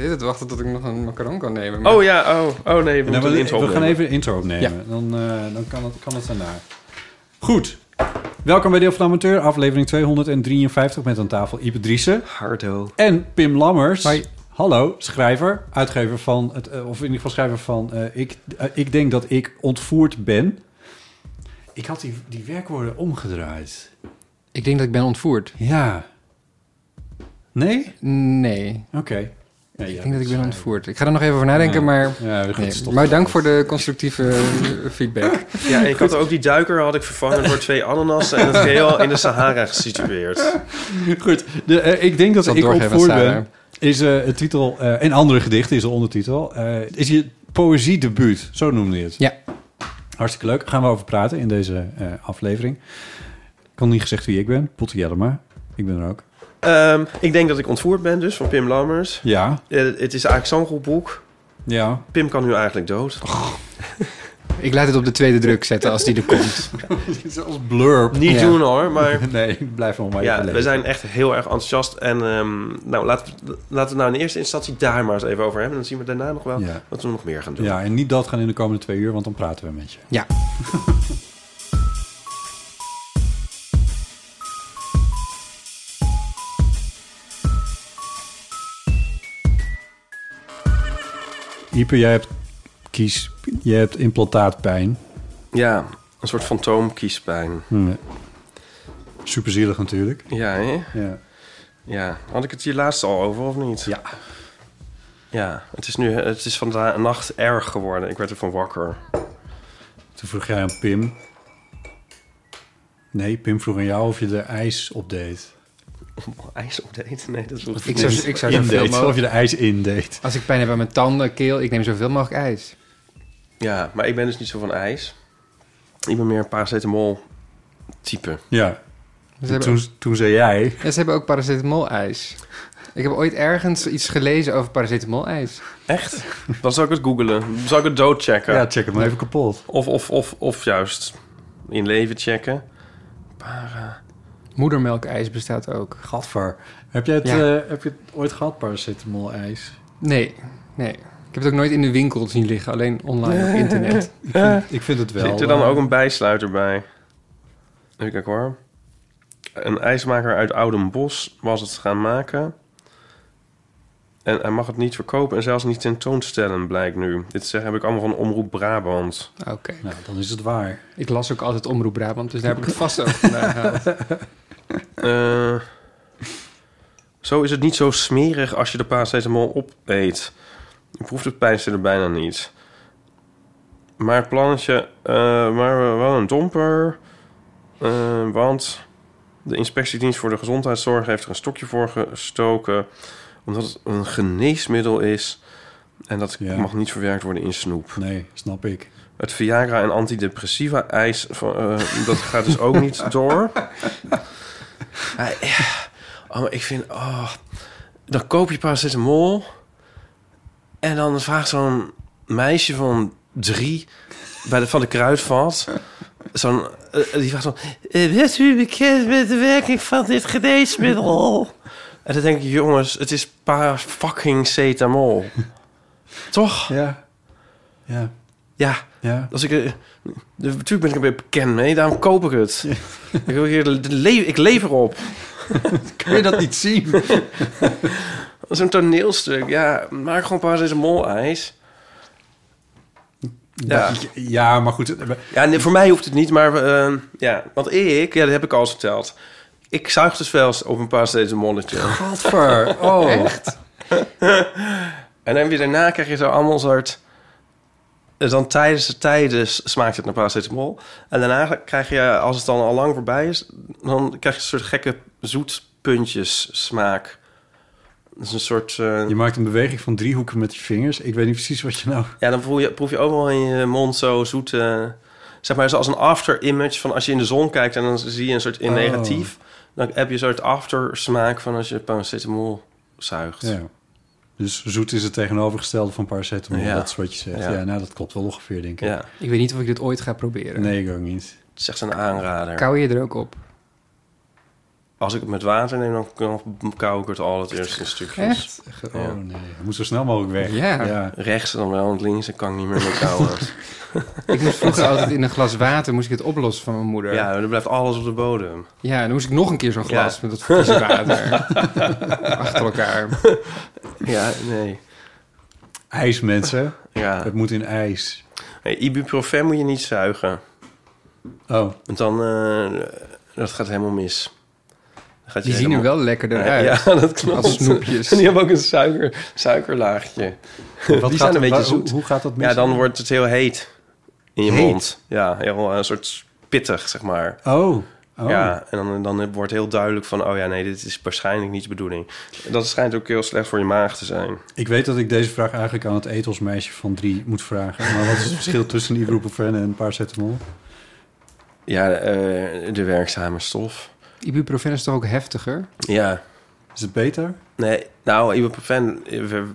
Ik het wachten tot ik nog een macaron kan nemen. maar- Oh ja, oh, oh nee, we moeten we, een intro we gaan even een intro opnemen. Dan, eh, dan kan, het, kan het daarna. Goed. Welkom bij Deel van de Amateur, aflevering 253 met aan tafel Ipe Driessen Hardo. en Pim Lammers. Hoi. Hallo, schrijver, uitgever van, het, eh, of in ieder geval schrijver van eh, ik, ik denk dat ik ontvoerd ben. Ik had die, die werkwoorden omgedraaid. Ik denk dat ik ben ontvoerd. Ja. Nee? Nee, Oké. Ja, ik denk dat ik ben ontvoerd. Ik ga er nog even over nadenken, Ja. maar... Ja, we gaan Nee. stoppen. Maar dank voor de constructieve eh, feedback. Ja, ik had ook die duiker had ik vervangen door twee ananassen en het geheel in de Sahara gesitueerd. Goed, de, eh, ik denk dat ik ontvoerd ben. Is eh, het titel, eh, en andere gedichten is de ondertitel. eh, is je poëziedebuut, zo noemde je het. Ja. Hartstikke leuk, gaan we over praten in deze eh, aflevering. Ik had niet gezegd wie ik ben, Potte Jellema. Ik ben er ook. Ehm, ik denk dat ik ontvoerd ben dus, van Pim Lammers. Ja, Eh, het is eigenlijk zo'n goed boek. ja. Pim kan nu eigenlijk dood. Ik laat het op de tweede druk zetten als die er komt. Het is als blurb. Niet Ja. doen hoor, maar... Nee, blijf nog maar Ja, we zijn echt heel erg enthousiast. En ehm, nou, laten we, laten we nou in eerste instantie daar maar eens even over hebben. Dan zien we daarna nog wel Ja. wat we nog meer gaan doen. Ja, en niet dat gaan in de komende twee uur, want dan praten we met je. Ja. Ipe, jij hebt kies, jij hebt implantaatpijn. Ja, een soort fantoomkiespijn. Hm. Superzielig natuurlijk. Ja, hè? Ja. Ja. Had ik het hier laatst al over of niet? Ja. Ja, het is nu het is vandaag nacht erg geworden. Ik werd ervan wakker. Toen vroeg jij aan Pim. Nee, Pim vroeg aan jou of je er ijs op deed. IJs opdeed? Nee, dat is wel Ik zou, ik zou In zoveel deed, of mogelijk... je er ijs in deed. Als ik pijn heb aan mijn tanden, keel, ik neem zoveel mogelijk ijs. Ja, maar ik ben dus niet zo van ijs. Ik ben meer een paracetamol type. Ja. Ze hebben, Toen, toen zei jij... ja, ze hebben ook paracetamol-ijs. Ik heb ooit ergens iets gelezen over paracetamol-ijs. Echt? Dan zou ik het googelen. Dan zou ik het doodchecken. Ja, check het maar even kapot. Of, of, of, of juist in leven checken. Para... Moedermelkijs bestaat ook. Gadver. Heb, jij het, Ja. eh, heb je het ooit gehad, paracetamol ijs? Nee, nee. Ik heb het ook nooit in de winkel zien liggen, alleen online op internet. Ik vind, ik vind het wel... Zit er dan eh, ook een bijsluiter bij? Even kijken hoor. Een ijsmaker uit Oudenbos was het gaan maken. En hij mag het niet verkopen en zelfs niet tentoonstellen, blijkt nu. Dit zeg, heb ik allemaal van Omroep Brabant. Oké. Nou, dan is het waar. Ik las ook altijd Omroep Brabant, dus daar heb ik het vast ook vandaan gehaald. Eh, zo is het niet zo smerig als je de paracetamol opeet. Je proeft het pijnstiller bijna niet. Maar het plannetje... eh, maar wel een domper. eh, want de inspectiedienst voor de gezondheidszorg heeft er een stokje voor gestoken. Omdat het een geneesmiddel is. En dat Ja. mag niet verwerkt worden in snoep. Nee, snap ik. Het Viagra en antidepressiva ijs, van, dat gaat dus ook niet door. Ja. Oh, maar ik vind, oh, dan koop je paracetamol en dan vraagt zo'n meisje van drie bij de, van de kruidvat, zo'n, eh, die vraagt zo, eh, bent u bekend met de werking van dit geneesmiddel? En dan denk ik, jongens, het is para fucking cetamol. Toch? Ja. Ja. Ja, Ja. als ik... eh, de- Natuurlijk ben ik er weer bekend mee, daarom koop ik het. Ik, wil hier, le- ik leef erop. Kun je dat niet zien? Zo'n toneelstuk. Ja, maak gewoon paracetamol-ijs. Ja. Ja, maar goed. Ja, nee, voor mij hoeft het niet, maar eh, ja, want ik, ja, dat heb ik al eens verteld. Ik zuig dus wel eens op een paracetamolletje. Gadver. Oh. Echt? en dan weer daarna krijg je zo allemaal soort... dus Dan tijdens de tijden smaakt het naar paracetamol. En daarna krijg je, als het dan al lang voorbij is... dan krijg je een soort gekke zoetpuntjes smaak. Dat is een soort... eh, Je maakt een beweging van driehoeken met je vingers. Ik weet niet precies wat je nou... Ja, dan proef je, proef je overal in je mond zo zoete... Zeg maar zoals een after-image van als je in de zon kijkt... en dan zie je een soort in Oh. negatief. Dan heb je een soort aftersmaak van als je paracetamol zuigt. Ja. Dus zoet is het tegenovergestelde van paracetamol. Ja. Dat is wat je zegt. Ja. Ja. nou, dat klopt wel ongeveer, denk ik. Ja. Ik weet niet of ik dit ooit ga proberen. Nee, ik ook niet. Het is echt een aanrader. Kou je er ook op? Als ik het met water neem, dan, kou ik het al het eerste in stukjes. Echt? Oh Ja. nee, het moet zo snel mogelijk weg. Ja. Rechts dan wel, want links dan kan ik niet meer meer kauwen. Ik moest vroeger altijd in een glas water moest ik het oplossen van mijn moeder. ja, dan blijft alles op de bodem. Ja, dan moest ik nog een keer zo'n glas Ja. met dat vieze water. Achter elkaar. Ja, nee. IJs, mensen. Ja. Het moet in ijs. Nee, ibuprofen moet je niet zuigen. Oh. Want dan, eh, dat gaat helemaal mis. Dan gaat je Die zien er wel lekkerder uit. Ja, dat klopt. Als snoepjes. En die hebben ook een suiker, suikerlaagje. Wat die gaat zijn een beetje zoet. Hoe, hoe gaat dat mis? Ja, dan wordt het heel heet in je Heet? mond. Ja, heel een soort pittig, zeg maar. Oh. Oh. Ja, en dan, dan wordt heel duidelijk van... oh ja, nee, dit is waarschijnlijk niet de bedoeling. Dat schijnt ook heel slecht voor je maag te zijn. Ik weet dat ik deze vraag eigenlijk aan het etelsmeisje van drie moet vragen. Maar wat is het verschil tussen ibuprofen en paracetamol? Ja, eh, de werkzame stof. Ibuprofen is toch ook heftiger? Ja. Is het beter? Nee, nou, ibuprofen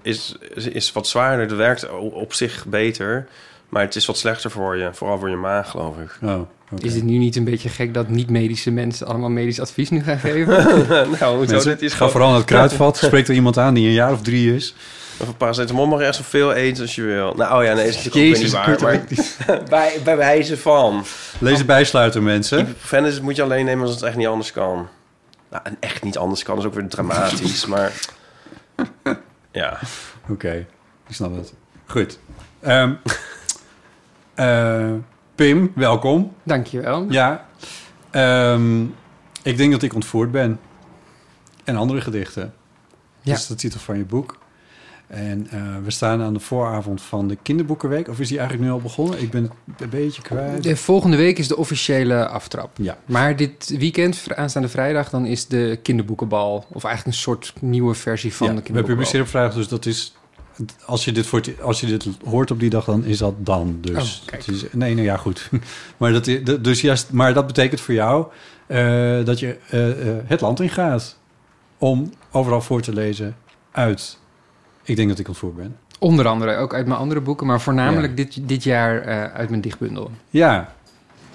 is, is wat zwaarder. Het werkt op zich beter. Maar het is wat slechter voor je. Vooral voor je maag, geloof ik. Oh, Is het nu niet een beetje gek dat niet-medische mensen allemaal medisch advies nu gaan geven? nou, hoezo? Mensen, Dit is ga gewoon- vooral naar het kruidvat. Spreek er iemand aan die een jaar of drie is. Van paracetamol mag je echt zoveel eten als je wil. Nou, oh ja, nee, is natuurlijk Jezus, ook niet waar. Maar bij, bij wijze van. Lees de bijsluiter, mensen. Ibuprofen is, moet je alleen nemen als het echt niet anders kan. Nou, en echt niet anders kan is ook weer dramatisch, maar... Ja. Oké, ik snap het. Goed. Ehm, eh, Pim, welkom. Dankjewel. Ja. Ehm, ik denk dat ik ontvoerd ben. En andere gedichten. Ja. Dat is de titel van je boek. En eh, we staan aan de vooravond van de kinderboekenweek. Of is die eigenlijk nu al begonnen? Ik ben het een beetje kwijt. De volgende week is de officiële aftrap. Ja. Maar dit weekend, aanstaande vrijdag, dan is de kinderboekenbal. Of eigenlijk een soort nieuwe versie van Ja, de we kinderboekenbal. publiceren op vrijdag, dus dat is... Als je, dit voor het- als je dit hoort op die dag, dan is dat dan. Dus Oh, is, nee, nou ja, goed. maar, dat, dus juist, maar dat betekent voor jou eh, dat je eh, eh, het land ingaat. Om overal voor te lezen uit... Ik denk dat ik ontvoerd ben. Onder andere, ook uit mijn andere boeken, maar voornamelijk dit, dit jaar uit mijn dichtbundel. Ja.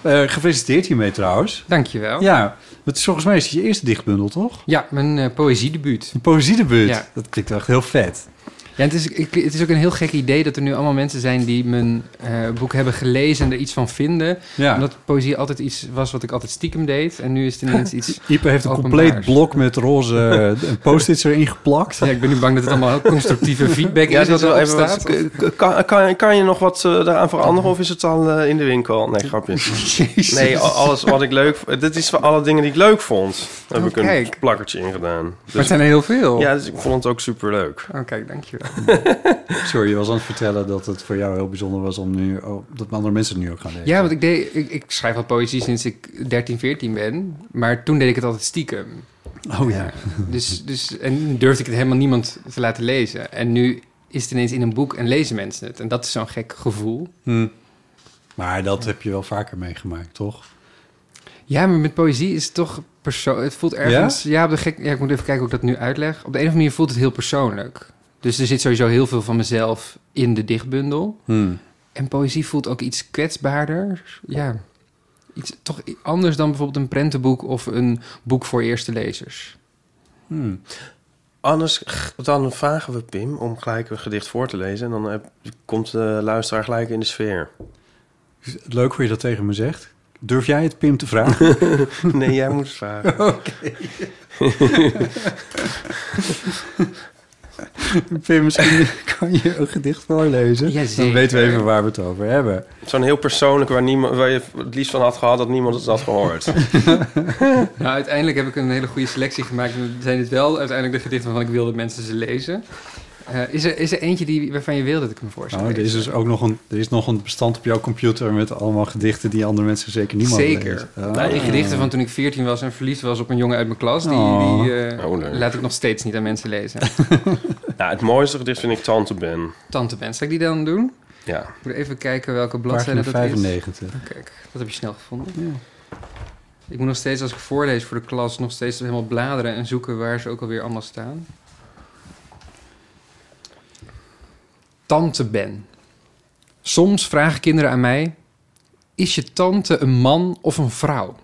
Gefeliciteerd hiermee trouwens. Dankjewel. Ja, het is volgens mij is het je eerste dichtbundel, toch? Ja, mijn poëziedebuut. Een poëziedebuut. Ja. Dat klinkt echt heel vet. Ja, het is, ik, het is ook een heel gek idee dat er nu allemaal mensen zijn die mijn eh, boek hebben gelezen en er iets van vinden. Ja. Omdat poëzie altijd iets was wat ik altijd stiekem deed. En nu is het ineens iets. Ipe heeft een openbaars. compleet blok met roze eh, post-its erin geplakt. Ja, ik ben nu bang dat het allemaal heel constructieve feedback Ja, is. dat wel even wat, kan, kan, kan je nog wat eh, daaraan veranderen of is het al in de winkel? Nee, grapje. Nee, al- alles wat ik leuk vond. Dit is van alle dingen die ik leuk vond. Daar heb Oh, ik een kijk. plakkertje in gedaan. Maar het zijn er heel veel. Ja, dus ik vond het ook super leuk. Oh, kijk, dankjewel. Sorry, je was aan het vertellen dat het voor jou heel bijzonder was om nu... Oh, dat andere mensen het nu ook gaan lezen. Ja, want ik, deed, ik, ik schrijf al poëzie sinds ik 13, 14 ben. Maar toen deed ik het altijd stiekem. Oh ja. Dus, dus, en durfde ik het helemaal niemand te laten lezen. En nu is het ineens in een boek en lezen mensen het. En dat is zo'n gek gevoel. Hm. Maar dat heb je wel vaker meegemaakt, toch? Ja, maar met poëzie is het toch. Het voelt ergens. Ja, op de gek. Ja, ik moet even kijken hoe ik dat nu uitleg. Op de een of andere manier voelt het heel persoonlijk. Dus er zit sowieso heel veel van mezelf in de dichtbundel. Hm. En poëzie voelt ook iets kwetsbaarder. Ja, iets toch anders dan bijvoorbeeld een prentenboek of een boek voor eerste lezers. Hm. Anders dan vragen we Pim om gelijk een gedicht voor te lezen. En dan komt de luisteraar gelijk in de sfeer. Leuk hoe je dat tegen me zegt. Durf jij het Pim te vragen? nee, jij moet het vragen. Oké. Pim, misschien kan je een gedicht voorlezen. Ja, Dan weten we even waar we het over hebben. Zo'n heel persoonlijk waar, niemand, waar je het liefst van had gehad dat niemand het had gehoord. Nou, uiteindelijk heb ik een hele goede selectie gemaakt. En zijn dit wel uiteindelijk de gedichten waarvan ik wil dat mensen ze lezen. Eh, is, er, is er eentje die, waarvan je wil dat ik hem voor zou Nou, er is dus ook nog een, er is nog een bestand op jouw computer met allemaal gedichten die andere mensen zeker niet mogen Zeker. Ah. Nou, die gedichten van toen ik 14 was en verliefd was op een jongen uit mijn klas, die, Oh. die eh, Oh, leuk. laat ik nog steeds niet aan mensen lezen. Nou, het mooiste gedicht vind ik Tante Ben. Tante Ben, zal ik die dan doen? Ja. Ik moet even kijken welke bladzijde dat is. 95. Oh, kijk, dat heb je snel gevonden. Ja. Ik moet nog steeds, als ik voorlees voor de klas, nog steeds helemaal bladeren en zoeken waar ze ook alweer allemaal staan. Tante Ben. Soms vragen kinderen aan mij: Is je tante een man of een vrouw?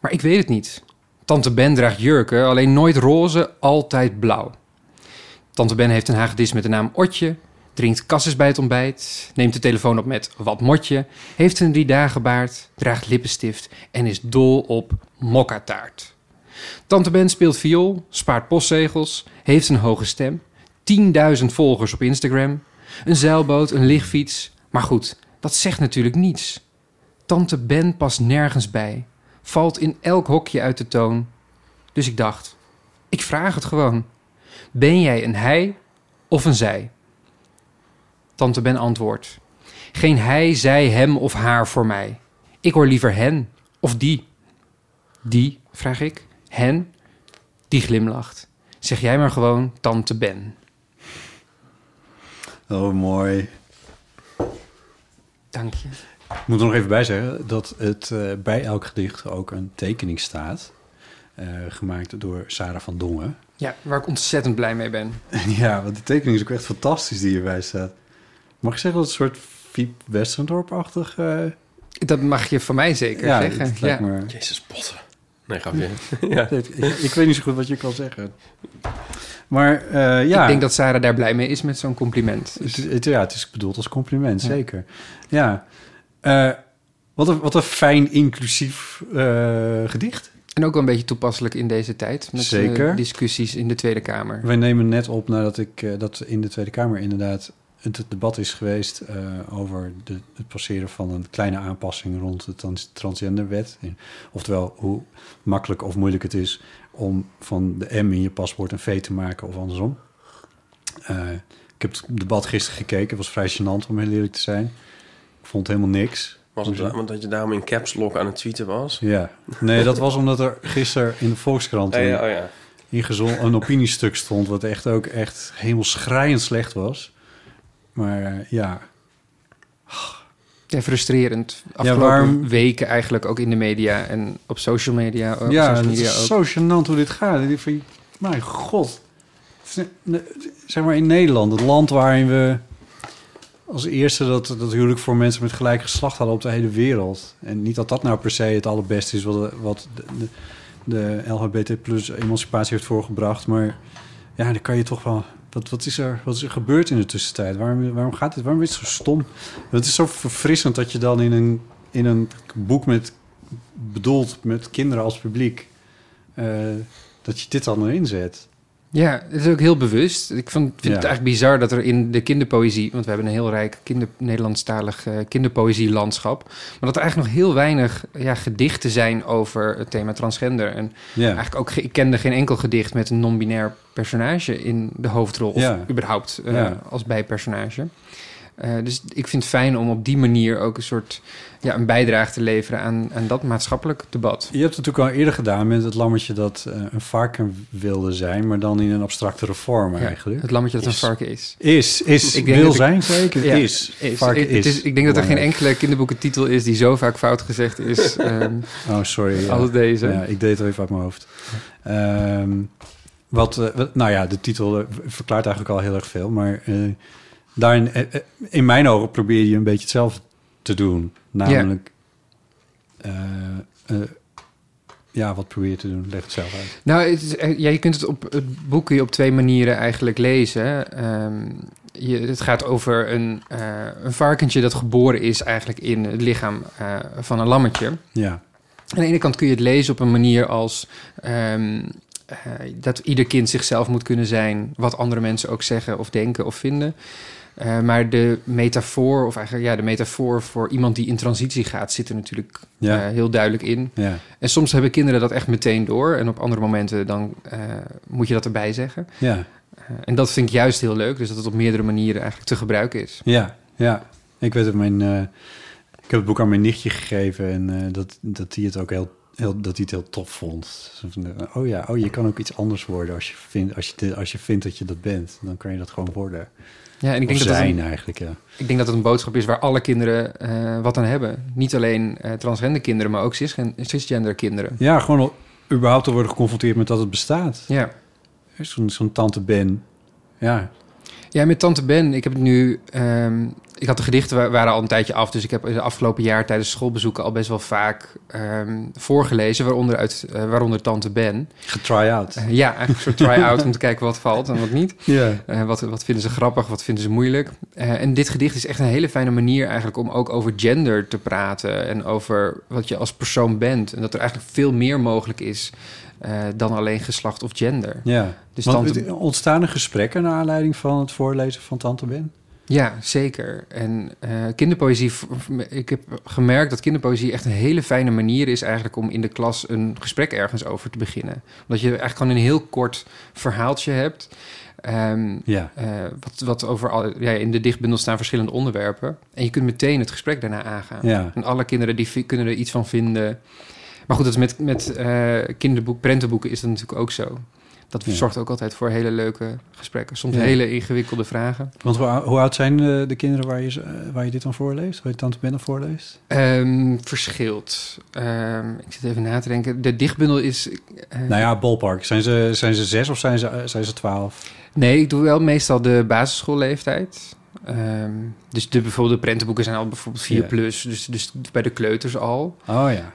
Maar ik weet het niet. Tante Ben draagt jurken, alleen nooit roze, altijd blauw. Tante Ben heeft een hagedis met de naam Otje, drinkt kasses bij het ontbijt, neemt de telefoon op met wat motje, heeft een drie dagen baard, draagt lippenstift en is dol op mokkataart. Tante Ben speelt viool, spaart postzegels, heeft een hoge stem, 10.000 volgers op Instagram, een zeilboot, een lichtfiets. Maar goed, dat zegt natuurlijk niets. Tante Ben past nergens bij, valt in elk hokje uit de toon. Dus ik dacht, ik vraag het gewoon. Ben jij een hij of een zij? Tante Ben antwoordt. Geen hij, zij, hem of haar voor mij. Ik hoor liever hen of die. Die, vraag ik. Hen? Die glimlacht. Zeg jij maar gewoon Tante Ben. Oh, mooi. Dank je. Ik moet er nog even bij zeggen dat het eh, bij elk gedicht ook een tekening staat. eh, gemaakt door Sarah van Dongen. Ja, waar ik ontzettend blij mee ben. ja, want die tekening is ook echt fantastisch die hierbij staat. Mag ik zeggen dat het een soort Fiep Westendorp-achtig... eh, Dat mag je van mij zeker ja, zeggen. Ja. me- Jezus, botten. Nee, grapje. ja. ik, ik weet niet zo goed wat je kan zeggen. Maar eh, ja... Ik denk dat Sarah daar blij mee is met zo'n compliment. Het, het- ja, het is bedoeld als compliment, zeker. Ja. Eh, wat, een, wat een fijn, inclusief eh, gedicht. En ook wel een beetje toepasselijk in deze tijd. Met Zeker. discussies in de Tweede Kamer. Wij nemen net op nadat ik eh, dat in de Tweede Kamer inderdaad het debat is geweest eh, over de, het passeren van een kleine aanpassing rond de trans transgenderwet. En- Oftewel, hoe makkelijk of moeilijk het is om van de M in je paspoort een V te maken of andersom. Eh, ik heb het debat gisteren gekeken. Het was vrij gênant om heel eerlijk te zijn. Ik vond helemaal niks. Was het want dat je daarom in caps lock aan het tweeten was? Ja, nee, dat was omdat er gisteren in de Volkskrant Oh een, ja, oh ja. ingezon- een opiniestuk stond... wat echt ook echt hemelschrijend slecht was. Maar eh, ja, Ja, frustrerend. Afgelopen waarom- weken eigenlijk ook in de media en op social media. Op ja social het media is ook. zo gênant hoe dit gaat. Ik denk van, mijn god. Het Zeg maar in Nederland, het land waarin we als eerste dat, dat huwelijk voor mensen met gelijk geslacht hadden op de hele wereld. En niet dat dat nou per se het allerbeste is wat, wat de, de, de LGBT plus emancipatie heeft voorgebracht. Maar ja, dan kan je toch wel... Wat, wat, is er, wat is er gebeurd in de tussentijd? Waarom, waarom gaat dit? Waarom is het zo stom? Het is zo verfrissend dat je dan in een, in een boek met bedoeld met kinderen als publiek... eh, dat je dit dan erin zet. Ja, het is ook heel bewust. Ik vind Ja. het eigenlijk bizar dat er in de kinderpoëzie... want we hebben een heel rijk kinder, Nederlandstalig kinderpoëzielandschap... maar dat er eigenlijk nog heel weinig ja, gedichten zijn over het thema transgender. En Ja. eigenlijk ook... Ik kende geen enkel gedicht met een non-binair personage in de hoofdrol... of überhaupt eh, als bijpersonage. Eh, dus ik vind het fijn om op die manier ook een soort... Ja, een bijdrage te leveren aan, aan dat maatschappelijk debat. Je hebt het natuurlijk al eerder gedaan met het lammetje dat eh, een varken wilde zijn, maar dan in een abstractere vorm Ja, eigenlijk. het lammetje dat Is- een varken is. Is, is, Ik denk wil ik- zijn zeker, Ja, is. is. Varken Ik, is. is. Ik denk dat er geen enkele kinderboekentitel is die zo vaak fout gezegd is ehm, Oh, sorry. ja. als deze. Ja, ik deed het even uit mijn hoofd. Ehm, wat, eh, wat- nou ja, de titel verklaart eigenlijk al heel erg veel, maar daarin, eh, eh, in mijn ogen probeer je een beetje hetzelfde te doen. Namelijk, eh, ja, wat probeer je te doen? Leg het zelf uit. Nou, het is, ja, je kunt het op het boek kun je op twee manieren eigenlijk lezen. Ehm, je, het gaat over een, een varkentje dat geboren is eigenlijk in het lichaam van een lammetje. Ja, Aan de ene kant kun je het lezen op een manier als... ehm, eh, dat ieder kind zichzelf moet kunnen zijn, wat andere mensen ook zeggen of denken of vinden. Eh, maar de metafoor, of eigenlijk ja, de metafoor voor iemand die in transitie gaat, zit er natuurlijk Ja. eh, heel duidelijk in. Ja. En soms hebben kinderen dat echt meteen door. En op andere momenten dan eh, moet je dat erbij zeggen. Ja. En dat vind ik juist heel leuk. Dus dat het op meerdere manieren eigenlijk te gebruiken is. Ja, ja. Ik weet het, mijn, ik heb het boek aan mijn nichtje gegeven en dat, dat hij het ook heel, heel, dat hij het heel tof vond. Eh, oh ja, oh, je kan ook iets anders worden als je, vindt, als, je als je vindt dat je dat bent. Dan kan je dat gewoon worden. Ja, en ik denk dat dat zijn een- eigenlijk, ja. Ik denk dat het een boodschap is waar alle kinderen eh, wat aan hebben. Niet alleen eh, transgender kinderen, maar ook cisgen- cisgender kinderen. Ja, gewoon al- überhaupt te worden geconfronteerd met dat het bestaat. Ja. Zo'n zo'n tante Ben. Ja, Ja, met Tante Ben, ik heb het nu... ehm, ik had de gedichten wa- waren al een tijdje af, dus ik heb de afgelopen jaar tijdens schoolbezoeken al best wel vaak ehm, voorgelezen, waaronder, uit, eh, waaronder Tante Ben. getry out. Eh, ja, eigenlijk een soort try-out om te kijken wat valt en wat niet. Ja. Eh, wat, wat vinden ze grappig, wat vinden ze moeilijk. En dit gedicht is echt een hele fijne manier eigenlijk om ook over gender te praten en over wat je als persoon bent. En dat er eigenlijk veel meer mogelijk is dan alleen geslacht of gender. Ja. Dus Want tante- het- ontstaan er gesprekken naar aanleiding van het voorlezen van Tante Ben? Ja, zeker. En eh, kinderpoëzie, ik heb gemerkt dat kinderpoëzie echt een hele fijne manier is eigenlijk om in de klas een gesprek ergens over te beginnen. Omdat je eigenlijk gewoon een heel kort verhaaltje hebt. ehm, Ja. eh, wat, wat over al, ja, in de dichtbundel staan verschillende onderwerpen. En je kunt meteen het gesprek daarna aangaan. Ja. En alle kinderen die kunnen er iets van vinden. Maar goed, dat is met, met eh, kinderboek, prentenboeken is dat natuurlijk ook zo. Dat zorgt ook altijd voor hele leuke gesprekken. Soms hele ingewikkelde vragen. Want hoe, hoe oud zijn eh, de kinderen waar je, eh, waar je dit dan voorleest? Waar je Tante Ben dan voorleest? Ehm, verschilt. Ehm, ik zit even na te denken. De dichtbundel is... eh, Nou ja, ballpark. Zijn ze, zijn ze zes of zijn ze, zijn ze twaalf? Nee, ik doe wel meestal de basisschoolleeftijd. Ehm, dus de, bijvoorbeeld de prentenboeken zijn al bijvoorbeeld 4 Ja. plus. Dus, dus bij de kleuters al. Oh ja.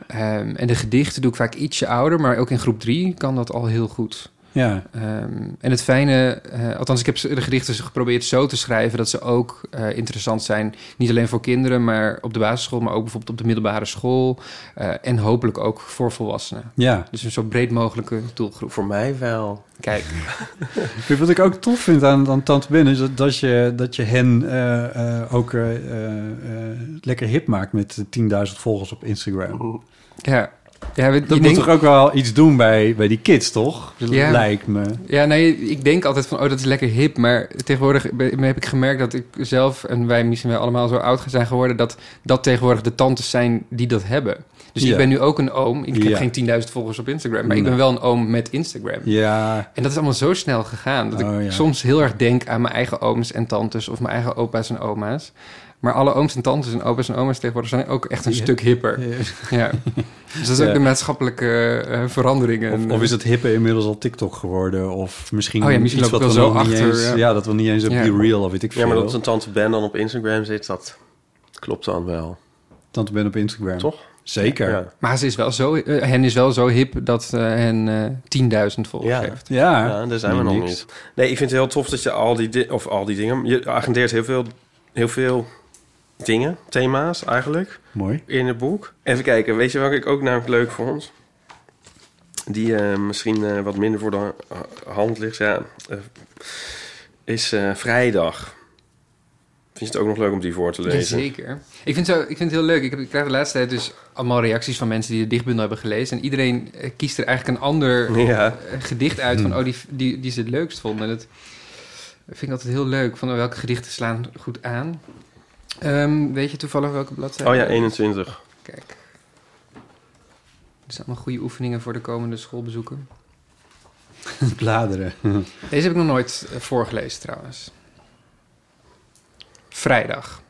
En de gedichten doe ik vaak ietsje ouder. Maar ook in groep 3 kan dat al heel goed. Ja. Ehm, en het fijne, eh, althans ik heb de gedichten geprobeerd zo te schrijven... dat ze ook eh, interessant zijn, niet alleen voor kinderen... maar op de basisschool, maar ook bijvoorbeeld op de middelbare school... eh, en hopelijk ook voor volwassenen. Ja. Dus een zo breed mogelijke doelgroep. Voor mij wel. Kijk, Wat ik ook tof vind aan, aan Tante Ben is dat, dat, je, dat je hen eh, eh, ook eh, eh, eh, lekker hip maakt met 10.000 volgers op Instagram. ja. Ja we- Dat je moet denkt- toch ook wel iets doen bij, bij die kids, toch? Ja. Lijkt me. Ja, nee, ik denk altijd van, oh, dat is lekker hip. Maar tegenwoordig heb ik gemerkt dat ik zelf... en wij misschien wel allemaal zo oud zijn geworden... dat dat tegenwoordig de tantes zijn die dat hebben. Dus Ja. ik ben nu ook een oom. Ik Ja. heb geen 10.000 volgers op Instagram... maar ik ben wel een oom met Instagram. Ja. En dat is allemaal zo snel gegaan... dat Oh, ik soms heel erg denk aan mijn eigen ooms en tantes... of mijn eigen opa's en oma's. Maar alle ooms en tantes en opa's en oma's tegenwoordig... zijn ook echt een Ja. stuk hipper. Ja. Dus dat is ook de maatschappelijke eh, verandering. En, Of, of is het hippe inmiddels al TikTok geworden? Of misschien, Oh ja, misschien iets wat wel we zo achter, Eens, ja. ja. dat we niet eens op Ja. Be Real of weet ik veel. Ja, maar dat een tante Ben dan op Instagram zit, dat klopt dan wel. Tante Ben op Instagram. Toch? Zeker. Ja. Maar ze is wel zo, eh, hen is wel zo hip dat eh, hen eh 10.000 volgers Ja. heeft. Ja, Ja, daar zijn we nog niks. niet. Nee, ik vind het heel tof dat je al die, di- of al die dingen... Je agendeert heel veel, heel veel dingen, thema's eigenlijk, Mooi. in het boek. Even kijken, weet je wat ik ook namelijk leuk vond? Die eh, misschien eh, wat minder voor de ha- hand ligt, ja. eh, is eh, vrijdag. Vind je het ook nog leuk om die voor te lezen? Zeker. Ik vind, zo, ik vind het heel leuk. Ik, heb, ik krijg de laatste tijd dus allemaal reacties van mensen die de dichtbundel hebben gelezen. En iedereen kiest er eigenlijk een ander Ja. gedicht uit van oh, die, die, die ze het leukst vonden. En dat vind ik altijd heel leuk. Van oh, welke gedichten slaan goed aan. Ehm, weet je toevallig welke bladzijde? Oh ja, 21. Kijk. Dit zijn allemaal goede oefeningen voor de komende schoolbezoeken. Bladeren. Deze heb ik nog nooit eh, voorgelezen trouwens. Vrijdag.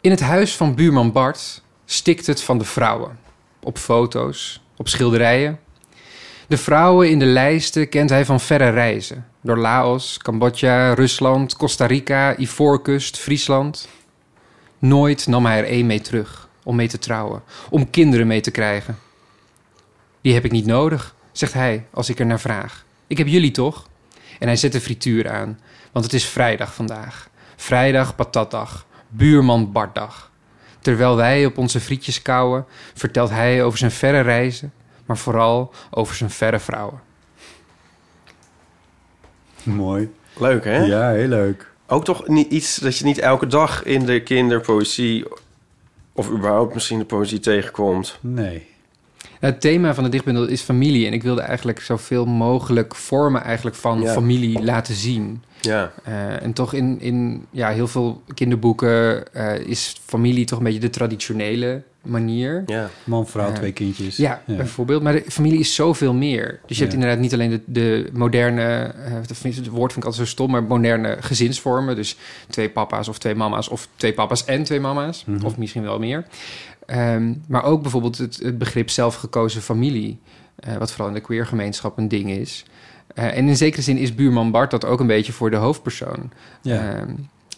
In het huis van buurman Bart stikt het van de vrouwen. Op foto's, op schilderijen. De vrouwen in de lijsten kent hij van verre reizen. Door Laos, Cambodja, Rusland, Costa Rica, Ivoorkust, Friesland. Nooit nam hij er één mee terug om mee te trouwen, om kinderen mee te krijgen. Die heb ik niet nodig, zegt hij als ik er naar vraag. Ik heb jullie toch? En hij zet de frituur aan, want het is vrijdag vandaag. Vrijdag patatdag, buurman Bartdag. Terwijl wij op onze frietjes kauwen, vertelt hij over zijn verre reizen, maar vooral over zijn verre vrouwen. Mooi. Leuk, hè? Ja, heel leuk. Ook toch niet iets dat je niet elke dag in de kinderpoëzie... of überhaupt misschien de poëzie tegenkomt. Nee. Het thema van de dichtbundel is familie. En ik wilde eigenlijk zoveel mogelijk vormen eigenlijk van Ja. familie laten zien. Ja. Eh, en toch in, in ja, heel veel kinderboeken eh, is familie toch een beetje de traditionele manier. Ja. Man, vrouw, twee kindjes. Ja, bijvoorbeeld. Maar de familie is zoveel meer. Dus je hebt Ja. inderdaad niet alleen de, de moderne... eh, het woord vind ik altijd zo stom... maar moderne gezinsvormen. Dus twee papa's of twee mama's... of twee papa's en twee mama's. Mhm. Of misschien wel meer. Ehm, maar ook bijvoorbeeld het, het begrip zelfgekozen familie... eh, wat vooral in de queergemeenschap een ding is. Eh, en in zekere zin is buurman Bart dat ook een beetje voor de hoofdpersoon. Ja. Ehm,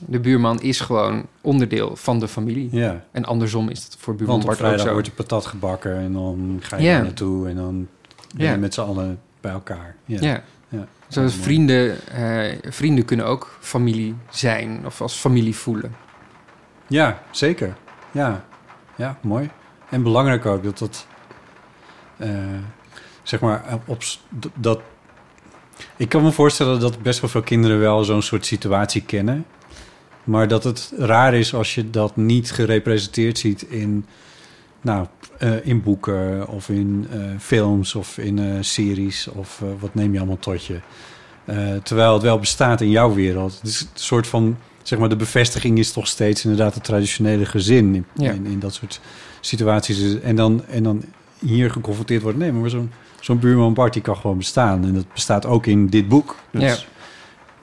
de buurman is gewoon onderdeel van de familie. Ja. En andersom is het voor buurman Want op Bart ook zo. wordt je patat gebakken en dan ga je Ja. daar naartoe en dan ben Ja. je met z'n allen bij elkaar. Ja. Ja. ja. Zoals vrienden, eh, vrienden kunnen ook familie zijn of als familie voelen. Ja, zeker. Ja, ja mooi. En belangrijk ook dat dat, eh, zeg maar, op dat. Ik kan me voorstellen dat best wel veel kinderen wel zo'n soort situatie kennen. Maar dat het raar is als je dat niet gerepresenteerd ziet in, nou, eh, in boeken of in eh, films of in eh, series of wat neem je allemaal tot je. Terwijl het wel bestaat in jouw wereld. Het is een soort van, zeg maar, de bevestiging is toch steeds inderdaad het traditionele gezin in, Ja. in, in dat soort situaties. En dan, en dan hier geconfronteerd worden. Nee, maar zo'n zo'n buurman Bart die kan gewoon bestaan. En dat bestaat ook in dit boek. Dus Ja.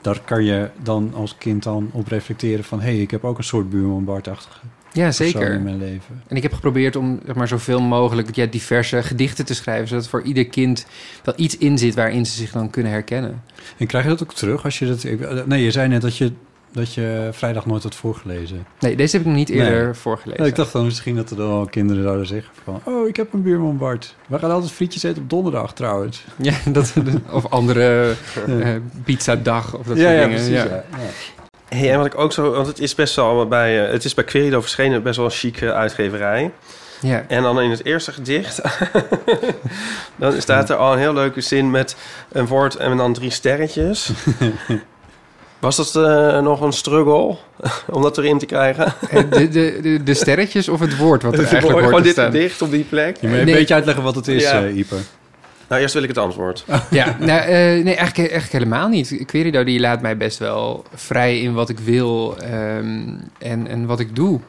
Daar kan je dan als kind dan op reflecteren van... hé, hey, ik heb ook een soort buurman Bart-achtige Ja, zeker. in mijn leven. En ik heb geprobeerd om zeg maar, zoveel mogelijk ja, diverse gedichten te schrijven, zodat voor ieder kind wel iets in zit waarin ze zich dan kunnen herkennen. En krijg je dat ook terug als je dat... Nee, je zei net dat je, dat je vrijdag nooit had voorgelezen. Nee, deze heb ik nog niet eerder Nee. voorgelezen. Ja, ik dacht dan misschien dat er dan wel kinderen zouden zeggen van... oh, ik heb een buurman Bart. We gaan altijd frietjes eten op donderdag trouwens. Ja, dat, of andere eh pizzadag of dat Ja, soort ja, dingen. precies, ja. ja. Hey, en wat ik ook zo... Want het is best wel bij... eh, het is bij Querido verschenen best wel een chique uitgeverij. Ja. En dan in het eerste gedicht... dan staat er al een heel leuke zin met een woord en dan drie sterretjes. Was dat eh, nog een struggle om dat erin te krijgen? Eh, De, de, de, de sterretjes of het woord wat er eigenlijk Gewoon dit staan? gedicht op die plek. Je moet een Nee. beetje uitleggen wat het is, Ja. eh Ieper. Nou, eerst wil ik het antwoord. Ja, nou, eh, nee, eigenlijk, eigenlijk helemaal niet. Querido die laat mij best wel vrij in wat ik wil ehm, en, en wat ik doe.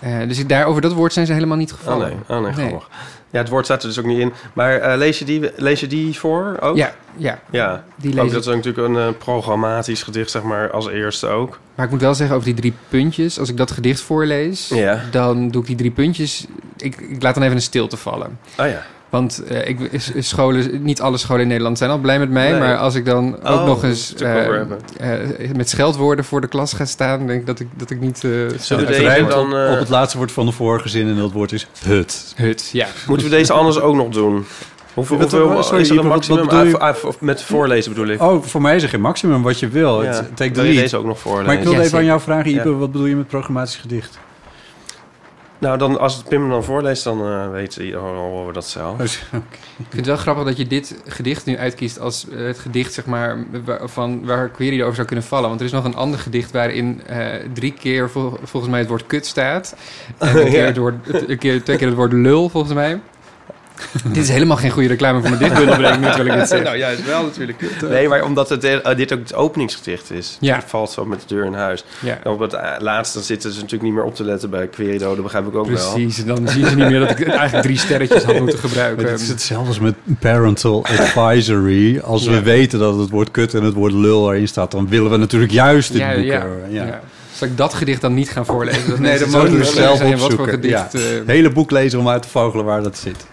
Eh, dus ik- daar, over dat woord zijn ze helemaal niet Oh gevallen. nee, oh, nee, grappig. Ja, het woord staat er dus ook niet in. Maar eh, lees, je die, lees je die voor ook? Ja, ja. Ja, Die ook lees dat is natuurlijk een eh, programmatisch gedicht, zeg maar, als eerste ook. Maar ik moet wel zeggen over die drie puntjes. Als ik dat gedicht voorlees, Ja. dan doe ik die drie puntjes... Ik, ik laat dan even een stilte vallen. Oh ja. Want eh, ik, is- is scholen, niet alle scholen in Nederland zijn al blij met mij. Nee. Maar als ik dan ook Oh, nog eens eh, eh, met scheldwoorden voor de klas ga staan... denk ik dat ik, dat ik niet... eh Zullen we deze dan, op, op het laatste woord van de vorige zin en dat woord is hut. Hut, ja. Moeten we deze anders ook nog doen? Hoeveel, hoeveel sorry, is er een Ipe, wat- wat maximum? bedoel je? Ah, ah, met voorlezen bedoel ik. Oh, voor mij is er geen maximum wat je wil. Ja. Het take Wil je deze ook nog voorlezen? Maar ik wilde Ja, even aan zeker. jou vragen, Ipe, Ja. wat bedoel je met programmatisch gedicht? Nou, dan, als het Pim dan voorleest, dan eh weet oh, horen we dat zelf. Oké. Ik vind het wel grappig dat je dit gedicht nu uitkiest als eh, het gedicht zeg maar, waar, van, waar Query over zou kunnen vallen. Want er is nog een ander gedicht waarin eh, drie keer vol- volgens mij het woord kut staat. En een keer, Ja. het woord, een keer, twee keer het woord lul volgens mij. dit is helemaal geen goede reclame voor mijn dichtbundel, bedenk ik nu terwijl ik dit zeg. nou, juist wel natuurlijk. Nee, maar omdat het, eh, dit ook het openingsgedicht is. Ja. Het valt zo met de deur in huis. Ja. En op het eh, laatste zitten ze natuurlijk niet meer op te letten bij Querido. Dat begrijp ik ook wel. Precies, en dan zien ze niet meer dat ik eigenlijk drie sterretjes had moeten gebruiken. Maar het is hetzelfde als met parental advisory. Als we weten dat het woord kut en het woord lul erin staat... dan willen we natuurlijk juist dit ja, boek. ja, eh, ja. Zal ik dat gedicht dan niet gaan voorlezen? Dat Nee, dat we nieuwsgierig zelf zijn Wat voor opzoeken. gedicht... Ja. eh, Het hele boek lezen om uit te vogelen waar dat zit.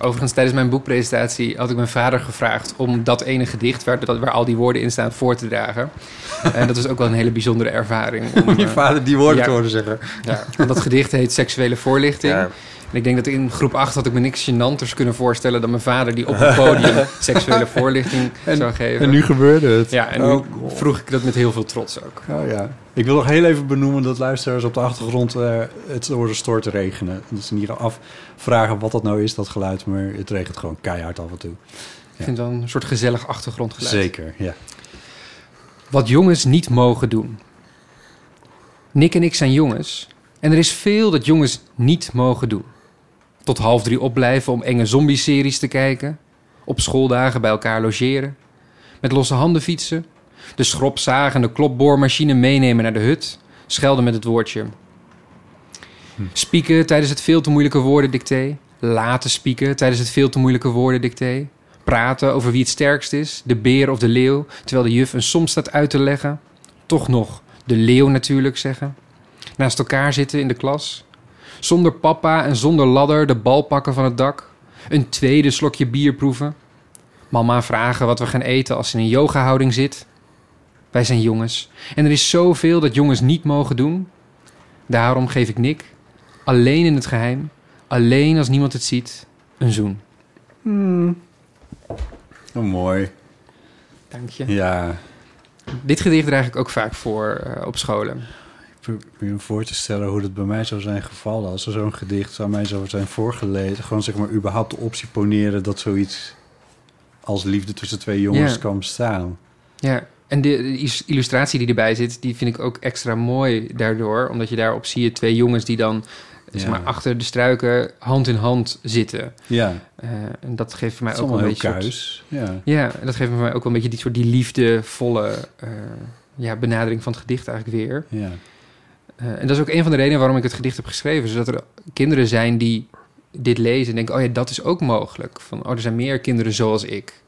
Overigens, tijdens mijn boekpresentatie had ik mijn vader gevraagd om dat ene gedicht waar, dat, waar al die woorden in staan voor te dragen. En dat is ook wel een hele bijzondere ervaring. Om, je eh, vader die woorden ja. te horen zeggen. Ja, want dat gedicht heet Seksuele Voorlichting. Ja. En ik denk dat in groep 8 had ik me niks gênanters kunnen voorstellen dan mijn vader die op het podium seksuele voorlichting zou geven. En nu gebeurde het. ja, en nu Oh, vroeg ik dat met heel veel trots ook. Oh ja. Ik wil nog heel even benoemen dat luisteraars op de achtergrond eh, het horen stoort te regenen. Dat ze niet afvragen wat dat nou is, dat geluid. Maar het regent gewoon keihard af en toe. Ik vind wel een soort gezellig achtergrondgeluid. Zeker, ja. Wat jongens niet mogen doen. Nick en ik zijn jongens. En er is veel dat jongens niet mogen doen. Tot half drie opblijven om enge zombie-series te kijken. Op schooldagen bij elkaar logeren. Met losse handen fietsen. De schropzaag en de klopboormachine meenemen naar de hut. Schelden met het woordje. Spieken tijdens het veel te moeilijke woordendicté. Laten spieken tijdens het veel te moeilijke woordendicté. Praten over wie het sterkst is, de beer of de leeuw, terwijl de juf een som staat uit te leggen. Toch nog de leeuw natuurlijk zeggen. Naast elkaar zitten in de klas. Zonder papa en zonder ladder de bal pakken van het dak. Een tweede slokje bier proeven. Mama vragen wat we gaan eten als ze in een yogahouding zit. Wij zijn jongens. En er is zoveel dat jongens niet mogen doen. Daarom geef ik Nick, alleen in het geheim, alleen als niemand het ziet, een zoen. Oh, mooi. Dank je. Ja, Dit gedicht draag ik ook vaak voor eh, op scholen. Ik probeer me voor te stellen hoe dat bij mij zou zijn gevallen. Als er zo'n gedicht aan mij zou zijn voorgelezen. Gewoon zeg maar überhaupt de optie poneren dat zoiets als liefde tussen twee jongens Ja. kan bestaan. Ja, en de, illustratie die erbij zit, die vind ik ook extra mooi daardoor. Omdat je daarop zie je twee jongens die dan zeg maar, achter de struiken hand in hand zitten. Ja, Eh, en dat geeft voor mij ook wel een beetje... soort- kuis. Ja. Ja, dat geeft voor mij ook wel een beetje die soort die liefdevolle eh, ja, benadering van het gedicht eigenlijk weer. ja. Eh, en dat is ook een van de redenen waarom ik het gedicht heb geschreven. Zodat er kinderen zijn die dit lezen en denken... oh ja, dat is ook mogelijk. Van, oh, er zijn meer kinderen zoals ik.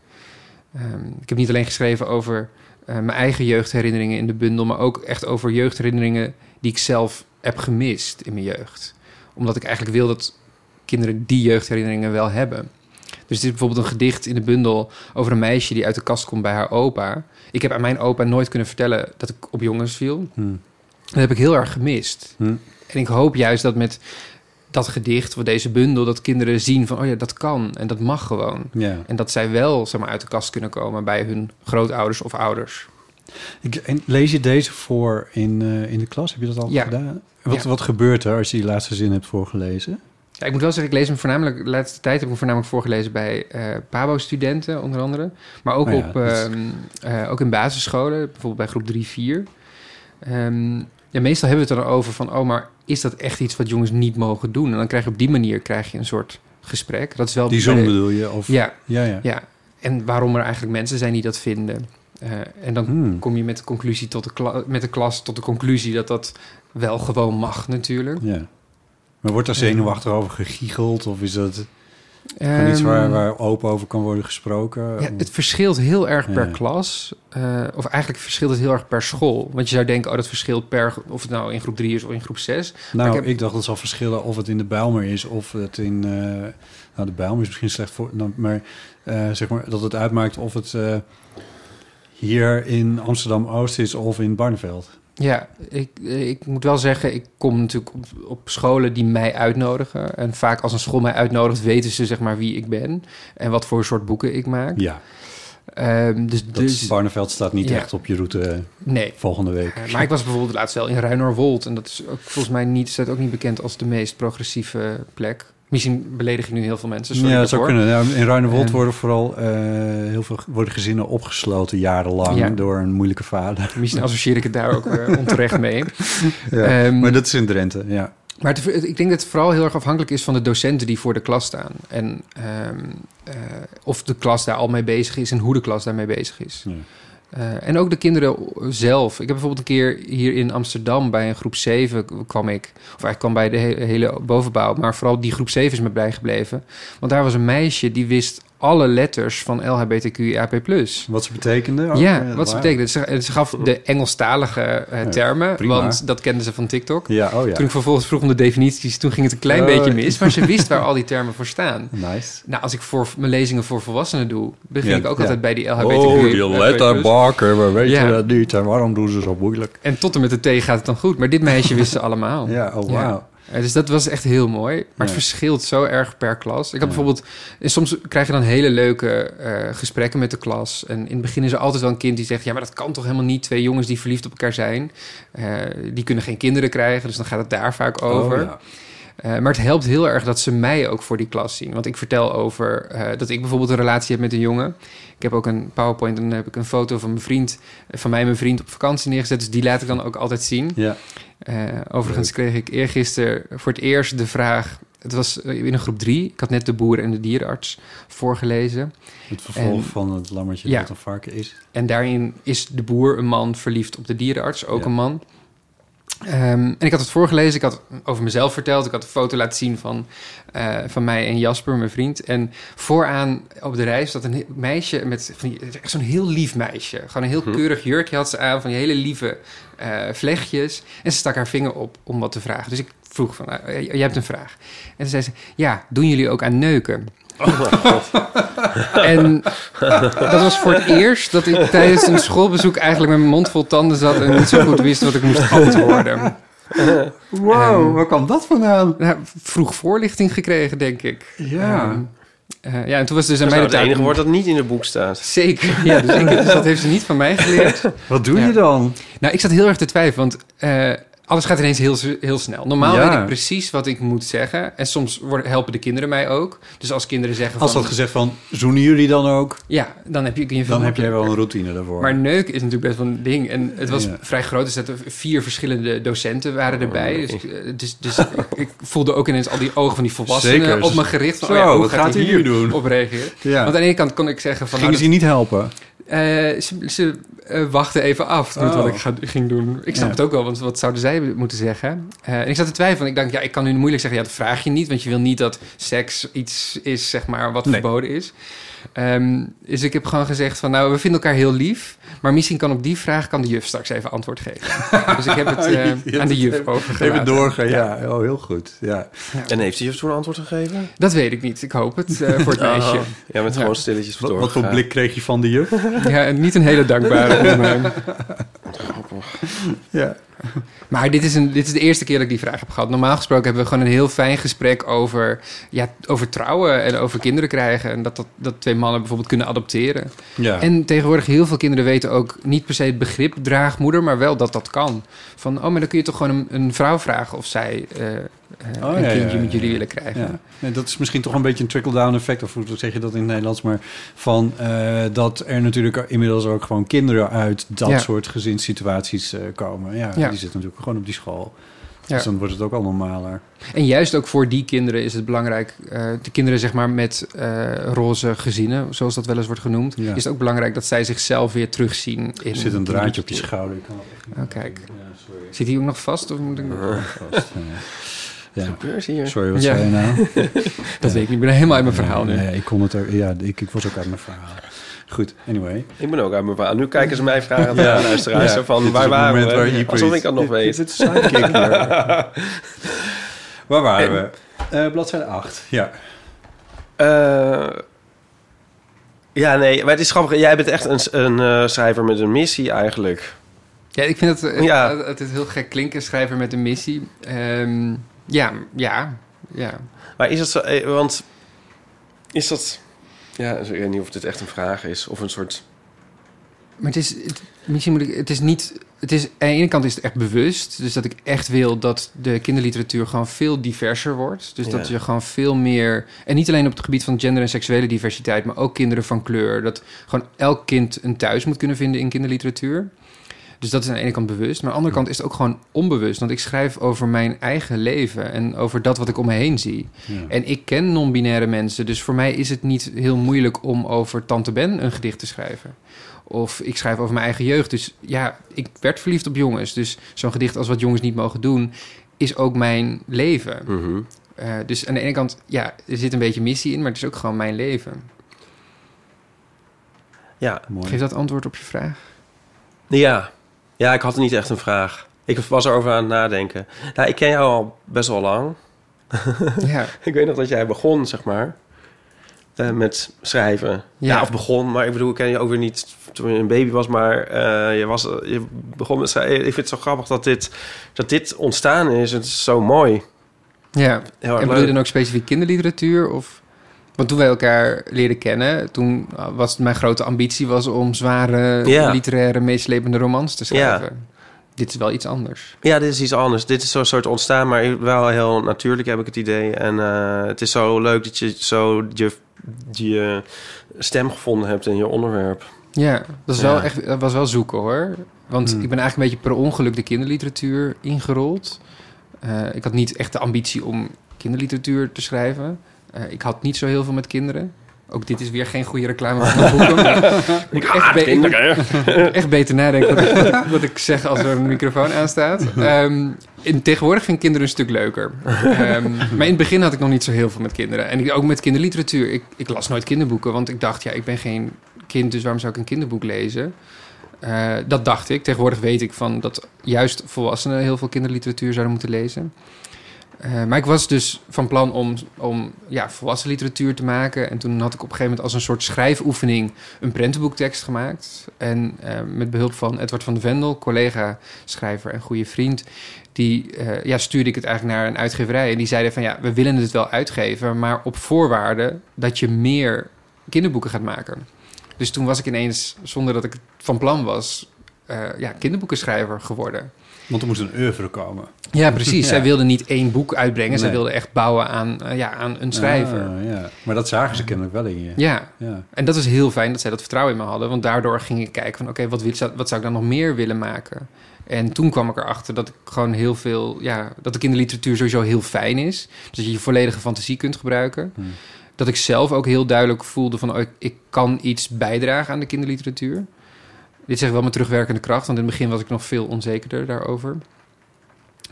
Ehm, ik heb niet alleen geschreven over eh, mijn eigen jeugdherinneringen in de bundel... maar ook echt over jeugdherinneringen die ik zelf heb gemist in mijn jeugd. Omdat ik eigenlijk wil dat kinderen die jeugdherinneringen wel hebben. Dus dit is bijvoorbeeld een gedicht in de bundel over een meisje die uit de kast komt bij haar opa. Ik heb aan mijn opa nooit kunnen vertellen dat ik op jongens viel. Hm. Dat heb ik heel erg gemist. Hm. En ik hoop juist dat met dat gedicht of deze bundel... dat kinderen zien van, oh ja, dat kan en dat mag gewoon. ja. En dat zij wel zeg maar, uit de kast kunnen komen bij hun grootouders of ouders. Ik, en lees je deze voor in, eh, in de klas? Heb je dat al Ja. gedaan? Wat, Ja. wat gebeurt er als je die laatste zin hebt voorgelezen? Ja, ik moet wel zeggen, ik lees hem voornamelijk... De laatste tijd heb ik hem voornamelijk voorgelezen bij eh PABO-studenten, onder andere. Maar ook, Oh ja, op, is- ehm, eh, ook in basisscholen, bijvoorbeeld bij groep 3, 4. Ehm, ja, meestal hebben we het er dan over van... oh, maar is dat echt iets wat jongens niet mogen doen? En dan krijg je op die manier krijg je een soort gesprek. Dat is wel Die de- bedoel je? Of, Ja, ja, ja. ja. En waarom er eigenlijk mensen zijn die dat vinden. Eh, en dan Hmm. kom je met de, conclusie tot de kla- met de klas tot de conclusie dat dat wel gewoon mag natuurlijk. ja. Maar wordt daar zenuwachtig over gegiegeld? Of is dat iets Ehm, waar, waar open over kan worden gesproken? Ja, het verschilt heel erg per Ja. klas. Eh, of eigenlijk verschilt het heel erg per school. Want je zou denken, oh, dat verschilt per... of het nou in groep 3 is of in groep 6. nou, ik dacht dat zal verschillen of het in de Bijlmer is of het in... eh, nou, de Bijlmer is misschien slecht voor... maar eh, zeg maar dat het uitmaakt of het hier in Amsterdam-Oost is of in Barneveld. Ja, ik, ik moet wel zeggen, ik kom natuurlijk op, op scholen die mij uitnodigen. En vaak als een school mij uitnodigt, weten ze zeg maar wie ik ben. En wat voor soort boeken ik maak. Ja, Ehm, dus, dat dus Barneveld staat niet Ja. echt op je route eh, nee. volgende week. Eh, maar ik was bijvoorbeeld laatst wel in Ruinerwold. En dat is ook volgens mij niet, staat ook niet bekend als de meest progressieve plek. Misschien beledig ik nu heel veel mensen. Sorry ja, dat zou kunnen. Ja, in Ruinewold En- worden vooral eh, heel veel worden gezinnen opgesloten jarenlang Ja. door een moeilijke vader. Misschien associeer ik het daar ook onterecht mee. Ja, Ehm, maar dat is in Drenthe, ja. Maar het- ik denk dat het vooral heel erg afhankelijk is van de docenten die voor de klas staan. En ehm, eh, of de klas daar al mee bezig is en hoe de klas daarmee bezig is. Ja. Eh, en ook de kinderen zelf. Ik heb bijvoorbeeld een keer hier in Amsterdam bij een groep 7 kwam ik. Of eigenlijk kwam bij de he- hele bovenbouw. Maar vooral die groep 7 is me bijgebleven. Want daar was een meisje die wist alle letters van LHBTQIAP+. Wat ze betekende? ook, ja, wat ze wauw. betekende. Ze, ze gaf de Engelstalige eh, termen, want dat kenden ze van TikTok. Ja, oh ja. Toen ik vervolgens vroeg om de definities, toen ging het een klein Oh. beetje mis. Maar ze wist waar al die termen voor staan. Nice. Nou, als ik voor mijn lezingen voor volwassenen doe, begin Ja, ik ook ja. altijd bij die LHBTQ. Oh, die letterbakken, we weten Ja. dat niet. En waarom doen ze zo moeilijk? En tot en met de T gaat het dan goed. Maar dit meisje wist ze allemaal. Ja, oh wauw. Dus dat was echt heel mooi. Maar het verschilt zo erg per klas. Ik had Ja. bijvoorbeeld... en Soms krijg je dan hele leuke eh, gesprekken met de klas. En in het begin is er altijd wel een kind die zegt... ja, maar dat kan toch helemaal niet? Twee jongens die verliefd op elkaar zijn. eh, die kunnen geen kinderen krijgen. Dus dan gaat het daar vaak over. Oh, ja. Eh, maar het helpt heel erg dat ze mij ook voor die klas zien. Want ik vertel over eh, dat ik bijvoorbeeld een relatie heb met een jongen. Ik heb ook een PowerPoint en dan heb ik een foto van mijn vriend, van mij en mijn vriend op vakantie neergezet. Dus die laat ik dan ook altijd zien. Ja. Eh, overigens kreeg ik eergisteren voor het eerst de vraag. Het was in een groep drie. Ik had net de boer en de dierenarts voorgelezen. Het vervolg En- van het lammetje Ja. dat een varken is. En daarin is de boer een man verliefd op de dierenarts, ook Ja. een man. Ehm, en ik had het voorgelezen, ik had over mezelf verteld. Ik had een foto laten zien van, eh, van mij en Jasper, mijn vriend. En vooraan op de rij zat een meisje met echt zo'n heel lief meisje. Gewoon een heel keurig jurkje had ze aan, van die hele lieve eh, vlechtjes. En ze stak haar vinger op om wat te vragen. Dus ik vroeg van, eh, jij hebt een vraag. En toen zei ze, ja, doen jullie ook aan neuken? En dat was voor het eerst dat ik tijdens een schoolbezoek eigenlijk met mijn mond vol tanden zat en niet zo goed wist wat ik moest antwoorden. Wow, waar kwam dat vandaan? Nou, vroeg voorlichting gekregen, denk ik. Ja. Ehm, eh, ja, en toen was het dus aan Dat mij de nou het enige woord dat niet in het boek staat. Zeker, ja, dus, ik, dus dat heeft ze niet van mij geleerd. Wat doe Ja. je dan? Nou, ik zat heel erg te twijfelen, want eh, alles gaat ineens heel, heel snel. Normaal Ja. weet ik precies wat ik moet zeggen. En soms worden, helpen de kinderen mij ook. Dus als kinderen zeggen Als van... dat gezegd van, zoenen jullie dan ook? Ja, dan heb je, Dan heb jij wel een routine daarvoor. Maar neuken is natuurlijk best wel een ding. En het was Ja. vrij groot. Dus dat er vier verschillende docenten waren erbij. Dus, ik- eh, dus, dus ik, voelde ook ineens al die ogen van die volwassenen Zeker. op me gericht. Van, Zo, oh ja, hoe wat gaat hij nu doen? Op reageren. Want aan de ene kant kon ik zeggen van... Gingen nou, ze je niet helpen? Eh, ze ze eh, wachten even af met Oh. wat ik ga, ging doen. Ik snap Ja. het ook wel, want wat zouden zij moeten zeggen? Eh, en ik zat te twijfelen. Ik dacht, ja, ik kan nu moeilijk zeggen... ja, dat vraag je niet, want je wil niet dat seks iets is, zeg maar, wat Nee. verboden is. Ehm, dus ik heb gewoon gezegd van, nou, we vinden elkaar heel lief... maar misschien kan op die vraag kan de juf straks even antwoord geven. dus ik heb het eh, aan de juf even- overgelaten. Even doorgaan, ja. Oh, heel goed. Ja. En heeft hij je toen een antwoord gegeven? Dat weet ik niet. Ik hoop het eh, voor het meisje. Oh, ja, met Ja. gewoon stilletjes Wat, wat voor blik kreeg je van de juf? Ja, niet een hele dankbare. mij. ja. Maar dit is, een, dit is de eerste keer dat ik die vraag heb gehad. Normaal gesproken hebben we gewoon een heel fijn gesprek over, ja, over trouwen en over kinderen krijgen. En dat, dat, dat twee mannen bijvoorbeeld kunnen adopteren. ja. En tegenwoordig heel veel kinderen weten ook niet per se het begrip draagmoeder, maar wel dat dat kan. Van, oh, maar dan kun je toch gewoon een, een vrouw vragen of zij eh, eh, Oh, een ja, kindje ja, met jullie ja. willen krijgen. Ja. Nee, dat is misschien toch een beetje een trickle-down effect, of hoe zeg je dat in het Nederlands, maar van eh, dat er natuurlijk inmiddels ook gewoon kinderen uit dat Ja. soort gezinssituaties eh, komen. Ja, Ja. die zitten natuurlijk gewoon op die school. Ja. Dus dan wordt het ook al normaler. En juist ook voor die kinderen is het belangrijk, eh, de kinderen zeg maar met eh, roze gezinnen, zoals dat wel eens wordt genoemd, Ja. is het ook belangrijk dat zij zichzelf weer terugzien in. Er zit een draadje op je in- schouder. Ik kan echt Oh, kijk. Ja, sorry. Zit hij ook nog vast? Of moet ik... Vast, ja. Ja. Gebeurt hier? Sorry, wat Ja. zei je nou? Dat weet ik niet. Ik ben helemaal uit mijn verhaal nu. Nee, ik kon het er. Ja, ik, ik was ook uit mijn verhaal. Goed, anyway. Ik ben ook uit mijn verhaal. Nu kijken ze mij vragen Ja. naar luisteraars. Ja. Van, waar het waren we? waar Alsof ik dat nog weet. Dit is hier. Waar waren we? Eh bladzijde 8. Ja. Eh, ja, nee, maar het is grappig. Jij bent echt een, een eh, schrijver met een missie eigenlijk. Ja, ik vind het, Ja. het, het is heel gek klinken, schrijver met een missie. Ehm, ja, ja, ja. Maar is dat zo... eh, Want is dat... Ja, ik weet niet of dit echt een vraag is. Of een soort... Maar het is, het, misschien moet ik, het is niet, het is, aan de ene kant is het echt bewust. Dus dat ik echt wil dat de kinderliteratuur gewoon veel diverser wordt. Dus dat je gewoon veel meer, en niet alleen op het gebied van gender en seksuele diversiteit, maar ook kinderen van kleur. Dat gewoon elk kind een thuis moet kunnen vinden in kinderliteratuur. Dus dat is aan de ene kant bewust. Maar aan de andere kant is het ook gewoon onbewust. Want ik schrijf over mijn eigen leven en over dat wat ik om me heen zie. Ja. En ik ken non-binaire mensen, dus voor mij is het niet heel moeilijk om over Tante Ben een gedicht te schrijven. Of ik schrijf over mijn eigen jeugd. Dus ja, ik werd verliefd op jongens. Dus zo'n gedicht als wat jongens niet mogen doen, is ook mijn leven. Mhm. Eh, dus aan de ene kant, ja, er zit een beetje missie in, maar het is ook gewoon mijn leven. Ja. Mooi. Geeft dat antwoord op je vraag? Ja. Ja, ik had niet echt een vraag. Ik was erover aan het nadenken. Nou, ik ken jou al best wel lang. ja. Ik weet nog dat jij begon, zeg maar, eh, met schrijven. Ja. Ja. of begon, maar ik bedoel, ik ken je ook weer niet toen je een baby was, maar eh, je, was, je begon met schrijven. Ik vind het zo grappig dat dit, dat dit ontstaan is. Het is zo mooi. Ja. Heel En bedoel je dan ook specifiek kinderliteratuur? Of... Want toen wij elkaar leren kennen, toen was mijn grote ambitie was om zware Ja. literaire meeslepende romans te schrijven. dit is wel iets anders. Ja, dit is iets anders. Dit is zo'n soort ontstaan, maar wel heel natuurlijk heb ik het idee. En eh, het is zo leuk dat je zo je, je stem gevonden hebt in je onderwerp. Ja, dat, is Ja. Wel echt, dat was wel zoeken hoor. Want Hmm. ik ben eigenlijk een beetje per ongeluk de kinderliteratuur ingerold. Eh, ik had niet echt de ambitie om kinderliteratuur te schrijven. Eh, ik had niet zo heel veel met kinderen. Ook dit is weer geen goede reclame mijn boeken. ik echt, be- ik moet echt beter nadenken wat ik, wat ik zeg als er een microfoon aanstaat. Ehm in, tegenwoordig vind ik kinderen een stuk leuker. Ehm, maar in het begin had ik nog niet zo heel veel met kinderen. En ik, ook met kinderliteratuur. Ik, ik las nooit kinderboeken, want ik dacht, ja, ik ben geen kind, dus waarom zou ik een kinderboek lezen? Eh, dat dacht ik. Tegenwoordig weet ik van dat juist volwassenen heel veel kinderliteratuur zouden moeten lezen. Eh, maar ik was dus van plan om, om ja, volwassen literatuur te maken. En toen had ik op een gegeven moment als een soort schrijfoefening een prentenboektekst gemaakt. En eh, met behulp van Edward van de Vendel, collega, schrijver en goede vriend, die eh, ja, stuurde ik het eigenlijk naar een uitgeverij. En die zeiden van ja, we willen het wel uitgeven, maar op voorwaarde dat je meer kinderboeken gaat maken. Dus toen was ik ineens, zonder dat ik van plan was, ja, kinderboekenschrijver geworden. Want er moet een oeuvre komen. Ja, precies. Ja. Zij wilden niet één boek uitbrengen. Zij wilden echt bouwen aan, eh, ja, aan een schrijver. Ah, ja. Maar dat zagen ze kennelijk wel in je. Ja. Ja. en dat is heel fijn dat zij dat vertrouwen in me hadden. Want daardoor ging ik kijken van... oké, wat, wil- wat zou ik dan nog meer willen maken? En toen kwam ik erachter dat ik gewoon heel veel... Ja, dat de kinderliteratuur sowieso heel fijn is. Dus dat je je volledige fantasie kunt gebruiken. Hmm. Dat ik zelf ook heel duidelijk voelde van... oh, ik, ik kan iets bijdragen aan de kinderliteratuur. Dit zeg ik wel met terugwerkende kracht. Want in het begin was ik nog veel onzekerder daarover.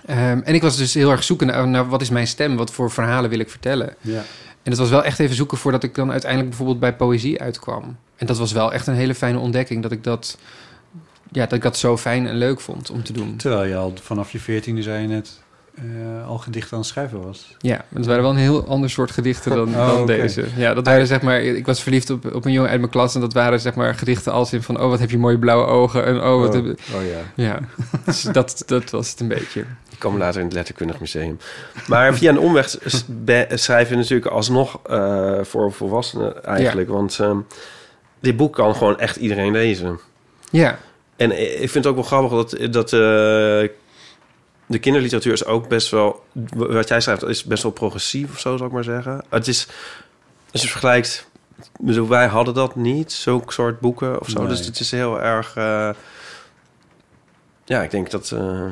Ehm, en ik was dus heel erg zoeken naar, naar wat is mijn stem? Wat voor verhalen wil ik vertellen? Ja. En het was wel echt even zoeken voordat ik dan uiteindelijk bijvoorbeeld bij poëzie uitkwam. En dat was wel echt een hele fijne ontdekking dat ik dat, ja, dat ik dat zo fijn en leuk vond om te doen. Terwijl je al vanaf je veertiende, zei je net, eh, al gedichten aan het schrijven was. Ja, maar het waren wel een heel ander soort gedichten dan, Oh, dan deze. Ja, dat waren zeg maar, ik was verliefd op, op een jongen uit mijn klas en dat waren zeg maar gedichten als in van, oh wat heb je mooie blauwe ogen en oh wat Oh, heb- oh ja. Ja, dus dat, dat was het een beetje. Die komen later in het Letterkundig Museum. Maar via een omweg s- be- schrijf je natuurlijk alsnog eh, voor volwassenen eigenlijk. Want ehm, dit boek kan gewoon echt iedereen lezen. Ja. En i- ik vind het ook wel grappig dat, dat eh, de kinderliteratuur is ook best wel... Wat jij schrijft is best wel progressief of zo, zou ik maar zeggen. Het is, als je vergelijkt... bedoel, Wij hadden dat niet, zulke soort boeken of zo. Nee. Dus het is heel erg... eh, ja, ik denk dat... eh,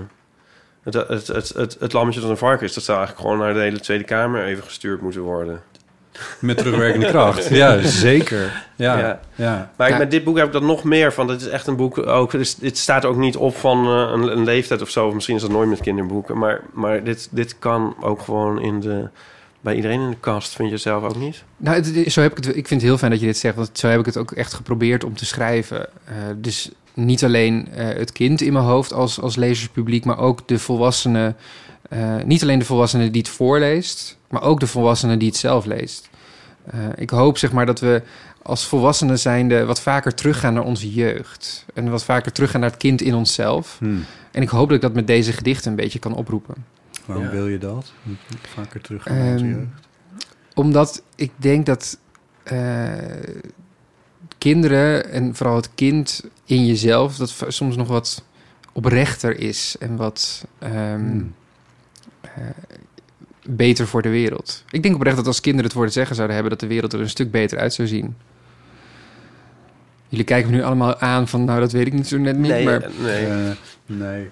het, het, het, het, het lammetje dat een varken is... dat zou eigenlijk gewoon naar de hele Tweede Kamer even gestuurd moeten worden. Met terugwerkende kracht. Ja, zeker. Ja, ja. Maar Ja. met dit boek heb ik dat nog meer van. Het is echt een boek ook. Dus het staat ook niet op van eh, een, een leeftijd of zo. Of misschien is dat nooit met kinderboeken. Maar, maar dit, dit kan ook gewoon in de, bij iedereen in de kast. Vind je zelf ook niet? Nou, het- zo heb ik het. Ik vind het heel fijn dat je dit zegt, want zo heb ik het ook echt geprobeerd om te schrijven. Eh, dus niet alleen eh, het kind in mijn hoofd als, als lezerspubliek, maar ook de volwassenen. Eh, niet alleen de volwassene die het voorleest, maar ook de volwassene die het zelf leest. Eh, ik hoop zeg maar dat we als volwassenen zijnde wat vaker teruggaan naar onze jeugd. En wat vaker teruggaan naar het kind in onszelf. Hmm. En ik hoop dat ik dat met deze gedichten een beetje kan oproepen. Waarom Ja. wil je dat? Vaker terug naar onze Ehm, jeugd? Omdat ik denk dat eh, kinderen en vooral het kind in jezelf, dat soms nog wat oprechter is en wat ehm, Hmm. Eh, beter voor de wereld. Ik denk oprecht dat als kinderen het voor het zeggen zouden hebben, dat de wereld er een stuk beter uit zou zien. Jullie kijken me nu allemaal aan van, nou dat weet ik niet zo net niet, Nee, maar eh, nee. Eh, nee.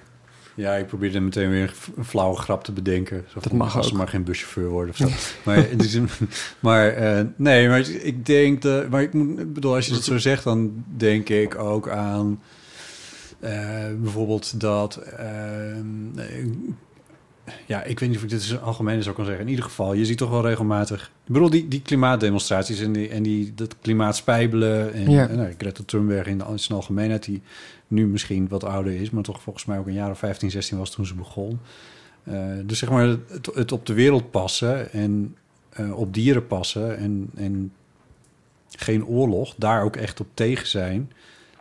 Ja, ik probeerde meteen weer een flauwe grap te bedenken. Zo Dat van, mag als maar geen buschauffeur worden of zo. maar maar eh, nee, maar ik denk dat... Maar ik, moet, ik bedoel, als je dat zo zegt, dan denk ik ook aan... eh, bijvoorbeeld dat... eh, eh, ja, ik weet niet of ik dit is algemeen zo kan zeggen. In ieder geval, je ziet toch wel regelmatig... Ik bedoel, die, die klimaatdemonstraties en, die, en die, dat klimaatspijbelen... en, Ja. en nou, Greta Thunberg in, de, in algemeenheid... die nu misschien wat ouder is... maar toch volgens mij ook een jaar of 15, 16 was toen ze begon. Eh, dus zeg maar, het, het op de wereld passen... en eh, op dieren passen... en, en geen oorlog, daar ook echt op tegen zijn...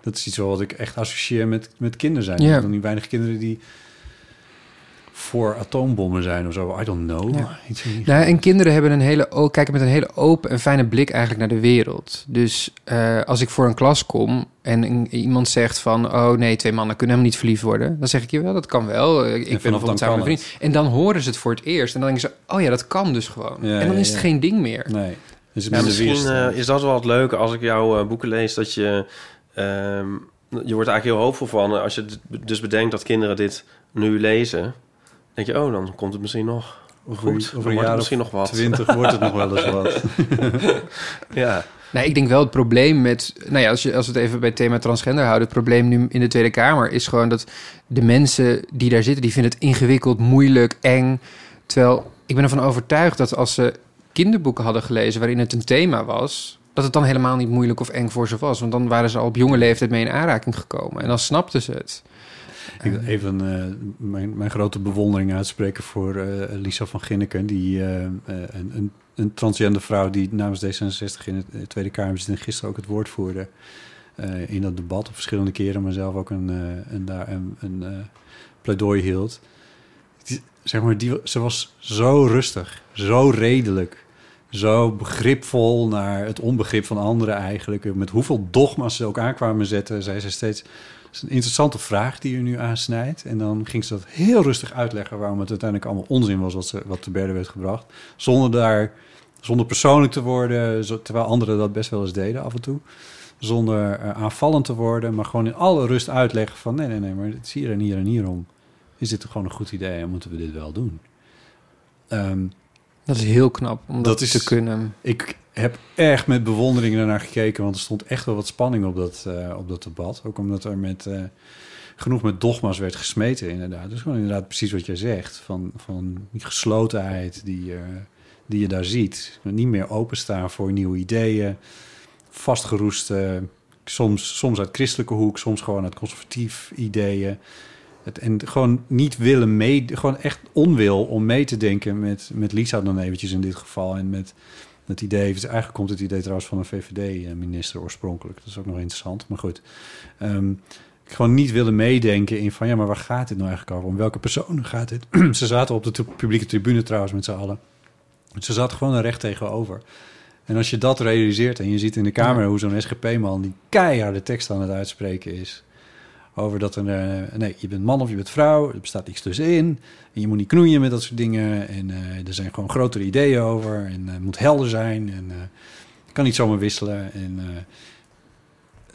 dat is iets wat ik echt associeer met, met kinderen zijn. Ja. Er zijn niet weinig kinderen die voor atoombommen zijn of zo. I don't know. Ja. Nou, en kinderen hebben een hele, kijken met een hele open en fijne blik eigenlijk naar de wereld. Dus eh, als ik voor een klas kom en iemand zegt van... oh nee, twee mannen kunnen helemaal niet verliefd worden... dan zeg ik je wel, dat kan wel. Ik ben bijvoorbeeld dan samen met vriend. En dan horen ze het voor het eerst. En dan denken ze, oh ja, dat kan dus gewoon. Ja, en dan ja, is het geen ding meer. Nee. Dus misschien eh, is dat wel het leuke als ik jouw eh, boeken lees. Dat je... ehm, je wordt er eigenlijk heel hoopvol van. Als je dus bedenkt dat kinderen dit nu lezen... denk je, oh, dan komt het misschien nog Over- goed. over een jaar misschien nog wat. 20 wordt het nog wel eens wat. ja. Nee, ik denk wel het probleem met... Nou ja, als, je, als we het even bij het thema transgender houden... het probleem nu in de Tweede Kamer is gewoon dat... de mensen die daar zitten, die vinden het ingewikkeld, moeilijk, eng. Terwijl ik ben ervan overtuigd dat als ze kinderboeken hadden gelezen... waarin het een thema was... dat het dan helemaal niet moeilijk of eng voor ze was. Want dan waren ze al op jonge leeftijd mee in aanraking gekomen. En dan snapten ze het. Ik wil even eh, mijn, mijn grote bewondering uitspreken voor eh, Lisa van Ginneken... die eh, een, een, een transgender vrouw die namens D66 in het Tweede Kamer zit... en gisteren ook het woord voerde in dat debat op verschillende keren... maar zelf ook een, eh, een, een, pleidooi hield. Zeg maar, die, ze was zo rustig, zo redelijk... Zo begripvol naar het onbegrip van anderen eigenlijk. Met hoeveel dogma's ze ook aankwamen zetten, zei ze steeds... Is een interessante vraag die u nu aansnijdt. En dan ging ze dat heel rustig uitleggen waarom het uiteindelijk allemaal onzin was wat, ze, wat te berden werd gebracht. Zonder daar, zonder persoonlijk te worden, terwijl anderen dat best wel eens deden af en toe. Zonder eh, aanvallend te worden, maar gewoon in alle rust uitleggen van nee, nee, nee, maar het is hier en hier en hierom. Is dit gewoon een goed idee en moeten we dit wel doen? Ehm, Dat is heel knap om dat, Dat is- te kunnen. ik heb echt met bewondering ernaar gekeken, want er stond echt wel wat spanning op dat, eh, op dat debat. Ook omdat er met, eh, genoeg met dogma's werd gesmeten, inderdaad. Dus gewoon inderdaad precies wat jij zegt, van, van die geslotenheid die, eh, die je daar ziet. Niet meer openstaan voor nieuwe ideeën, vastgeroest, eh, soms, soms uit christelijke hoek, soms gewoon uit conservatief ideeën. Het, en gewoon niet willen mee, gewoon echt onwil om mee te denken met, met Lisa dan eventjes in dit geval. En met het idee, eigenlijk komt het idee trouwens van een VVD-minister oorspronkelijk. Dat is ook nog interessant, maar goed. Ehm, gewoon niet willen meedenken in van ja, maar waar gaat dit nou eigenlijk over? Om welke personen gaat dit? Ze zaten op de publieke tribune trouwens met z'n allen. Ze zaten gewoon een recht tegenover. En als je dat realiseert en je ziet in de Kamer hoe zo'n SGP-man die keiharde tekst aan het uitspreken is. Over dat er, eh, nee, je bent man of je bent vrouw, er bestaat niks tussenin. En je moet niet knoeien met dat soort dingen. En eh, er zijn gewoon grotere ideeën over. En eh, het moet helder zijn. En kan niet zomaar wisselen. En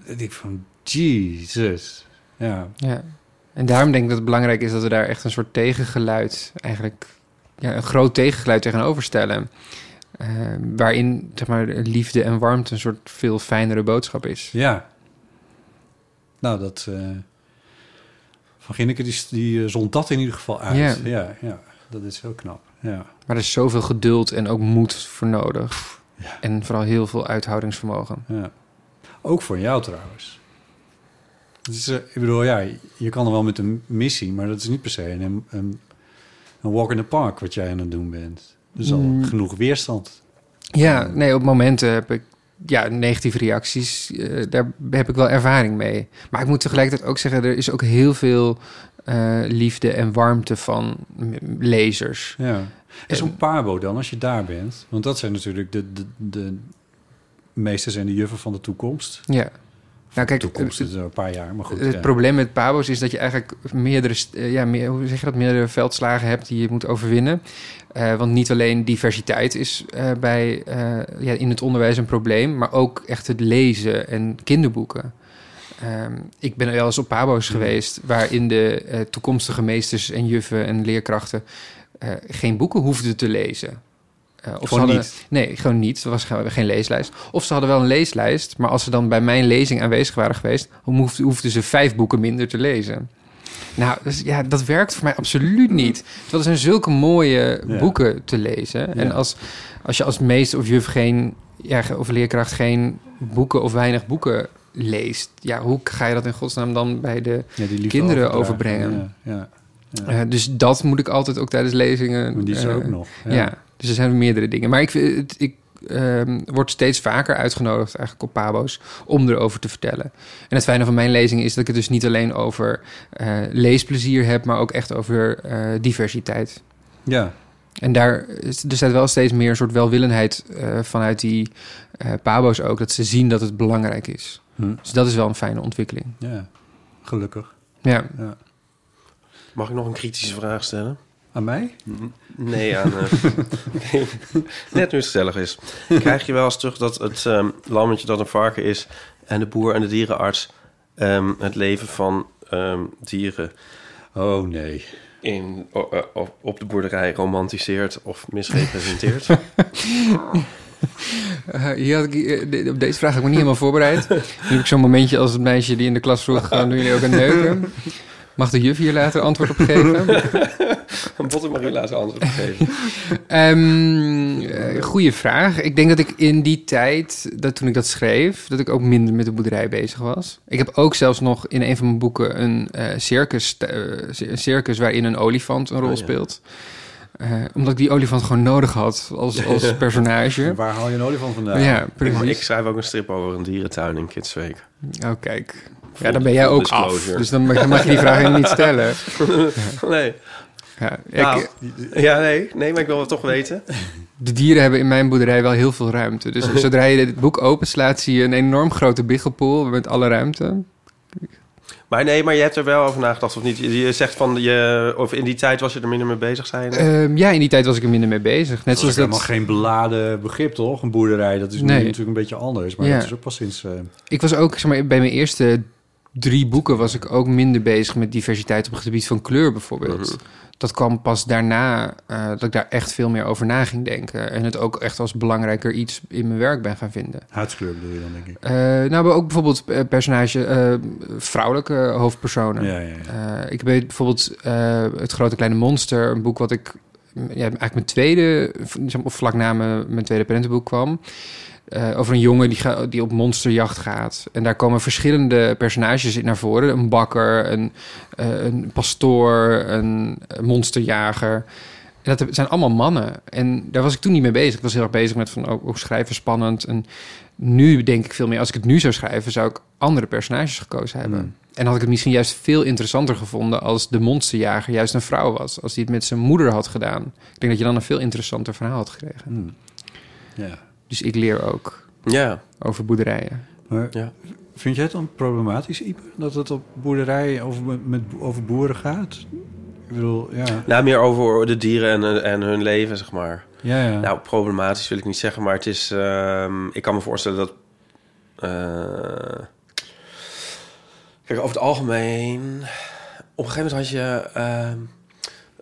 ik denk van, Jesus. Ja, Ja. En daarom denk ik dat het belangrijk is dat we daar echt een soort tegengeluid, eigenlijk ja, een groot tegengeluid tegenover stellen. Waarin zeg maar, liefde en warmte een soort veel fijnere boodschap is. ja. Nou, dat... eh, van Ginneke, die, die eh, zond dat in ieder geval uit. Ja. Ja, ja, dat is heel knap. Ja. Maar er is zoveel geduld en ook moed voor nodig. En vooral heel veel uithoudingsvermogen. Ja. Ook voor jou trouwens. Het is, eh, ik bedoel, ja, je kan er wel met een missie, maar dat is niet per se een, een, een walk in the park wat jij aan het doen bent. Is al Mm. genoeg weerstand. Ja, nee, op momenten heb ik ja, negatieve reacties. eh, daar heb ik wel ervaring mee. Maar ik moet tegelijkertijd ook zeggen, er is ook heel veel eh, liefde en warmte van lezers. Ja. En zo'n Pabo dan, als je daar bent, want dat zijn natuurlijk de, de, de meesters en de juffen van de toekomst. Ja. Nou, kijk, toekomst is een paar jaar, maar goed. Het ja. probleem met Pabo's is dat je eigenlijk meerdere, eh, ja, meer, hoe zeg je dat, meerdere veldslagen hebt die je moet overwinnen. Eh, want niet alleen diversiteit is eh, bij, ja, in het onderwijs een probleem, maar ook echt het lezen en kinderboeken. Ehm, ik ben wel eens op Pabo's geweest waarin de toekomstige meesters en juffen en leerkrachten geen boeken hoefden te lezen. Eh, of ze hadden, niet? Nee, gewoon niet. Er was geen leeslijst. Of ze hadden wel een leeslijst, maar als ze dan bij mijn lezing aanwezig waren geweest, hoefden, hoefden ze vijf boeken minder te lezen. Nou, dus, ja, dat werkt voor mij absoluut niet. Terwijl er zijn zulke mooie Ja. boeken te lezen. En als, als je als meester of juf geen, ja, of leerkracht geen boeken of weinig boeken leest, ja, hoe ga je dat in godsnaam dan bij de Ja, kinderen overbrengen? Ja, ja, ja. Eh, dus dat moet ik altijd ook tijdens lezingen. Maar die is er eh, ook nog. Ja. Dus er zijn meerdere dingen. Maar ik, het- ik ehm, wordt steeds vaker uitgenodigd eigenlijk op Pabo's om erover te vertellen. En het fijne van mijn lezing is dat ik het dus niet alleen over eh, leesplezier heb, maar ook echt over eh, diversiteit. Ja. En daar is, er staat wel steeds meer een soort welwillendheid eh, vanuit die eh, Pabo's ook, dat ze zien dat het belangrijk is. Hm. Dus dat is wel een fijne ontwikkeling. Ja, gelukkig. Ja. Ja. Mag ik nog een kritische vraag stellen? Aan mij? Nee, aan... eh, net nu het gezellig is. Krijg je wel eens terug dat het ehm, lammetje dat een varken is... en de boer en de dierenarts... ehm, het leven van ehm, dieren Oh nee. in, o- eh, op- de boerderij romantiseert of misrepresenteert? Ik, eh, op deze vraag heb ik me niet helemaal voorbereid. Nu heb ik zo'n momentje als het meisje die in de klas vroeg... gaan doen jullie ook een neuken? Mag de juf hier later antwoord op geven? Botte Marie laat zijn antwoord geven. Ehm eh, goeie vraag. Ik denk dat ik in die tijd, dat toen ik dat schreef... dat ik ook minder met de boerderij bezig was. Ik heb ook zelfs nog in een van mijn boeken... een, eh, circus, eh, een circus waarin een olifant een rol Oh, ja. speelt. Eh, omdat ik die olifant gewoon nodig had als, als personage. Waar haal je een olifant vandaan? Ja, Ik, precies. ik schrijf ook een strip over een dierentuin in Kidsweek. Oh, kijk. Ja, dan ben jij ook af. Dus dan mag, dan mag je die vraag helemaal niet stellen. Nee. Ja, ik, Nou, ja, nee, nee, maar ik wil het toch weten. de dieren hebben in mijn boerderij wel heel veel ruimte. Dus zodra je dit boek openslaat, zie je een enorm grote biggelpool met alle ruimte. Maar nee, maar je hebt er wel over nagedacht of niet? Je zegt van, je, of in die tijd was je er minder mee bezig zijn. Ehm, ja, in die tijd was ik er minder mee bezig. Net Dat is zoals helemaal dat. geen beladen begrip, toch? Een boerderij, dat is nu Nee. natuurlijk een beetje anders. Maar Ja. dat is ook pas sinds... eh, Ik was ook, zeg maar, bij mijn eerste drie boeken was ik ook minder bezig met diversiteit op het gebied van kleur bijvoorbeeld. Dat kwam pas daarna eh, dat ik daar echt veel meer over na ging denken. En het ook echt als belangrijker iets in mijn werk ben gaan vinden. huidskleur bedoel je dan, denk ik. Eh, nou, maar ook bijvoorbeeld eh, personage, vrouwelijke hoofdpersonen. Ja, ja, ja. Ik weet bijvoorbeeld Het Grote Kleine Monster, een boek wat ik ja, eigenlijk mijn tweede, of vlak na mijn, mijn tweede prentenboek kwam. Eh, over een jongen die, ga, die op monsterjacht gaat. En daar komen verschillende personages in naar voren. Een bakker, een, eh, een pastoor, een, monsterjager. En dat zijn allemaal mannen. En daar was ik toen niet mee bezig. Ik was heel erg bezig met van, oh, oh, schrijven spannend. En nu denk ik veel meer, als ik het nu zou schrijven... zou ik andere personages gekozen hebben. Hmm. En had ik het misschien juist veel interessanter gevonden... als de monsterjager juist een vrouw was. Als hij het met zijn moeder had gedaan. Ik denk dat je dan een veel interessanter verhaal had gekregen. Hmm. Ja. Dus ik leer ook Ja, over boerderijen. Maar Ja. vind jij het dan problematisch, Ipe? Dat het op boerderijen over, met, met- over boeren gaat? Ik bedoel, ja. nou meer over de dieren en, en hun leven, zeg maar. Ja, ja. Nou, problematisch wil ik niet zeggen, maar het is... ehm, ik kan me voorstellen dat... eh, kijk, over het algemeen... Op een gegeven moment had je... ehm,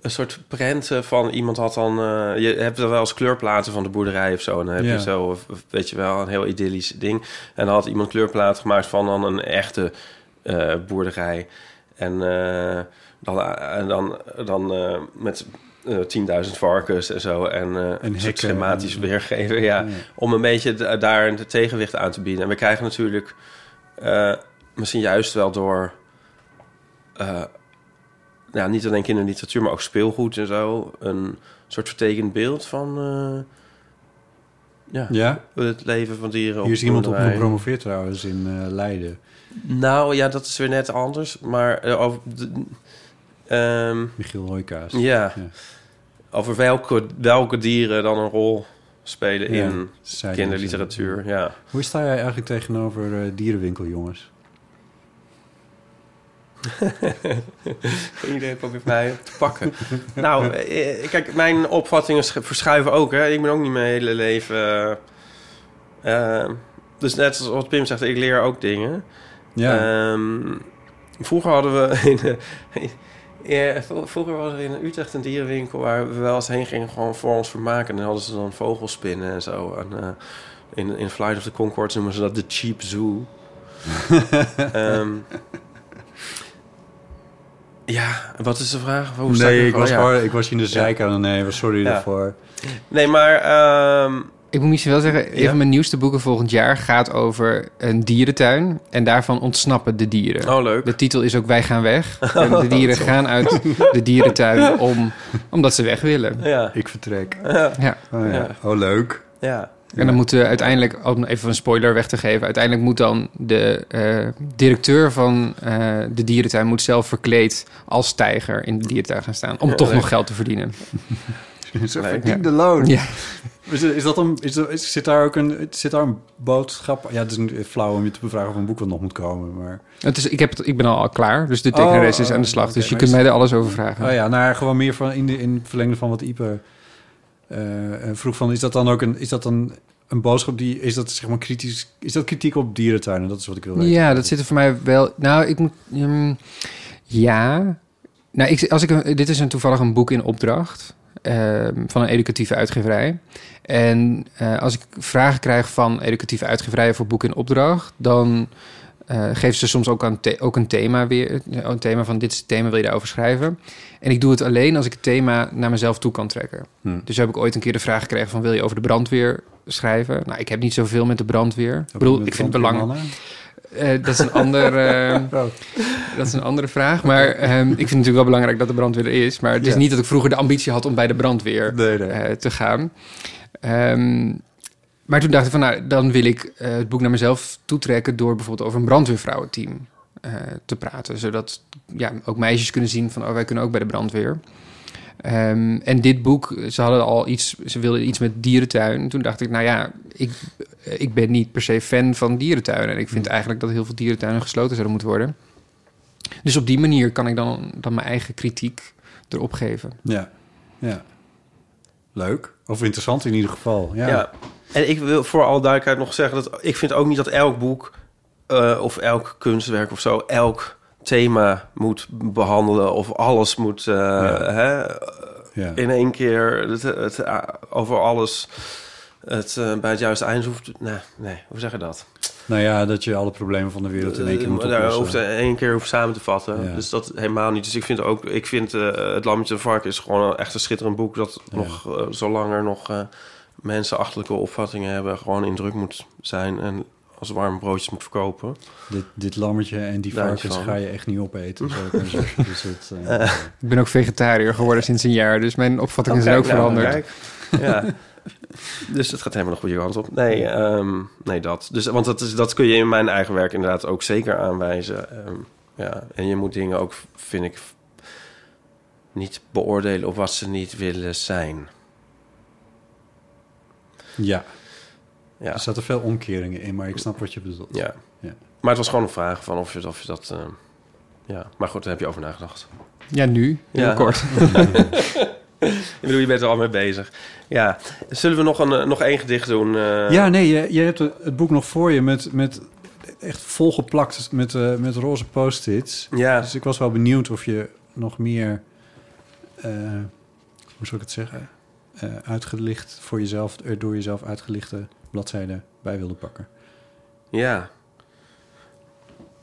een soort prenten van iemand had dan... eh, je hebt er wel eens kleurplaten van de boerderij of zo. En dan heb Ja. je zo, of- weet je wel, een heel idyllisch ding. En dan had iemand kleurplaten gemaakt van dan een echte eh, boerderij. En eh, dan, en dan, dan eh, met eh 10.000 varkens en zo. En een soort hekken schematisch en- weergeven, ja. Ja. Om een beetje da- daar een tegenwicht aan te bieden. En we krijgen natuurlijk misschien juist wel door... ja, niet alleen kinderliteratuur, maar ook speelgoed en zo. Een soort vertekend beeld van eh, ja, Ja? het leven van dieren. Hier is iemand op gepromoveerd trouwens in eh, Leiden. Nou ja, dat is weer net anders. Maar eh, over, de, ehm, Michiel Hoijkaas. ja, Ja. over welke, welke dieren dan een rol spelen Ja, in kinderliteratuur. Ja. Hoe sta jij eigenlijk tegenover eh, dierenwinkeljongens? Geen idee, probeer mij te pakken. nou, eh, kijk, mijn opvattingen sch- verschuiven ook. Hè. Ik ben ook niet mijn hele leven... eh, eh, dus net als wat Pim zegt, ik leer ook dingen. Ja. Ehm, vroeger hadden we... In, de- ja, vro- vroeger was er in Utrecht een dierenwinkel... waar we wel eens heen gingen gewoon voor ons vermaken. En dan hadden ze dan vogelspinnen en zo. En, in, in Flight of the Conchords noemen ze dat de cheap zoo. Ehm, ja, wat is de vraag? Hoe nee, ik was, Ja. ik was in de zijk aan het nemen. Sorry Ja. daarvoor. Nee, maar... ehm, Ik moet misschien wel zeggen, een Ja? van mijn nieuwste boeken volgend jaar gaat over een dierentuin. En daarvan ontsnappen de dieren. oh, leuk. De titel is ook Wij gaan weg. En de dieren gaan uit de dierentuin om, omdat ze weg willen. Ja. Ik vertrek. Ja. Ja. Oh, ja. Ja. oh leuk. ja. En dan moet eh, uiteindelijk, om even een spoiler weg te geven... uiteindelijk moet dan de eh, directeur van eh, de dierentuin... moet zelf verkleed als tijger in de dierentuin gaan staan... om Ja, toch leuk. nog geld te verdienen. Ze verdiende loon. Ja. Is, is dat een, is, is- zit daar ook een, zit daar een boodschap? Ja, het is een flauw om je te bevragen of een boek wat nog moet komen, maar... Het is, ik, heb het, ik ben al klaar, dus de tekenares Oh, is aan de slag. dus je kunt is- mij er alles over vragen. Oh ja, nou gewoon meer van in, de, in het verlengde van wat Ipe eh, eh, vroeg van, is dat dan ook een, is dat dan een boodschap die, is dat zeg maar kritisch, is dat kritiek op dierentuinen? Dat is wat ik wil weten. Ja, dat zit er voor mij wel. Nou, ik moet. ehm, ja. Nou, ik, als ik, dit is een toevallig een boek in opdracht ehm, van een educatieve uitgeverij. En eh, als ik vragen krijg van educatieve uitgeverijen voor boek in opdracht, dan eh geven ze soms ook, aan ook een thema weer. Een thema van dit is het thema, wil je daarover schrijven? En ik doe het alleen als ik het thema naar mezelf toe kan trekken. Hm. Dus heb ik ooit een keer de vraag gekregen van wil je over de brandweer schrijven? Nou, ik heb niet zoveel met de brandweer. Ik bedoel, ik vind het belangrijk. Eh, dat is een ander, eh, Oh. dat is een andere vraag. Maar ehm, ik vind het natuurlijk wel belangrijk dat de brandweer er is. Maar het is Ja. niet dat ik vroeger de ambitie had om bij de brandweer Nee, nee. eh, te gaan. Ehm, maar toen dacht ik van, nou, dan wil ik eh, het boek naar mezelf toetrekken door bijvoorbeeld over een brandweervrouwenteam eh, te praten. Zodat ja, ook meisjes kunnen zien van, oh, wij kunnen ook bij de brandweer. Ehm, en dit boek, ze hadden al iets, ze wilden iets met dierentuin. Toen dacht ik, nou ja, ik, ik ben niet per se fan van dierentuinen. En ik vind eigenlijk dat heel veel dierentuinen gesloten zouden moeten worden. Dus op die manier kan ik dan, dan mijn eigen kritiek erop geven. Ja, ja. Leuk. Of interessant in ieder geval. Ja. Ja. En ik wil voor alle duidelijkheid nog zeggen dat ik vind ook niet dat elk boek eh, of elk kunstwerk of zo elk thema moet behandelen of alles moet eh, hè, Ja. in één keer het, het, eh, over alles het bij het juiste eind hoeft. Nee, nee, hoe zeg je dat? Nou ja, dat je alle problemen van de wereld in één keer moet daar oplossen. hoeft in één keer hoeft samen te vatten. Ja. Dus dat helemaal niet. Dus ik vind ook, ik vind het Lammetje en Vark is gewoon een echt een schitterend boek dat Ja. nog uh, zolang er nog mensen achterlijke opvattingen hebben, gewoon in druk moet zijn en als warme broodjes moet verkopen. Dit, dit lammetje en die Daar varkens ga je echt niet opeten. Dus het, eh, Eh, Ik ben ook vegetariër geworden sinds een jaar, dus mijn opvattingen zijn ook kijk, nou, veranderd. kijk. Ja. dus het gaat helemaal de goede kant op. Nee, ehm, nee dat. Dus, want dat, is, dat kun je in mijn eigen werk inderdaad ook zeker aanwijzen. Ehm, ja. En je moet dingen ook, vind ik, niet beoordelen op wat ze niet willen zijn. Ja, Ja. er zaten veel omkeringen in, maar ik snap wat je bedoelt. Ja. Ja. Maar het was gewoon een vraag van of je, of je dat... ehm, ja, maar goed, daar heb je over nagedacht. Ja, nu, heel Ja. kort. Ik bedoel, je bent er al mee bezig. Ja, zullen we nog, een, eh, nog één gedicht doen? eh? Ja, nee, je, je hebt het boek nog voor je met, met echt volgeplakt met, eh, met roze post-its. Ja, Dus ik was wel benieuwd of je nog meer, eh, hoe zou ik het zeggen, eh, uitgelicht voor jezelf, er door jezelf uitgelichte bladzijden bij wilde pakken. ja.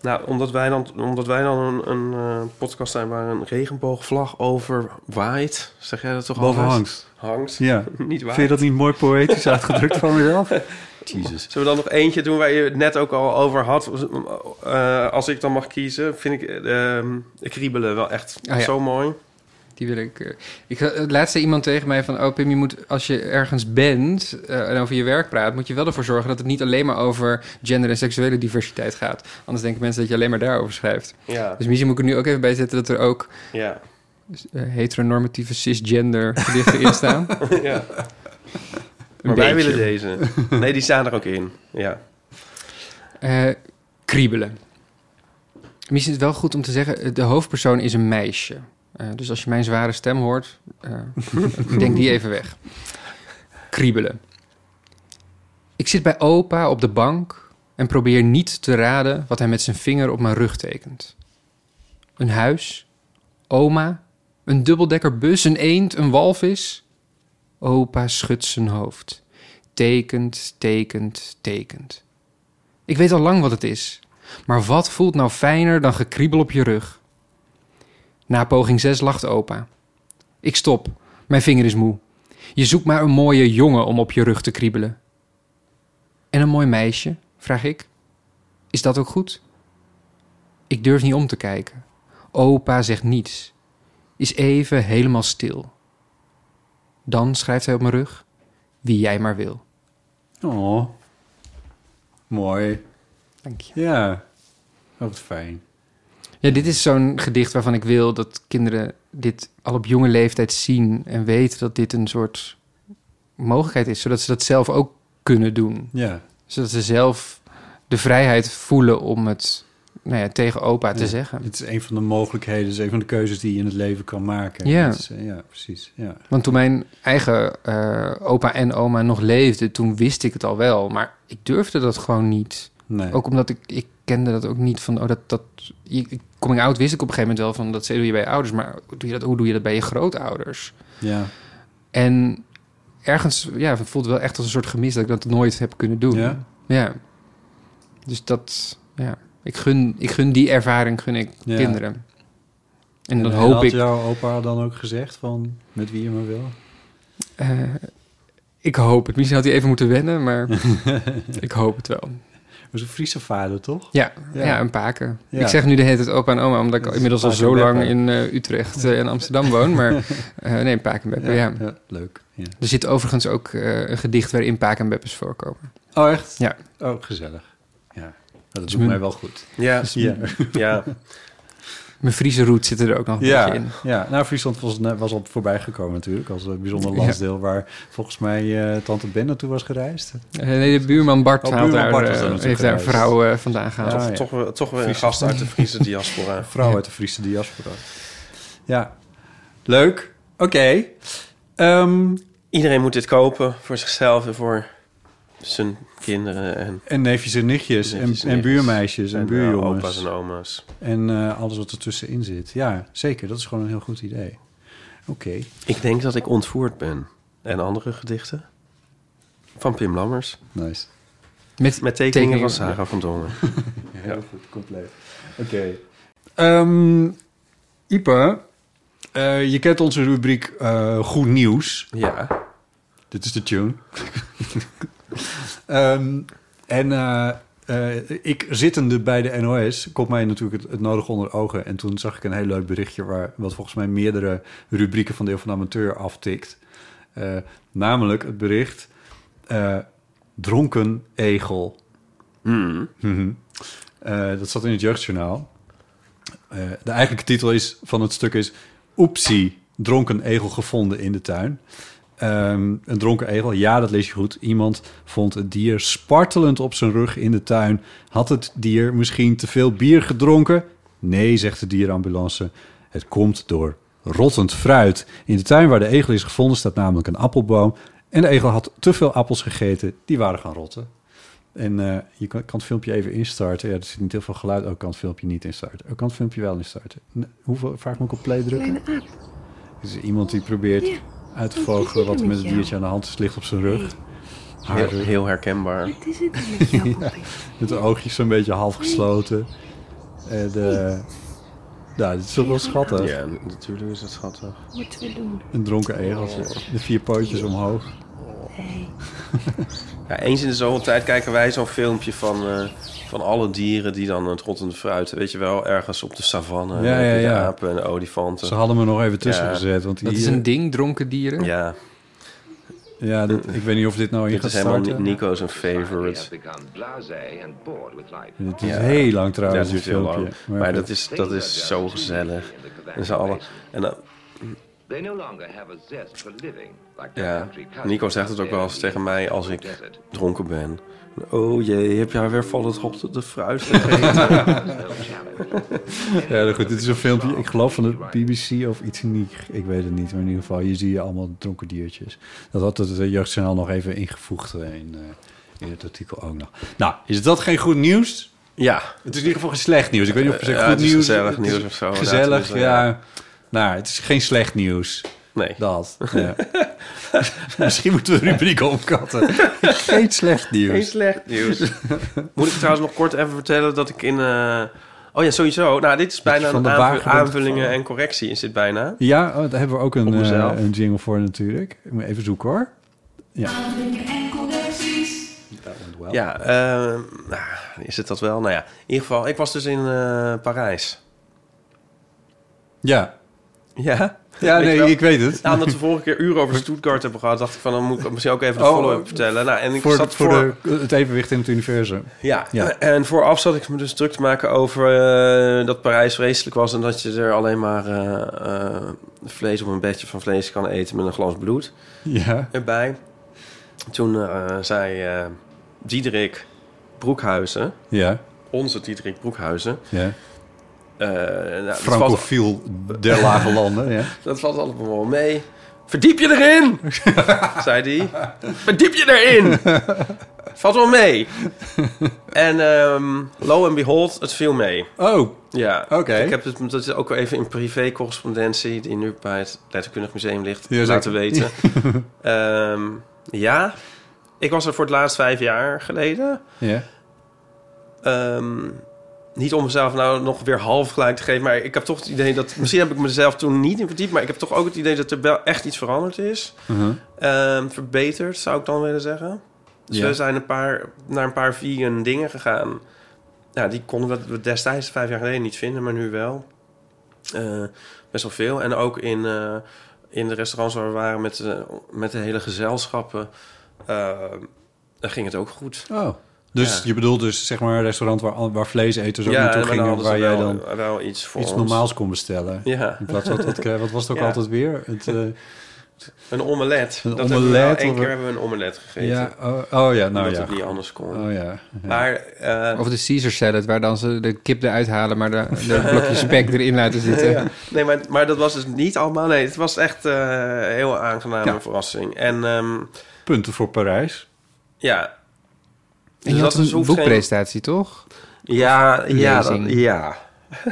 Nou, omdat wij dan, omdat wij dan een, een eh, podcast zijn waar een regenboogvlag over waait. Zeg jij dat toch Boven altijd? hangt. Hangt. Ja. Niet waait. Vind je dat niet mooi poëtisch uitgedrukt van mezelf? Jezus. Zullen we dan nog eentje doen waar je het net ook al over had? Eh, als ik dan mag kiezen, vind ik ehm kriebelen wel echt ja. zo mooi. Die wil ik. eh, ik het laatste iemand tegen mij van: Oh, Pim, je moet als je ergens bent eh, en over je werk praat, moet je wel ervoor zorgen dat het niet alleen maar over gender en seksuele diversiteit gaat. Anders denken mensen dat je alleen maar daarover schrijft. Ja, Dus misschien moet ik er nu ook even bij zetten dat er ook ja, eh, heteronormatieve cisgender gedichten in staan. ja. Maar wij willen deze. Nee, die staan er ook in. Ja. Eh, kriebelen. Misschien is het wel goed om te zeggen: de hoofdpersoon is een meisje. Eh, dus als je mijn zware stem hoort, eh, denk die even weg. Kriebelen. Ik zit bij opa op de bank en probeer niet te raden wat hij met zijn vinger op mijn rug tekent. Een huis, oma, een dubbeldekkerbus, een eend, een walvis. Opa schudt zijn hoofd. Tekent, tekent, tekent. Ik weet al lang wat het is. Maar wat voelt nou fijner dan gekriebel op je rug? Na poging 6 lacht opa. Ik stop. Mijn vinger is moe. Je zoekt maar een mooie jongen om op je rug te kriebelen. En een mooi meisje, vraag ik. Is dat ook goed? Ik durf niet om te kijken. Opa zegt niets. Is even helemaal stil. Dan schrijft hij op mijn rug: Wie jij maar wil. Oh, mooi. Dank je. Ja, wat fijn. Ja, dit is zo'n gedicht waarvan ik wil dat kinderen dit al op jonge leeftijd zien en weten dat dit een soort mogelijkheid is, zodat ze dat zelf ook kunnen doen. Ja, Zodat ze zelf de vrijheid voelen om het nou ja, tegen opa te Ja. zeggen. het is een van de mogelijkheden, het is een van de keuzes die je in het leven kan maken. Ja. Is, eh, ja precies. Ja. Want toen mijn eigen eh, opa en oma nog leefden, toen wist ik het al wel. Maar ik durfde dat gewoon niet. Nee. Ook omdat ik, ik kende dat ook niet van, oh, dat, dat, coming out wist ik op een gegeven moment wel van, dat doe je bij je ouders, maar doe je dat, hoe doe je dat bij je grootouders? Ja. En ergens, ja, het voelt wel echt als een soort gemis dat ik dat nooit heb kunnen doen. Ja? Ja. Dus dat, ja, ik gun, ik gun die ervaring, gun ik Ja. kinderen. En dan En hoop had ik... jouw opa dan ook gezegd van met wie je maar wil? Eh, ik hoop het. Misschien had hij even moeten wennen, maar ik hoop het wel. Was een Friese vader, toch? Ja, Ja. ja. een paken. Ja. Ik zeg nu de hele tijd opa en oma, omdat ik is inmiddels al zo lang in eh, Utrecht eh, en Amsterdam woon. Maar eh, nee, Paak en Beppe, ja. leuk. Ja. Er zit overigens ook eh, een gedicht waarin Paak en Beppes voorkomen. Oh, echt? Ja. Oh, gezellig. Ja, dat Dus doet mij wel goed. Ja. ja. Ja. Mijn Friese roet zit er ook nog een Ja, beetje in. ja, nou Friesland was, was al voorbij gekomen natuurlijk als een bijzonder Ja. landsdeel waar volgens mij eh, tante Ben naartoe was gereisd. Eh, nee, de buurman Bart, Oh, buurman daar, Bart eh, heeft daar een vrouw eh, vandaan gehaald. Ja, toch, ja. toch, weer- toch weer een gast uit de Friese diaspora. Vrouw uit de Friese diaspora. Ja, leuk. Oké. Ehm, Iedereen moet dit kopen voor zichzelf en voor zijn kinderen en, en neefjes en nichtjes en, Neefjes en buurmeisjes en, en, eh, buurjongens. opa's en oma's. En eh, alles wat ertussenin zit. Ja, zeker. Dat is gewoon een heel goed idee. Oké. Ik denk dat ik ontvoerd ben. En andere gedichten. Van Pim Lammers. Nice. Met, Met tekeningen tekeningen, van Sarah van Dongen. Heel goed, compleet. Oké. Ehm, Ipe, eh, je kent onze rubriek eh, Goed Nieuws. Ja. Dit is de tune. Ehm, en eh, eh, ik zittende bij de NOS komt mij natuurlijk het, het nodig onder ogen. En toen zag ik een heel leuk berichtje... Waar, wat volgens mij meerdere rubrieken van Deel van de Amateur aftikt. Eh, namelijk het bericht... dronken egel. Hmm. Mhm. Dat zat in het jeugdjournaal. De eigenlijke titel is, van het stuk is... Oepsie, dronken egel gevonden in de tuin. Ehm, een dronken egel, ja, dat lees je goed. Iemand vond het dier spartelend op zijn rug in de tuin. Had het dier misschien te veel bier gedronken? Nee, zegt de dierenambulance. Het komt door rottend fruit. In de tuin waar de egel is gevonden staat namelijk een appelboom. En de egel had te veel appels gegeten, die waren gaan rotten. En eh, je kan, kan het filmpje even instarten. Ja, er zit niet heel veel geluid. Ook kan het filmpje niet instarten. Ook kan het filmpje wel instarten. Hoeveel vaak moet ik op play drukken? Er is iemand die probeert uit te vogelen wat er met het diertje aan de hand is. Ligt op zijn rug. Haar Heel, rug. heel herkenbaar. Ja, met de oogjes zo'n beetje half gesloten. En, eh nou, dit is toch wel schattig. Ja, natuurlijk is het schattig. Moeten we doen? Een dronken egeltje. De vier pootjes omhoog. Ja, eens in de zoveel tijd kijken wij zo'n filmpje van, eh, van alle dieren die dan het rottende fruit... Weet je wel, ergens op de savanne. Ja, ja, de ja. apen en de olifanten. Ze hadden me nog even tussen Ja. gezet. Want Dat is een ding, dronken dieren. Ja, Ja, dit, ik weet niet of dit nou in dit gaat is helemaal starten. Ni- Nico's een favorite. Dit is Ja. heel lang Ja, trouwens, dat dit heel filmpje. lang. Maar dat is, dat is zo gezellig. En ze alle... En dan, ja, Nico zegt het ook wel eens tegen mij als ik dronken ben. Oh jee, heb jij weer van het rottende fruit gegeten? Ja, goed, dit is een filmpje, ik geloof van de BBC of iets niet. Ik weet het niet, maar in ieder geval, hier zie je allemaal dronken diertjes. Dat had het eh, jeugdjournaal nog even ingevoegd eh, in, eh, in het artikel ook nog. Nou, is dat geen goed nieuws? ja, Het is in ieder geval geen slecht nieuws. Ik weet niet of je zegt Ja, goed het is nieuws. gezellig het is nieuws of zo, inderdaad. Gezellig, eh, ja. Nou, het is geen slecht nieuws. nee. Dat. Ja. Misschien moeten we de rubriek opkatten. geen slecht nieuws. Geen slecht nieuws. Moet ik trouwens nog kort even vertellen dat ik in... eh, Oh ja, sowieso. Nou, dit is bijna van een bent aanvullingen en correctie is dit bijna. Ja, oh, daar hebben we ook een, eh, een jingle voor natuurlijk. Ik moet even zoeken hoor. Ja. Went well. Ja, eh, nou, is het dat wel? Nou ja, in ieder geval, ik was dus in eh, Parijs. Ja. Ja? Ja, Weet nee, ik weet het. Nou, omdat we vorige keer uren over Stuttgart hebben gehad... dacht ik van, dan moet ik misschien ook even de Oh, follow-up vertellen. Nou, en ik voor, zat voor, voor... de, het evenwicht in het universum. Ja, Ja. en vooraf zat ik me dus druk te maken over eh, dat Parijs vreselijk was... en dat je er alleen maar eh, eh, vlees op een bedje van vlees kan eten met een glas bloed Ja. erbij. Toen zei Diederik Broekhuizen, Ja. onze Diederik Broekhuizen... ja. Eh, nou, valt, Francofiel der lage landen. Ja. dat valt allemaal wel mee. Verdiep je erin, zei hij. Verdiep je erin. Valt wel mee. En ehm, lo and behold, het viel mee. Oh, Ja, Oké. ik heb het dat is ook wel even in privé-correspondentie... die nu bij het Letterkundig Museum ligt, Ja, laten weten. Ehm, ja, ik was er voor het laatst vijf jaar geleden. ja. Ehm, niet om mezelf nou nog weer half gelijk te geven... maar ik heb toch het idee dat... misschien heb ik mezelf toen niet in verdiept... maar ik heb toch ook het idee dat er wel echt iets veranderd is. Ehm, verbeterd, zou ik dan willen zeggen. Dus Ja. we zijn een paar, naar een paar vegan dingen gegaan. Ja, die konden we destijds, vijf jaar geleden, niet vinden, maar nu wel. Eh, best wel veel. En ook in, eh, in de restaurants waar we waren met, eh, met de hele gezelschappen... ging het ook goed. Oh. Dus Ja. je bedoelt dus zeg maar een restaurant waar, waar vleeseters ook naartoe gingen... waar jij dan wel iets voor iets ons. normaals kon bestellen. Ja, In plaats van, wat, wat, wat was het ook Ja. altijd weer? Het, eh, een omelet. Een dat hebben we wel- omelet of- keer hebben we een omelet gegeten. ja, oh, oh ja, nou omdat ja. het niet anders kon. Oh ja. ja. Maar eh, Of de Caesar salad, waar dan ze de kip eruit halen... maar de, de blokjes spek erin laten zitten. Ja. Nee, maar, maar dat was dus niet allemaal. Nee, het was echt eh, een heel aangename Ja. verrassing. En ehm, Punten voor Parijs. ja. En je had een geen- boekpresentatie, toch? Ja, ja, dat- ja.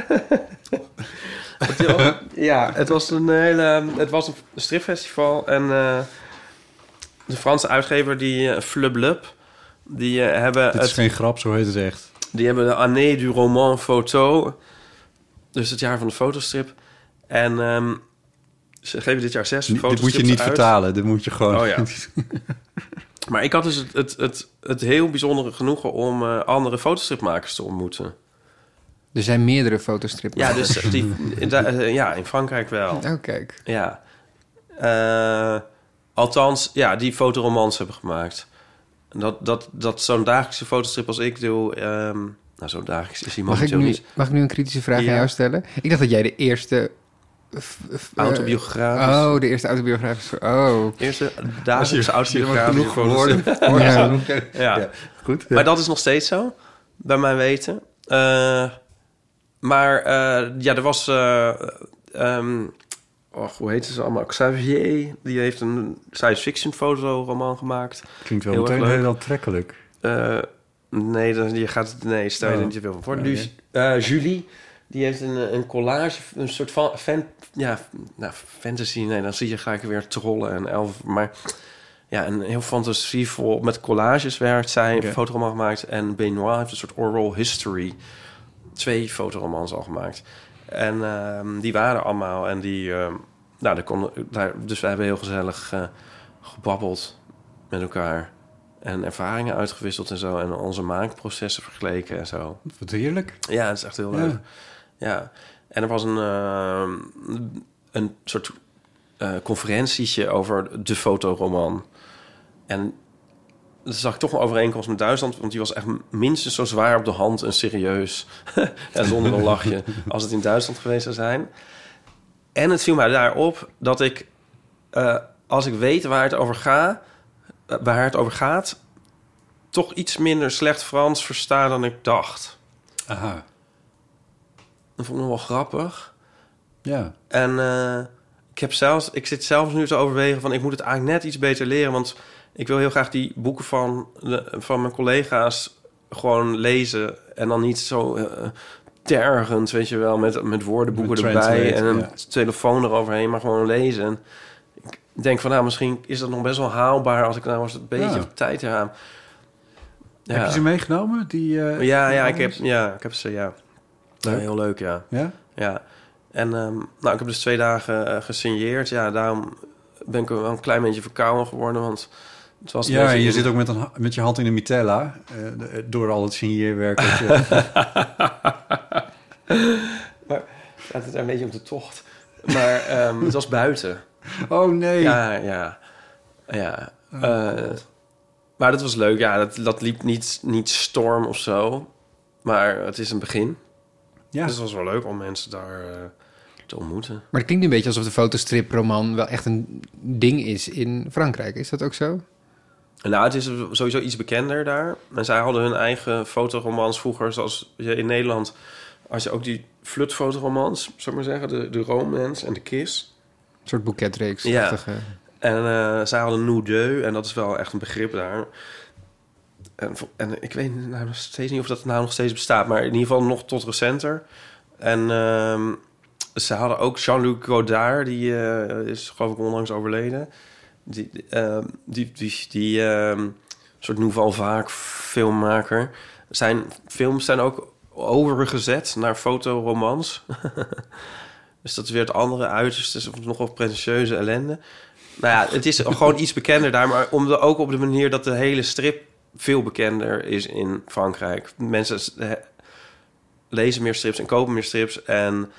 Het ja, het was een hele... Het was een stripfestival en eh, de Franse uitgever, die uh, Flublub, die eh, hebben Dit het is geen grap, zo heet het echt. Die hebben de année du roman photo. Dus het jaar van de fotostrip. En ehm, ze geven dit jaar zes Dit moet je fotostrips niet uit. vertalen. Dit moet je gewoon... Oh ja. Maar ik had dus het, het, het, het heel bijzondere genoegen om eh, andere fotostripmakers te ontmoeten. Er zijn meerdere fotostrips. Ja, dus die, da- eh, ja, in Frankrijk wel. Oh, kijk. Ja. Eh, althans, ja, die fotoromans hebben gemaakt. Dat, dat, dat zo'n dagelijkse fotostrip als ik doe... ehm, nou, zo dagelijks is die Mag ik, nu, niet. mag ik nu een kritische vraag Ja. aan jou stellen? Ik dacht dat jij de eerste... Autobiografisch. Oh, de eerste autobiografische... Oh. Eerste dagelijkse autobiografische genoeg woorden. Ja. Ja. Ja, goed. Maar dat is nog steeds zo, bij mijn weten. Eh, maar eh, ja, er was... eh ehm, och, hoe heet ze allemaal? Xavier, die heeft een science fiction fotoroman gemaakt. Klinkt wel Heel erg meteen heel aantrekkelijk. Eh, nee, dan, je gaat, nee, stel je er niet te veel van voor. Dus, eh, Julie, die heeft een, een collage, een soort van fan, ja, nou, fantasy. Nee, dan zie je gelijk weer trollen en elfen. Maar ja, een heel fantasievol met collages werkt zij. Oké. Een fotoroman gemaakt. En Benoit heeft een soort oral history. Twee fotoromans al gemaakt. En ehm, die waren allemaal. En die, ehm, nou, daar konden, daar, dus wij hebben heel gezellig eh, gebabbeld met elkaar. En ervaringen uitgewisseld en zo. En onze maakprocessen vergeleken en zo. Wat heerlijk. Ja, het is echt heel leuk. Ja. En er was een, eh, een soort conferentietje over de fotoroman. En daar zag ik toch een overeenkomst met Duitsland... want die was echt minstens zo zwaar op de hand en serieus... en zonder een lachje als het in Duitsland geweest zou zijn. En het viel mij daarop dat ik, eh, als ik weet waar het over, ga, waar het over gaat... toch iets minder slecht Frans versta dan ik dacht. Aha. Dat vond ik nog wel grappig. Ja. En eh, ik, heb zelfs, ik zit zelfs nu te overwegen van... ik moet het eigenlijk net iets beter leren... want ik wil heel graag die boeken van, de, van mijn collega's gewoon lezen... en dan niet zo eh, tergend, weet je wel... met, met woordenboeken Met erbij en een ja. telefoon eroverheen... maar gewoon lezen. En ik denk van, nou, misschien is dat nog best wel haalbaar... als ik nou eens een beetje Ja. tijd raam. Ja. Heb je ze meegenomen? Die, eh, Ja, ja, ik heb, ja, ik heb ze, ja. Leuk. Heel leuk, ja. Ja? Ja, en ehm, nou, ik heb dus twee dagen eh, gesigneerd. Ja, daarom ben ik wel een klein beetje verkouden geworden, want het was... Ja, en je zit ook met, een, met je hand in de mitella... eh, de- door al het signeerwerk. maar ja, het is een beetje op de tocht. Maar ehm, het was buiten. Oh nee. Ja, ja. Ja. Eh, maar dat was leuk. Ja, dat, dat liep niet, niet storm of zo. Maar het is een begin. Ja. Dus het was wel leuk om mensen daar eh, te ontmoeten. Maar het klinkt een beetje alsof de fotostriproman wel echt een ding is in Frankrijk. Is dat ook zo? Nou, het is sowieso iets bekender daar. En zij hadden hun eigen fotoromans vroeger, zoals je in Nederland... als je ook die flutfotoromans, zou ik maar zeggen... de, de romance en de kiss. Een soort boeketreeks. Ja. En eh, zij hadden nous deux, en dat is wel echt een begrip daar. En, en ik weet nou nog steeds niet of dat nou nog steeds bestaat... maar in ieder geval nog tot recenter. En ehm, ze hadden ook Jean-Luc Godard, die eh, is geloof ik onlangs overleden... Die, ehm, die, die, ehm, soort nouvelle vaak filmmaker. Zijn films zijn ook overgezet naar fotoromans. dus dat is weer het andere uiterste, is nog wel pretentieuze ellende. Nou ja, het is gewoon iets bekender daar, maar om de, ook op de manier dat de hele strip veel bekender is in Frankrijk. Mensen lezen meer strips en kopen meer strips en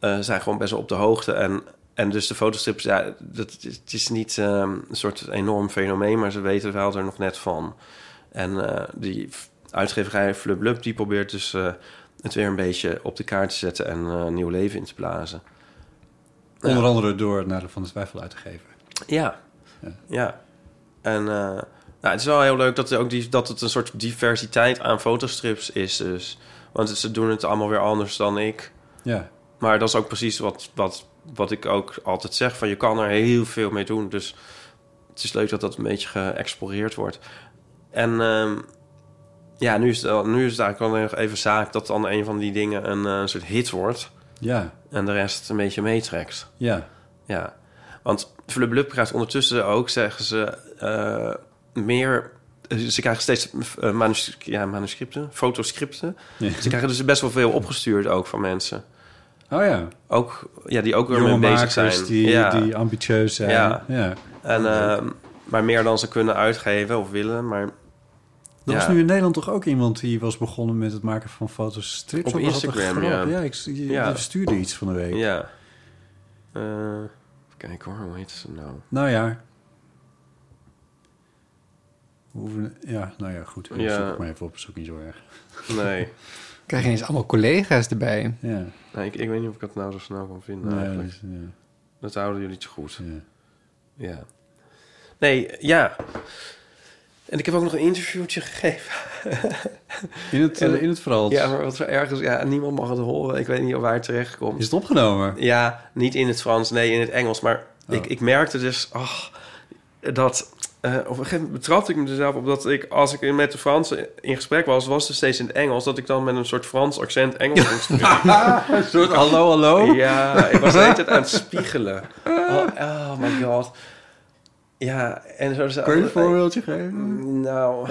eh, zijn gewoon best wel op de hoogte. En, en dus de fotostrips, ja, dat, is- het is niet ehm, een soort enorm fenomeen, maar ze weten wel er nog net van. En eh, die uitgeverij Flub Blub, die probeert dus eh, het weer een beetje op de kaart te zetten en nieuw leven in te blazen. Onder andere door het Nadeel van de Twijfel uit te geven. Ja, Ja. ja. En nou, het is wel heel leuk dat, ook die, dat het een soort diversiteit aan fotostrips is. Dus. Want ze doen het allemaal weer anders dan ik. Ja. Maar dat is ook precies wat, wat, wat ik ook altijd zeg. Van je kan er heel veel mee doen. Dus het is leuk dat dat een beetje geëxploreerd wordt. En ehm, ja, nu is, het, nu is het eigenlijk wel nog even zaak... dat dan een van die dingen een, eh, soort hit wordt. Ja. En de rest een beetje meetrekt. Ja. Ja, want Flub krijgt ondertussen ook, zeggen ze, eh, meer... Ze krijgen steeds eh, manus- ja, manuscripten, fotoscripten. Ja. Ze krijgen dus best wel veel opgestuurd ook van mensen. Oh ja. Ook, ja, die ook weer mee bezig zijn. die, ja. die ambitieus zijn. Ja. ja. En, ehm, maar meer dan ze kunnen uitgeven of willen. Maar Er was nu in Nederland toch ook iemand die was begonnen met het maken van foto's strips Op Instagram, ja. Ja, ik je, Ja. je stuurde iets van de week. Ja. Eh, even kijken hoor, hoe heet ze nou? Nou ja. We hoeven- Ja, nou ja, goed. Ik Ja. zoek het maar even op, zoek niet zo erg. Nee. Krijg je eens allemaal collega's erbij. Ja. ik, ik weet niet of ik dat nou zo snel kan vinden Nee, eigenlijk. dus, ja. Dat houden jullie te goed. Ja. Ja. Nee, ja. En ik heb ook nog een interviewtje gegeven. In het, En- eh, in het Frans. Ja, maar wat zo ergens... Ja, niemand mag het horen. Ik weet niet waar het terecht komt. Is het opgenomen? Ja, niet in het Frans, nee, in het Engels. Maar Oh. ik, ik merkte dus ach, dat... eh, op een gegeven moment betrapte ik me er zelf op dat ik, als ik met de Fransen in gesprek was, was het steeds in het Engels, dat ik dan met een soort Frans accent Engels moest spreken. een soort hallo, hallo? Ja, ik was de hele tijd aan het spiegelen. Oh, oh my god. Ja, en zo... Kun je een voorbeeldje geven? Nou,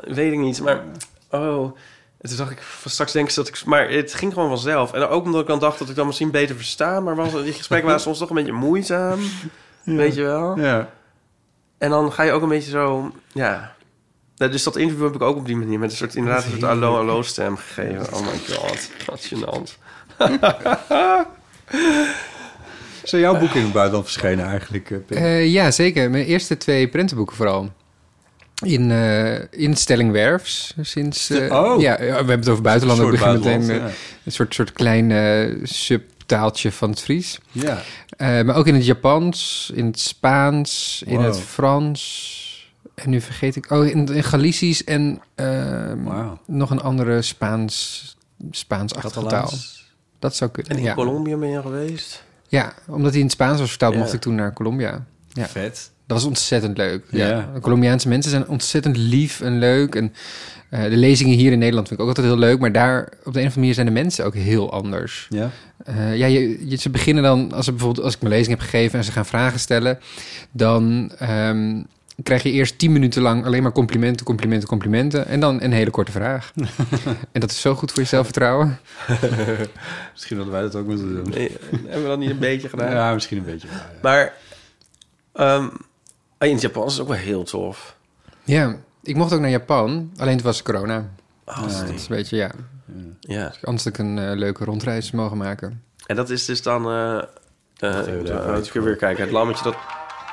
weet ik niet, maar... Oh, en toen dacht ik, straks denk ik dat ik... Maar het ging gewoon vanzelf. En ook omdat ik dan dacht dat ik dan misschien beter versta... maar was, die gesprekken waren soms toch een beetje moeizaam. Weet je wel? Ja. En dan ga je ook een beetje zo... Ja... Dus dat interview heb ik ook op die manier... met een soort, inderdaad een soort allo-allo stem gegeven. Oh my god, wat gênant. Zijn jouw boeken in het buitenland verschenen eigenlijk, eh? Eh, ja, zeker. Mijn eerste twee prentenboeken vooral. In, eh in Stellingwerfs sinds... Oh. Ja, we hebben het over buitenland. Een Ik soort begin meteen een soort, soort klein eh, subtaaltje van het Fries. Ja. Eh, maar ook in het Japans, in het Spaans, in het Frans. En nu vergeet ik... Oh, in, in Galicisch en ehm, nog een andere Spaans, Spaans-achtige taal. Dat zou kunnen, En in ja. Colombia ben je geweest? Ja, omdat hij in het Spaans was vertaald, Ja. mocht ik toen naar Colombia. Ja. Vet. Dat was ontzettend leuk. Ja. Ja. Colombiaanse mensen zijn ontzettend lief en leuk. En eh, de lezingen hier in Nederland vind ik ook altijd heel leuk. Maar daar op de een of andere manier zijn de mensen ook heel anders. Ja. Eh, ja, je, je- ze beginnen dan, als, ze bijvoorbeeld, als ik mijn lezing heb gegeven en ze gaan vragen stellen, dan ehm, krijg je eerst tien minuten lang alleen maar complimenten, complimenten, complimenten. En dan een hele korte vraag. en dat is zo goed voor je zelfvertrouwen. Misschien hadden wij dat ook moeten doen. Nee, hebben we dat niet een beetje gedaan? Ja, misschien een beetje. ja. Maar ehm, in het Japans is het ook wel heel tof. Ja, ik mocht ook naar Japan, alleen het was corona. Oh, Dus dat is een beetje, ja. Ja. Anders had ik een eh, leuke rondreis mogen maken. En dat is dus dan... eh, Eh, ik eens ik weer kijken. Het lammetje dat,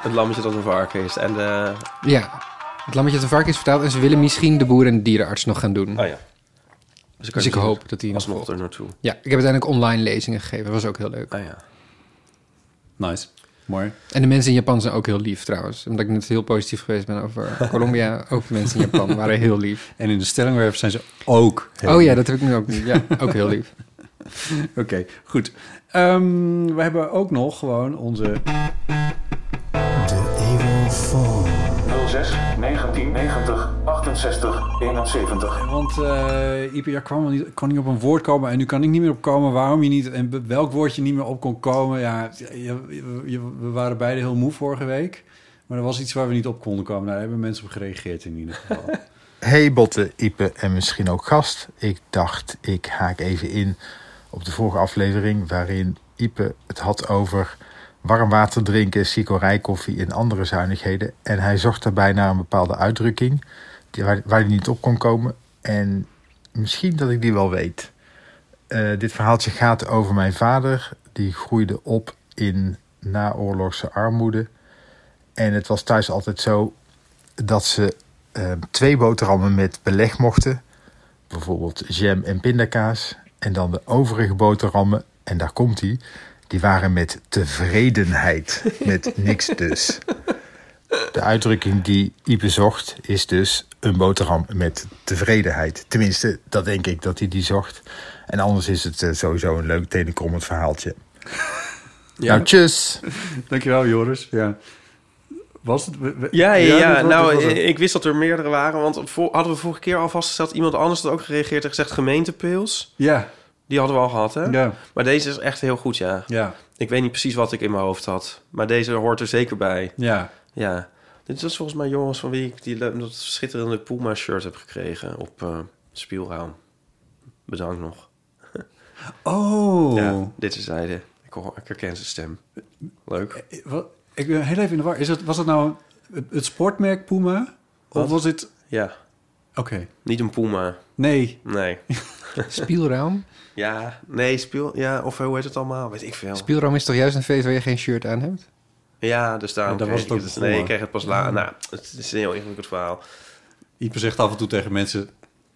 het lammetje dat een varken is. En de... Ja, het lammetje te varken is vertaald en ze willen misschien de boer en de dierenarts nog gaan doen. Oh ja. Dus, Dus ik hoop dat die nog volgt. er naartoe. Ja, ik heb uiteindelijk online lezingen gegeven. Dat was ook heel leuk. Ah ja. Nice. Mooi. En de mensen in Japan zijn ook heel lief trouwens. Omdat ik net heel positief geweest ben over Colombia. ook de mensen in Japan waren heel lief. En in de stellingwerf zijn ze ook heel oh ja, dat heb ik nu ook. Ja, ook heel lief. Oké, goed. Ehm, we hebben ook nog gewoon onze... 06 1990 68 71. Want eh Ipe, jij kwam, niet, kon niet op een woord komen en nu kan ik niet meer op komen waarom je niet en welk woord je niet meer op kon komen. Ja, je, je- je- we waren beide heel moe vorige week, maar er was iets waar we niet op konden komen. Nou, daar hebben mensen op gereageerd in ieder geval. Hey Botte, Ipe en misschien ook gast. Ik dacht, ik haak even in op de vorige aflevering... waarin Ipe het had over warm water drinken, cicorijkoffie en andere zuinigheden. En hij zocht daarbij naar een bepaalde uitdrukking die, waar, hij niet op kon komen. En misschien dat ik die wel weet. Eh, dit verhaaltje gaat over mijn vader. Die groeide op in naoorlogse armoede. En het was thuis altijd zo dat ze eh, twee boterhammen met beleg mochten. Bijvoorbeeld jam en pindakaas. En dan de overige boterhammen, en daar komt hij, die waren met tevredenheid. Met niks dus. De uitdrukking die Ipe zocht is dus een boterham met tevredenheid. Tenminste, dat denk ik dat hij die zocht. En anders is het eh, sowieso een leuk tenenkrommend verhaaltje. Ja. Nou, tjus! Dankjewel, Joris. Ja. Was het? Ja, ja, ja. nou, ik wist dat er meerdere waren. Want voor, hadden we vorige keer al vastgesteld... iemand anders had ook gereageerd en gezegd gemeentepils. Ja, Die hadden we al gehad, hè? ja, Maar deze is echt heel goed, ja. ja, Ik weet niet precies wat ik in mijn hoofd had. Maar deze hoort er zeker bij. ja. Ja. Dit is volgens mij jongens van wie ik die, dat schitterende Puma-shirt heb gekregen op eh Spielraam. Bedankt nog. Oh. Ja, dit is zijde. Ik, hoor, ik herken zijn stem. Leuk. Eh, Wat, ik ben heel even in de war. Is het, was het nou het, sportmerk Puma? Wat? Of was het... Ja, Oké. niet een Puma. Nee. Nee. Spielraam? Ja, nee, speel... Ja, of hoe heet het allemaal? Weet ik veel. Spielraam is toch juist een feest waar je geen shirt aan hebt? Ja, dus daarom Ja, daar kreeg was het ik ook het. Nee, ik kreeg het pas later. Nou, het is een heel ingewikkeld verhaal. Ipe zegt af en toe tegen mensen...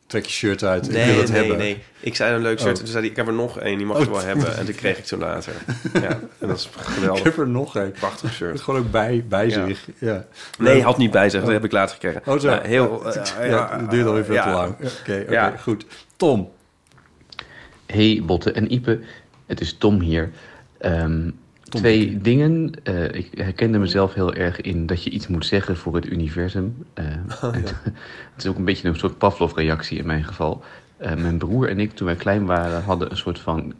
Trek je shirt uit, ik Nee, wil het nee, hebben. nee. Ik zei een leuk shirt. Oh. En toen zei hij, ik heb er nog één, die mag Oh. je wel hebben. En die kreeg ik toen later. Ja, en dat is Ik geweldig. heb er nog een. Prachtig Het shirt. is gewoon ook bij, bij Ja. zich. Ja. Nee, had niet bij zich. Dat heb ik later gekregen. Oh, zo. Nou, heel... ja, eh, ja, dat duurt alweer veel ja. te lang. Oké, oké, Ja. goed. Tom. Hey Botte en Ipe, het is Tom hier. Twee dingen. Eh, ik herkende mezelf heel erg in dat je iets moet zeggen voor het universum. Eh, het, het is ook een beetje een soort Pavlov-reactie in mijn geval. Eh, mijn broer en ik, toen wij klein waren, hadden een soort van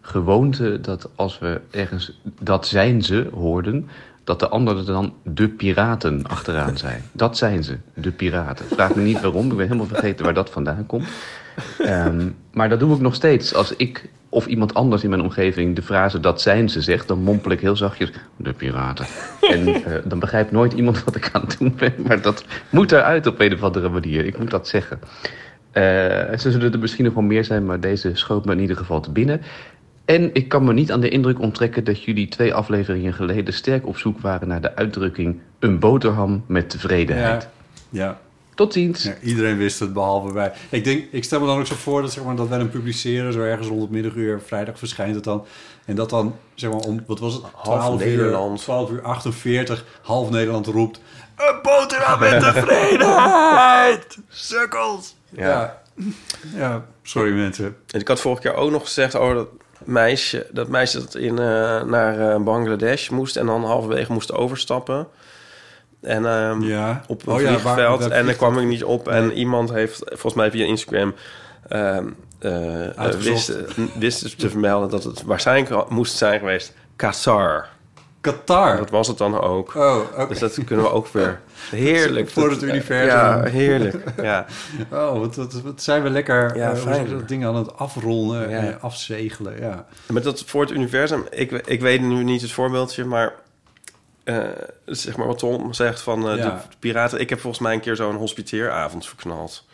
gewoonte dat als we ergens dat zijn ze hoorden, dat de ander er dan de piraten achteraan zei. Dat zijn ze, de piraten. Vraag me niet waarom, ik ben helemaal vergeten waar dat vandaan komt. Ehm, maar dat doe ik nog steeds. Als ik of iemand anders in mijn omgeving de frase dat zijn ze zegt, dan mompel ik heel zachtjes de piraten. En eh, dan begrijpt nooit iemand wat ik aan het doen ben. Maar dat moet eruit op een of andere manier. Ik moet dat zeggen. Eh, ze zullen er misschien nog wel meer zijn, maar deze schoot me in ieder geval te binnen. En ik kan me niet aan de indruk onttrekken dat jullie twee afleveringen geleden sterk op zoek waren naar de uitdrukking een boterham met tevredenheid. Ja. ja. Tot ziens. Ja, iedereen wist het, behalve wij. Ik, denk, ik stel me dan ook zo voor dat, zeg maar, dat wij hem publiceren. Zo ergens rond het middaguur, vrijdag verschijnt het dan. En dat dan, zeg maar, om, wat was het? Half 12 uur, Nederland. 12 uur 48, half Nederland roept... Een boterham met tevredenheid! Sukkels! Ja. Ja. ja, sorry mensen. En ik had vorige keer ook nog gezegd over dat meisje... dat meisje dat in, eh, naar eh, Bangladesh moest... en dan halverwege moest overstappen. En ehm, Ja. op een Oh vliegveld. en daar kwam ik niet op. En iemand heeft, volgens mij via Instagram... eh, eh, Uitgezocht. wist, wist te vermelden dat het waarschijnlijk moest zijn geweest... Qatar. Qatar. Dat was het dan ook. Oh. Dus dat kunnen we ook weer... Heerlijk. Voor het universum. Ja, heerlijk. Ja. Oh, wat, wat, wat zijn we lekker Ja, ja, fijn. dat ding aan het afronden Ja. en afzegelen. Ja. Met dat voor het universum, ik, ik weet nu niet het voorbeeldje, maar eh, zeg maar wat Tom zegt van eh, Ja. de piraten. Ik heb volgens mij een keer zo'n hospiteeravond verknald.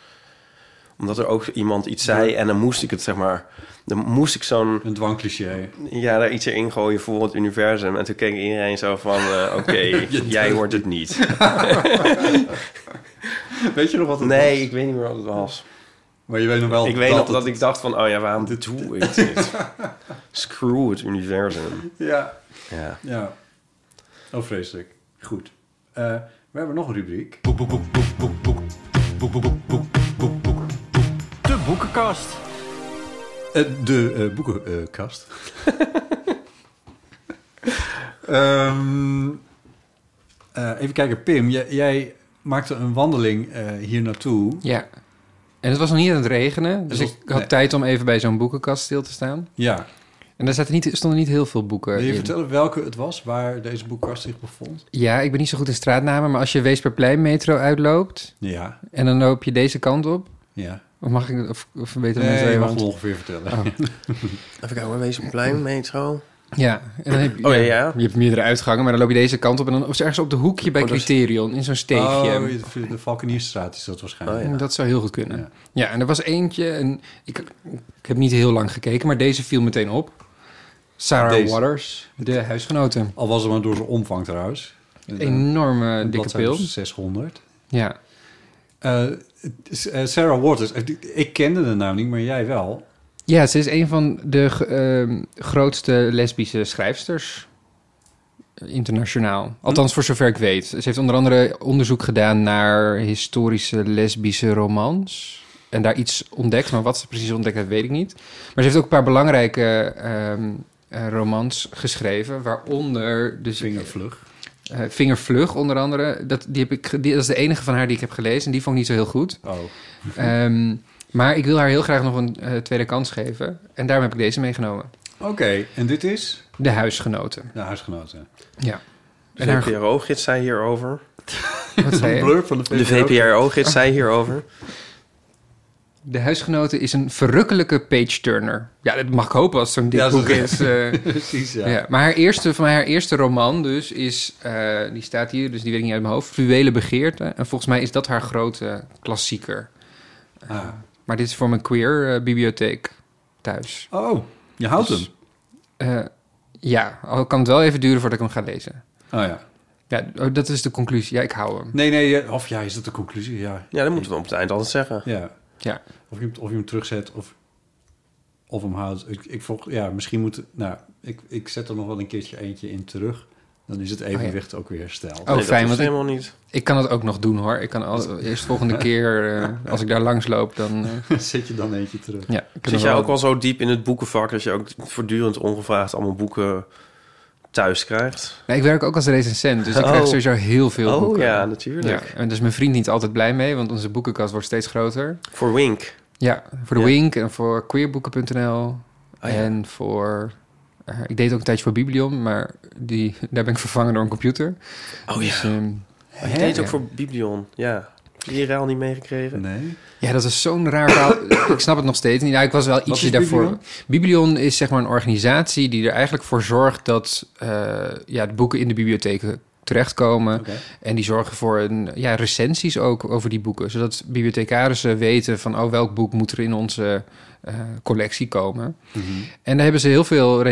Omdat er ook iemand iets zei en dan moest ik het zeg maar... Dan moest ik zo'n... Een dwangcliché. Ja, daar iets erin gooien voor het universum. En toen keek iedereen zo van... eh, Oké, jij hoort het niet. Weet je nog wat het nee, was? ik weet niet meer wat het was. Maar je weet nog wel Ik weet dat nog dat het- ik dacht van... Oh ja, waarom doe ik dit? Screw het universum. Ja. Ja. Ja. Oh, vreselijk. Goed. Eh, we hebben nog een rubriek. Boek, boek, boek, boek, boek, boek. Boek, boek, boek, boek, boek, boek. De boekenkast. Eh, de eh, boekenkast. Ehm, eh, even kijken, Pim. Jij, jij maakte een wandeling eh, hier naartoe. Ja. En het was nog niet aan het regenen, dus Het ik had nee. tijd om even bij zo'n boekenkast stil te staan. Ja. En daar zaten niet, stonden niet heel veel boeken Wil je in. vertellen welke het was waar deze boekenkast zich bevond? Ja, ik ben niet zo goed in straatnamen, maar als je Weesperplein metro uitloopt... Ja. en dan loop je deze kant op... Ja. Of mag ik... Of, of weten Nee, mensen je mag het ongeveer vertellen. Oh. Even kijken, waar wees op plein, metro? Ja, en dan heb je, Oh, ja, ja. je hebt meerdere uitgangen, maar dan loop je deze kant op... en dan of ergens op de hoekje bij Oh, Criterion, in zo'n steegje. Oh, de, de Valkenierstraat is dat waarschijnlijk. Ja, Dat zou heel goed kunnen. Ja. en er was eentje, en ik, ik heb niet heel lang gekeken, maar deze viel meteen op. Sarah Deze. Waters, de huisgenoten. Al was het maar door zijn omvang trouwens. Een enorme Een dikke pil. of 600. Ja. Eh, eh, Sarah Waters, eh, ik kende de naam niet, maar jij wel. Ja, ze is een van de ehm, grootste lesbische schrijfsters internationaal. Althans, voor zover ik weet. Ze heeft onder andere onderzoek gedaan naar historische lesbische romans. En daar iets ontdekt, maar wat ze precies ontdekt heeft, weet ik niet. Maar ze heeft ook een paar belangrijke ehm, eh, romans geschreven, waaronder... Dus, Vingervlug. eh, Vingervlug, onder andere. Dat, die heb ik, die, dat is de enige van haar die ik heb gelezen. En die vond ik niet zo heel goed. Oh. Ehm, maar ik wil haar heel graag nog een eh, tweede kans geven. En daarom heb ik deze meegenomen. Oké, en dit is? De huisgenoten. De huisgenoten. Ja. De En haar- VPRO-gids zei hierover. Wat zei je? blurb van de De VPRO-gids zei hierover. De huisgenoten is een verrukkelijke page-turner. Ja, dat mag ik hopen als het zo'n dik Ja, boek is. eh. Precies, ja. Maar haar eerste, van haar eerste roman dus is... eh, die staat hier, dus die weet ik niet uit mijn hoofd. Fluwele Begeerte. En volgens mij is dat haar grote klassieker. Ah. Maar dit is voor mijn queer eh, bibliotheek thuis. Oh, je houdt Dus, eh, ja, al kan het wel even duren voordat ik hem ga lezen. Oh ja. Ja, oh, dat is de conclusie. Ja, ik hou hem. Nee, nee, ja, of ja, is dat de conclusie? Ja. Ja, dat moeten we op het eind altijd zeggen. Ja. Ja. Of je, hem- of je hem terugzet of, of hem houdt. Ik, ik volg, ja, misschien moet... Nou, ik, ik zet er nog wel een keertje eentje in terug. Dan is het evenwicht ook weer hersteld. Oh, fijn, want ik, helemaal niet. ik kan het ook nog doen, hoor. Ik kan al, eerst volgende keer, eh, als ik daar langs loop, dan... eh, Zet je dan eentje terug. ja, Zit jij wel- ook al zo diep in het boekenvak... dat je ook voortdurend ongevraagd allemaal boeken thuis krijgt? Nee, ik werk ook als recensent, dus ik Oh. krijg sowieso heel veel Oh, boeken. ja, natuurlijk. Ja, en daar is mijn vriend niet altijd blij mee, want onze boekenkast wordt steeds groter. Voor Wink. Ja, voor de Ja. Wink en voor queerboeken.nl. ja. En voor... eh, ik deed ook een tijdje voor Biblion, maar die, daar ben ik vervangen door een computer. Oh ja. Dus, je deed ook voor Biblion, ja. Die ruil niet meegekregen? Nee. Ja, dat is zo'n raar verhaal. ik snap het nog steeds niet. Nou, ik was wel ietsje is daarvoor. Biblion? Biblion is zeg maar een organisatie die er eigenlijk voor zorgt dat eh, ja, de boeken in de bibliotheken terechtkomen. En die zorgen voor een, ja, recensies ook over die boeken. Zodat bibliothecarissen weten van oh, welk boek moet er in onze collectie komen. Mhm. En daar hebben ze heel veel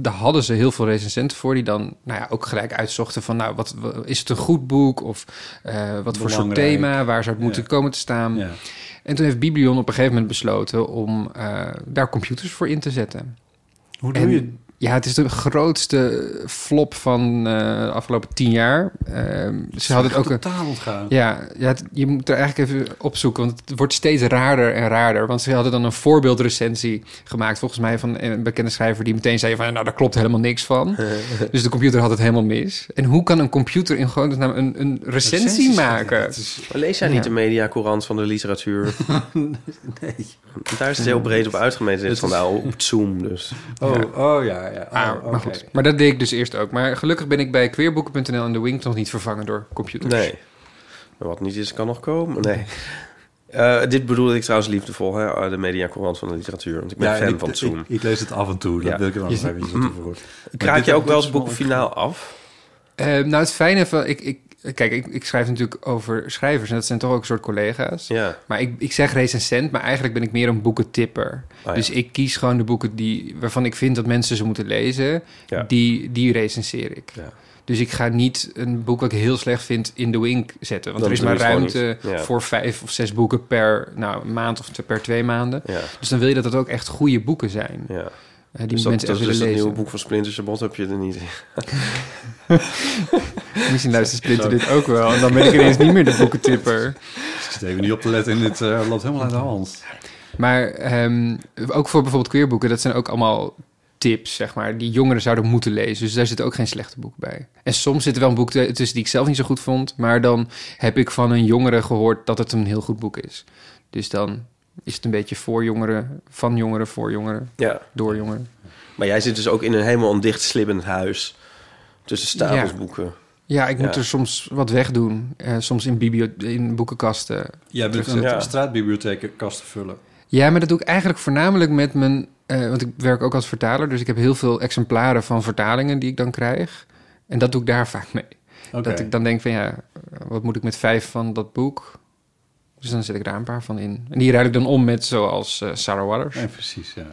daar hadden ze heel veel recensenten voor die dan nou ja, ook gelijk uitzochten van nou, wat is het een goed boek of eh, wat voor soort thema, waar zou het moeten Ja. komen te staan. Ja. En toen heeft Biblion op een gegeven moment besloten om eh, daar computers voor in te zetten. Hoe doe En- je Ja, het is de grootste flop van eh, de afgelopen tien jaar. Ehm, ze hadden het ook een. totaal ontgaan. Ja, ja het- je moet er eigenlijk even opzoeken, want het wordt steeds raarder en raarder. Want ze hadden dan een voorbeeldrecensie gemaakt, volgens mij van een bekende schrijver die meteen zei van, nou, daar klopt helemaal niks van. dus de computer had het helemaal mis. En hoe kan een computer in gewoon een, een recensie maken? is- lees jij Ja. niet de mediacourant van de literatuur? nee. Daar is het heel breed op uitgemeten, dit vandaag op Zoom dus. Oh, Ja. oh ja, ja. Oh, Ah, maar goed. Maar dat deed ik dus eerst ook. Maar gelukkig ben ik bij queerboeken.nl en de Wink nog niet vervangen door computers. Nee. Maar wat niet is, kan nog komen. Nee. Eh, dit bedoelde ik trouwens liefdevol, hè? eh, de mediacourant van de literatuur. Want ik ben Ja, fan ik, van Zoom. Ik, ik lees het af en toe. Dat Ja. wil ik er nog even. Maar Kraak je ook wel eens boeken finaal af? Eh, nou, het fijne van... Ik, ik, Kijk, ik, ik schrijf natuurlijk over schrijvers en dat zijn toch ook een soort collega's. Ja. Maar ik, ik zeg recensent, maar eigenlijk ben ik meer een boekentipper. ja. Dus ik kies gewoon de boeken die, waarvan ik vind dat mensen ze moeten lezen. Ja. Die, die recenseer ik. Ja. Dus ik ga niet een boek wat ik heel slecht vind in de wink zetten. Want er is maar ruimte. Ja. voor vijf of zes boeken per nou, maand of per twee maanden. Ja. Dus dan wil je dat het ook echt goede boeken zijn. Ja. Eh, die dus dat, mensen dat, dus dat lezen. nieuwe boek van Splinter Chabot heb je er niet in. Misschien luistert Splinter dit ook wel. En dan ben ik ineens niet meer de boekentipper. Ik zit even niet op te letten en dit eh, loopt helemaal uit de hand. Maar ehm, ook voor bijvoorbeeld queerboeken, dat zijn ook allemaal tips, zeg maar, die jongeren zouden moeten lezen. Dus daar zit ook geen slechte boek bij. En soms zit er wel een boek tussen die ik zelf niet zo goed vond, maar dan heb ik van een jongere gehoord dat het een heel goed boek is. Dus dan is het een beetje voor jongeren, van jongeren, voor jongeren, Ja. door jongeren. Maar jij zit dus ook in een helemaal een dicht slibbend huis. Tussen stapels Ja. boeken. Ja, ik moet Ja. er soms wat wegdoen. Eh, soms in, biblio- in boekenkasten. Jij bent een terugzetten. straatbibliothekenkast te vullen. Ja, maar dat doe ik eigenlijk voornamelijk met mijn... eh, want ik werk ook als vertaler, dus ik heb heel veel exemplaren van vertalingen die ik dan krijg. En dat doe ik daar vaak mee. Dat ik dan denk van ja, wat moet ik met vijf van dat boek? Dus dan zet ik daar een paar van in. En die ruil ik dan om met zoals eh, Sarah Waters. Ja, precies, ja.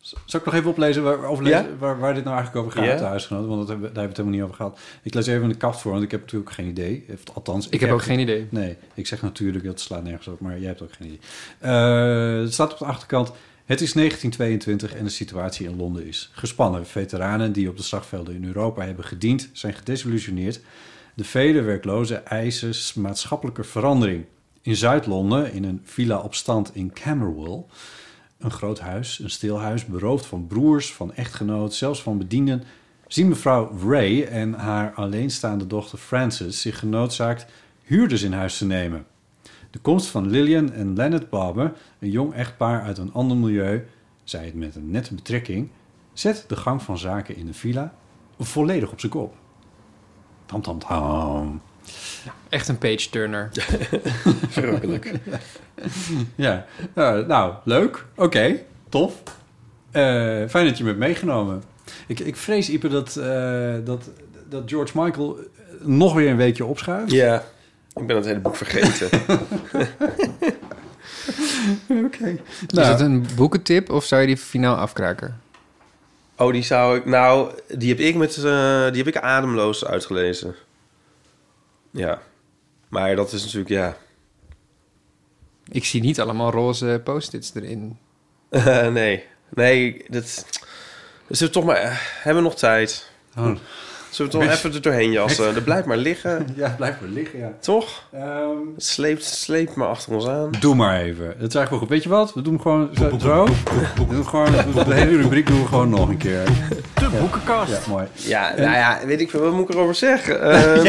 Zal ik nog even oplezen waar, overlezen, Ja? waar, waar dit nou eigenlijk over gaat, Ja? de huisgenoten? Want dat hebben, daar hebben we het helemaal niet over gehad. Ik lees even de kaft voor, want ik heb natuurlijk geen idee. Althans, Ik heb ook geen idee. Nee, ik zeg natuurlijk, dat slaat nergens op, maar jij hebt ook geen idee. Eh, het staat op de achterkant... Het is 1922 en de situatie in Londen is gespannen. Veteranen die op de slagvelden in Europa hebben gediend... zijn gedesillusioneerd. De vele werklozen eisen maatschappelijke verandering. In Zuid-Londen, in een villa op stand in Camberwell... een groot huis, een stilhuis, beroofd van broers, van echtgenoot... zelfs van bedienden... zien mevrouw Ray en haar alleenstaande dochter Frances... zich genoodzaakt huurders in huis te nemen... De komst van Lillian en Leonard Barber, een jong echtpaar uit een ander milieu, zij het met een nette betrekking, zet de gang van zaken in de villa volledig op zijn kop. Tam tam tam. Echt een page-turner. Verrukkelijk. ja, Eh, nou, leuk. Oké, tof. Eh, fijn dat je me hebt meegenomen. Ik, ik vrees, Ipe, dat, eh, dat, dat George Michael nog weer een weekje opschuift. Ja, ik ben het hele boek vergeten. Oké. Is het een boekentip of zou je die finaal afkraken? Oh, die zou ik... Nou, die heb ik, met, eh, die heb ik ademloos uitgelezen. Ja. Maar dat is natuurlijk, ja... Ik zie niet allemaal roze post-its erin. Nee. Nee, dat... Dus we toch maar... hebben we nog tijd? Oh. Zullen we toch even er doorheen jassen? Dat blijft maar liggen. Ja, blijft maar liggen, ja. Toch? Ehm, Het sleept, sleept maar achter ons aan. Doe maar even. Dat is eigenlijk wel goed. Weet je wat? We doen hem gewoon zo. zo. We doen gewoon, de hele rubriek doen we gewoon nog een keer. De boekenkast. Ja, mooi. Ja, En- nou ja, weet ik veel. Wat moet ik erover zeggen? Ehm,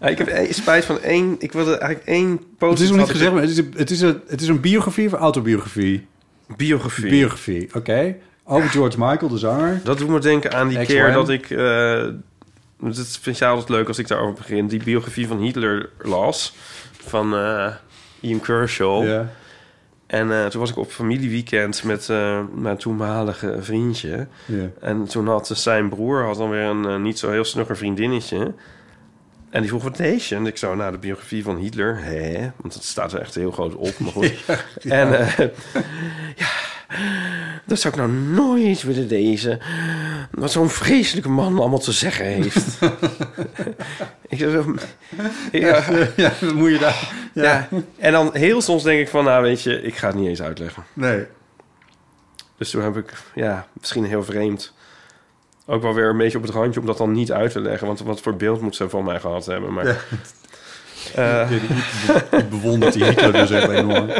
ja, ik heb één- spijt van één... Ik wilde eigenlijk één post... Het is nog niet gezegd, maar het is, een, het, is een, het is een biografie of autobiografie? Biografie. Biografie, oké. Over George Michael, de zanger. Dat doet me denken aan die keer dat ik... eh het vind jij altijd leuk als ik daarover begin. Die biografie van Hitler las. Van eh, Ian Kershaw. Ja. En eh, toen was ik op familieweekend met mijn toenmalige vriendje. Ja. En toen had zijn broer had dan weer een niet zo heel snugger vriendinnetje. En die vroeg, wat lees je? En ik zo, nou, de biografie van Hitler. Hè? Want het staat er echt heel groot op. Maar goed. Ja. En ja, dat zou ik nou nooit willen lezen. Wat zo'n vreselijke man allemaal te zeggen heeft. ik ja, Ja, wat moet je daar... ja. Ja. En dan heel soms denk ik van, nou weet je, ik ga het niet eens uitleggen. Nee. Dus toen heb ik, ja, misschien heel vreemd. Ook wel weer een beetje op het randje om dat dan niet uit te leggen. Want wat voor beeld moet ze van mij gehad hebben. Maar, Ja. Eh, die bewondert die Hitler dus echt enorm.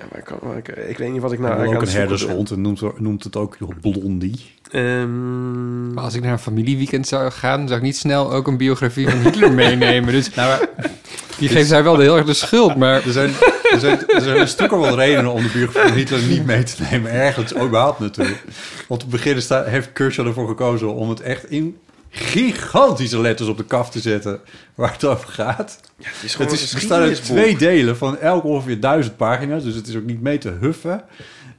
Ja, maar ik, kan- ik, ik weet niet wat ik nou Nou, ook eigenlijk een herdershond en noemt, noemt het ook Blondie. Ehm, Maar als ik naar een familieweekend zou gaan, zou ik niet snel ook een biografie van Hitler meenemen. Dus die geeft zij wel heel erg de schuld, maar... Er zijn, er zijn, er zijn een stuk of wel redenen om de biografie van Hitler niet mee te nemen. Ergens überhaupt natuurlijk. Want te beginnen heeft Kershaw ervoor gekozen om het echt in gigantische letters op de kaf te zetten waar het over gaat. het is gewoon het een is, bestaat uit twee delen van elk ongeveer duizend pagina's. Dus het is ook niet mee te huffen.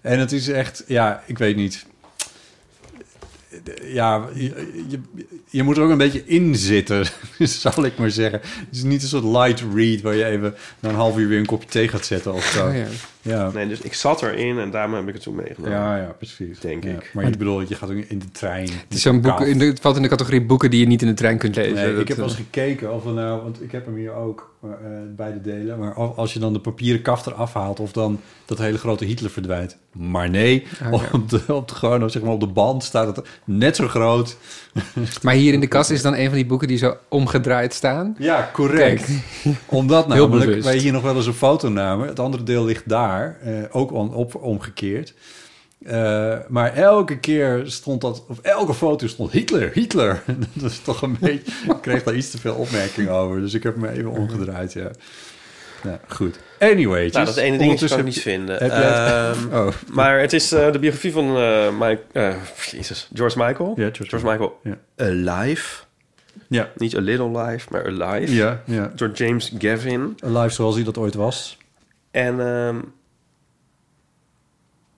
En het is echt, ja, ik weet niet. ja, je, je, je moet er ook een beetje in zitten, zal ik maar zeggen. Het is niet een soort light read waar je even na een half uur weer een kopje thee gaat zetten of zo. Oh, ja. Ja. Nee, dus ik zat erin en daarom heb ik het toen meegenomen. Ja, ja, precies. Denk Ja, ik. Maar je bedoelt, je gaat ook in de trein. Het, is zo'n boek, in de, het valt in de categorie boeken die je niet in de trein kunt lezen. Nee, Dat, ik heb wel eens eh, gekeken of er nou, want ik heb hem hier ook, maar, eh, beide delen. Maar al- als je dan de papieren kaft eraf haalt of dan dat hele grote Hitler verdwijnt. Maar nee, Ah, ja. op, de, op, de, gewoon, zeg maar op de band staat het net zo groot. Maar hier in de kast is dan een van die boeken die zo omgedraaid staan. Ja, correct. Kijk. Omdat namelijk wij hier nog wel eens een foto namen. Het andere deel ligt daar, eh, ook on- op, omgekeerd. Eh, maar elke keer stond dat, of elke foto stond Hitler, Hitler. dat is toch een beetje, ik kreeg daar iets te veel opmerking over. Dus ik heb me even omgedraaid, ja. Nou, goed. Anyway. Nou, dat ene dingetje kan ik niet vinden. Heb jij het- Ehm, oh. Maar het is eh, de biografie van eh, Mike, Jezus, George Michael. Ja, George, Michael. Alive. Ja. Niet A Little Life, maar Alive. Ja, ja. Door James Gavin. Live zoals hij dat ooit was. En ehm,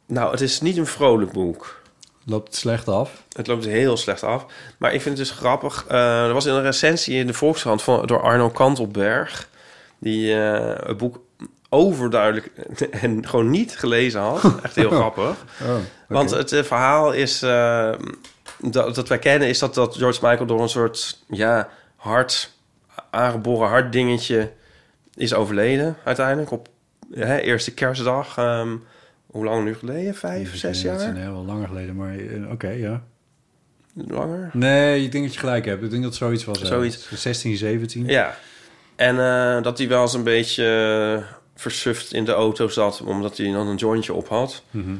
nou, het is niet een vrolijk boek. Loopt het slecht af? Het loopt heel slecht af. Maar ik vind het dus grappig. Eh, er was een recensie in de Volkskrant van, door Arno Kantelberg. Die eh, het boek overduidelijk en gewoon niet gelezen had. Echt heel grappig. Oh. Want het eh, verhaal is... dat, dat wij kennen is dat, dat George Michael door een soort... ja, hard, aangeboren hard dingetje is overleden uiteindelijk. Op hè, eerste kerstdag. ehm, hoe lang nu geleden? Vijf, zes het is jaar? Nee, wel langer geleden, maar eh, oké, ja. Langer? Nee, ik denk dat je gelijk hebt. Ik denk dat het zoiets was. ja. Zoiets. 16, 17. Ja. En eh, dat hij wel eens een beetje eh, versuft in de auto zat... omdat hij dan een jointje op had. Mhm.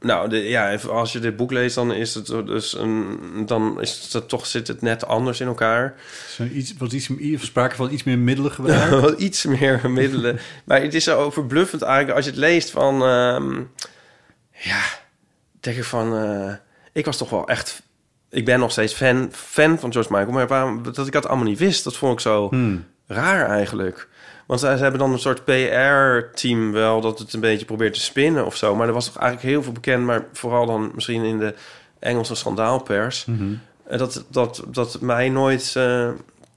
Nou, de, ja, als je dit boek leest, dan is het dus een, dan is het toch zit het net anders in elkaar. Zo iets, wat iets, sprake van iets meer middelen gebruikt. Iets meer middelen. maar het is zo verbluffend eigenlijk als je het leest van, ehm, ja, denk ik van, eh, ik was toch wel echt, ik ben nog steeds fan, fan van George Michael, maar waarom dat ik dat allemaal niet wist, dat vond ik zo Hmm. raar eigenlijk. Want zij- ze hebben dan een soort PR-team wel dat het een beetje probeert te spinnen of zo. Maar er was toch eigenlijk heel veel bekend, maar vooral dan misschien in de Engelse schandaalpers. Eh, Dat, dat, dat mij nooit eh,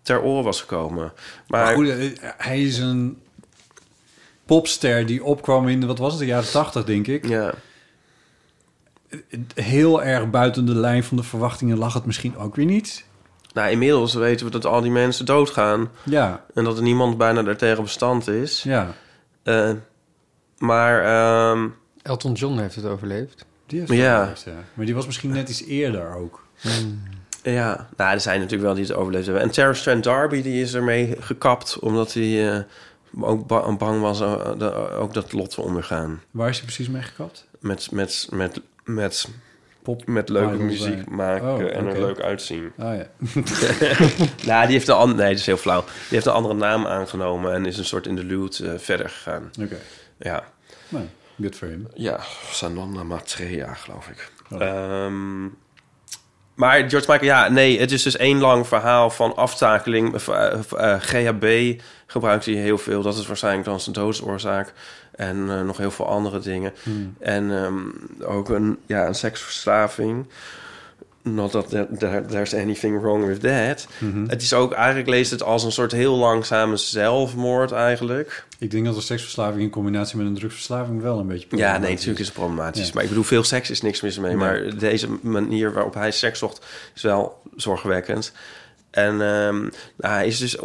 ter oren was gekomen. Maar, Maar goed, eh, hij is een popster die opkwam in, wat was het, de jaren 80 denk ik. Ja. Heel erg buiten de lijn van de verwachtingen lag het misschien ook weer niet. Nou, inmiddels weten we dat al die mensen doodgaan. Ja. En dat er niemand bijna daartegen bestand is. Ja. Eh, maar... ehm, Elton John heeft het overleefd. Die heeft Ja. overleefd, ja. Maar die was misschien net iets eerder ook. Ja, nou, er zijn natuurlijk wel die het overleefd hebben. En Terrence Trent D'Arby, die is ermee gekapt... omdat hij eh, ook ba- bang was eh, de- ook dat lot te ondergaan. Waar is hij precies mee gekapt? Met, met, met, met, Pop met leuke muziek eh. maken Oh, en er leuk uitzien. Ah ja. nou, die heeft een andere... Nee, dat is heel flauw. Die heeft een andere naam aangenomen... en is een soort in de luwt eh, verder gegaan. Oké. Ja. Nou, good for him. Ja, Sananda Matrea, geloof ik. Oh. Ehm, maar George Michael, ja, nee, het is dus één lang verhaal van aftakeling. Eh, eh, GHB gebruikt hij heel veel. Dat is waarschijnlijk dan zijn doodsoorzaak. En eh, nog heel veel andere dingen. Hmm. En ehm, ook een, ja, een seksverslaving. Not that there- there- there's anything wrong with that. Mhm. Het is ook, eigenlijk leest het als een soort heel langzame zelfmoord eigenlijk. Ik denk dat een seksverslaving in combinatie met een drugsverslaving wel een beetje Ja, nee, natuurlijk is het problematisch. Ja. Maar ik bedoel, veel seks is niks mis mee. Nee. Maar deze manier waarop hij seks zocht is wel zorgwekkend. En ehm, nou, hij is dus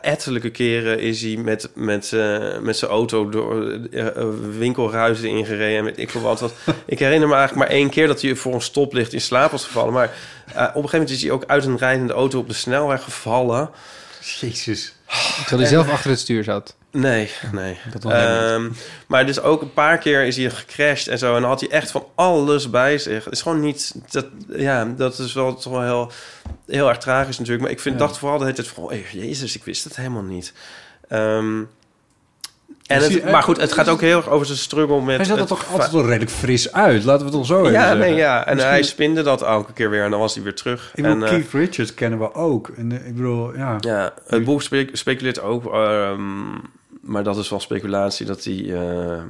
ettelijke keren is hij met, met, eh, met zijn auto door eh, eh, winkelruizen ingereden. En weet ik veel wat. wat. ik herinner me eigenlijk maar één keer dat hij voor een stoplicht in slaap was gevallen. Maar eh, op een gegeven moment is hij ook uit een rijdende auto op de snelweg gevallen. Jezus. Terwijl hij zelf achter het stuur zat. Nee, nee. Dat Ehm, maar dus ook een paar keer is hij gecrashed en zo. En dan had hij echt van alles bij zich. Het is gewoon niet... Dat, ja, dat is wel toch wel heel, heel erg tragisch natuurlijk. Maar ik vind, Ja. dacht vooral hele tijd van... Oh, jezus, ik wist het helemaal niet. Ehm, en Is het, maar goed, het gaat ook heel erg over zijn struggle met... Hij zat er het toch altijd wel redelijk fris uit. Laten we het al zo even Ja, zeggen. nee, ja. En Misschien- hij spinde dat elke keer weer. En dan was hij weer terug. Ik bedoel, en, eh, Keith Richards kennen we ook. En eh, ik bedoel, ja. Ja, het boek spe- speculeert ook, ehm, maar dat is wel speculatie, dat hij eh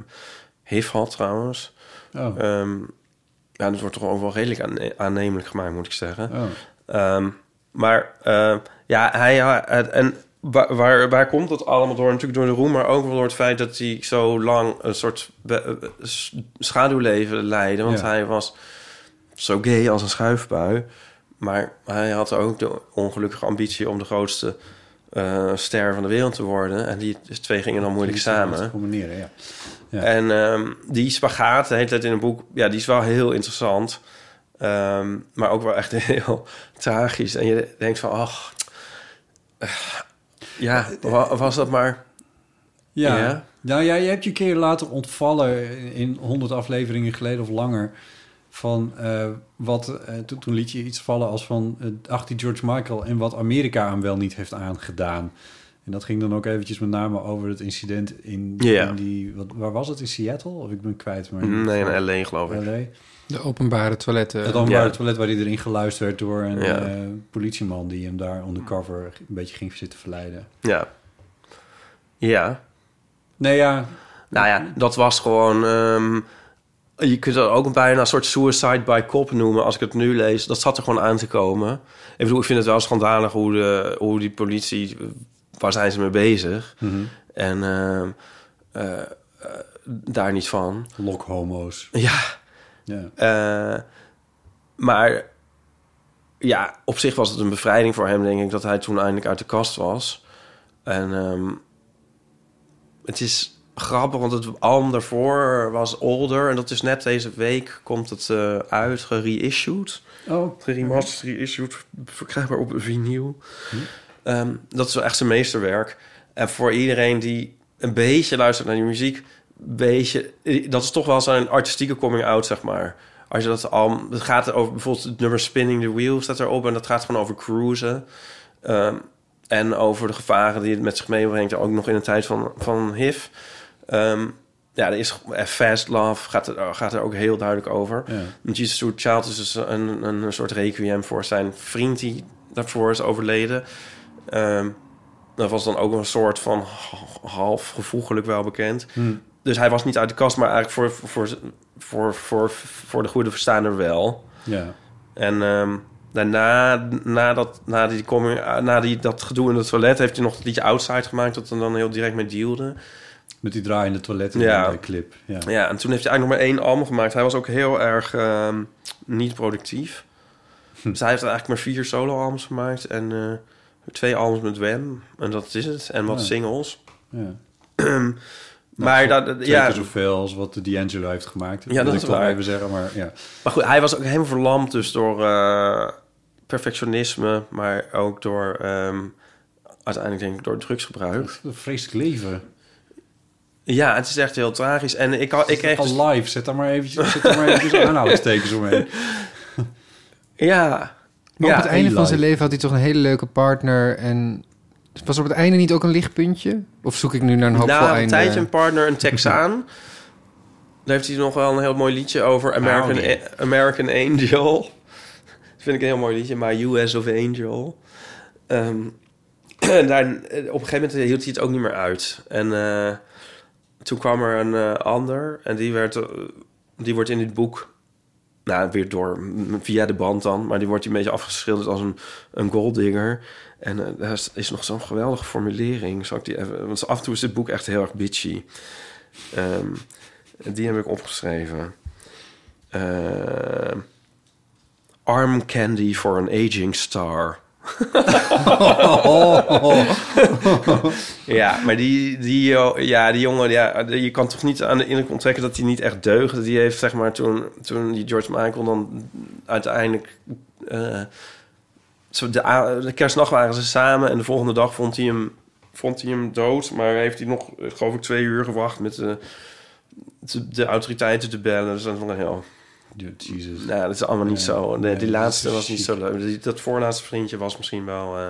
HIV had trouwens. Oh. Ehm, Ja, dat wordt toch ook wel redelijk aannemelijk gemaakt, moet ik zeggen. Oh. Ehm, maar eh, ja, hij... eh, en waar, waar, waar komt dat allemaal door? Natuurlijk door de roem, maar ook door het feit dat hij zo lang een soort eh, schaduwleven leidde. Want Ja. hij was zo gay als een schuifbui. Maar hij had ook de ongelukkige ambitie om de grootste eh, ster van de wereld te worden. En die twee gingen dan moeilijk samen. combineren, ja. Ja. En ehm, die spagaat, de hele tijd in een boek, ja, die is wel heel interessant. Ehm, maar ook wel echt heel tragisch. En je denkt van, ach, ja, wa- was dat maar... Ja. Ja. Nou ja, je hebt je een keer laten ontvallen in 100 afleveringen geleden of langer. Van eh, wat. eh, toen, toen liet je iets vallen als van. eh, ach, die George Michael en wat Amerika hem wel niet heeft aangedaan. En dat ging dan ook eventjes met name over het incident in, die. Wat, waar was het? In Seattle? Of ik ben kwijt. Maar Nee, in LA geloof ik. LA. De openbare toiletten. Het openbare Ja. toilet waar hij erin geluisterd werd door een Ja. eh, politieman die hem daar undercover een beetje ging zitten verleiden. Ja. Ja. Nee, ja. Nou ja, dat was gewoon... ehm, je kunt het ook bijna een soort suicide by cop noemen. Als ik het nu lees, dat zat er gewoon aan te komen. Ik bedoel, ik vind het wel schandalig hoe, de, hoe die politie... Waar zijn ze mee bezig? Mhm. En ehm, eh, eh, daar niet van. Lokhomo's. Ja. Ja. Eh, maar ja, op zich was het een bevrijding voor hem, denk ik, dat hij toen eindelijk uit de kast was. En ehm, het is grappig, want het album daarvoor was Older. En dat is net deze week, komt het eh, uit, gereissued. Oh. Geremasterd, reissued, verkrijgbaar op vinyl. Ehm, dat is wel echt zijn meesterwerk. En voor iedereen die een beetje luistert naar die muziek... Beetje, dat is toch wel zijn artistieke coming-out, zeg maar. Als je dat al... Het gaat over bijvoorbeeld het nummer Spinning the Wheel staat erop... en dat gaat gewoon over cruisen. Ehm, en over de gevaren die het met zich meebrengt... ook nog in een tijd van, van HIV. Ehm, ja, er is Fast Love gaat er, gaat er ook heel duidelijk over. Ja. Jesus Child is dus een, een soort requiem voor zijn vriend die daarvoor is overleden. Ehm, dat was dan ook een soort van half gevoegelijk wel bekend. Hmm. Dus hij was niet uit de kast, maar eigenlijk voor, voor, voor, voor, voor de goede verstaander wel. Ja. En ehm, daarna, nadat, na, die coming, na die, dat gedoe in het toilet... heeft hij nog het liedje Outside gemaakt... dat er dan heel direct mee dealde. Met die draaiende toiletten Ja. in de clip. Ja. Ja, en toen heeft hij eigenlijk nog maar één album gemaakt. Hij was ook heel erg ehm, niet productief. Dus hij heeft eigenlijk maar vier solo-albums gemaakt... en eh, twee albums met Wem. En dat is het. En wat Ja. singles. Ja. maar Nou, dat, twee ja, zoveel als wat de D'Angelo heeft gemaakt. Ja, dat is ik waar. even zeggen, maar ja. Maar goed, hij was ook helemaal verlamd dus door eh, perfectionisme, maar ook door ehm, uiteindelijk denk ik door drugsgebruik. Een vreselijk leven. Ja, het is echt heel tragisch. En ik, had- ik kreeg dus- live, zet daar maar eventjes, zet daar maar eventjes aanhalingstekens omheen. Ja. Maar ja, op het einde van zijn leven had hij toch een hele leuke partner. En was op het einde niet ook een lichtpuntje? Of zoek ik nu naar een hoopvol Na een einde? tijdje een partner, een Texaan. Daar heeft hij nog wel een heel mooi liedje over. American. A- American Angel. Dat vind ik een heel mooi liedje. My US of Angel. Ehm, en daar, op een gegeven moment hield hij het ook niet meer uit. En eh, toen kwam er een eh, ander. En die, werd, eh, die wordt in dit boek... Nou, weer door, via de band dan. Maar die wordt een beetje afgeschilderd als een, een golddigger. En eh, daar is, nog zo'n geweldige formulering. Zal ik die even, want af en toe is dit boek echt heel erg bitchy. Ehm, die heb ik opgeschreven. Ehm, arm candy for an aging star. ja, maar die, die, ja, die jongen, ja, je kan toch niet aan de indruk onttrekken dat hij niet echt deugde. Die heeft, zeg maar, toen, toen die George Michael dan uiteindelijk... eh, zo de, de kerstnacht waren ze samen en de volgende dag vond hij hem, vond hij hem dood. Maar heeft hij nog, eh, geloof ik, twee uur gewacht met de, de, autoriteiten te bellen. Dus dat is een heel... Jesus. Nou, dat is allemaal niet zo. Nee, die laatste was niet zo leuk. Dat voorlaatste vriendje was misschien wel... eh,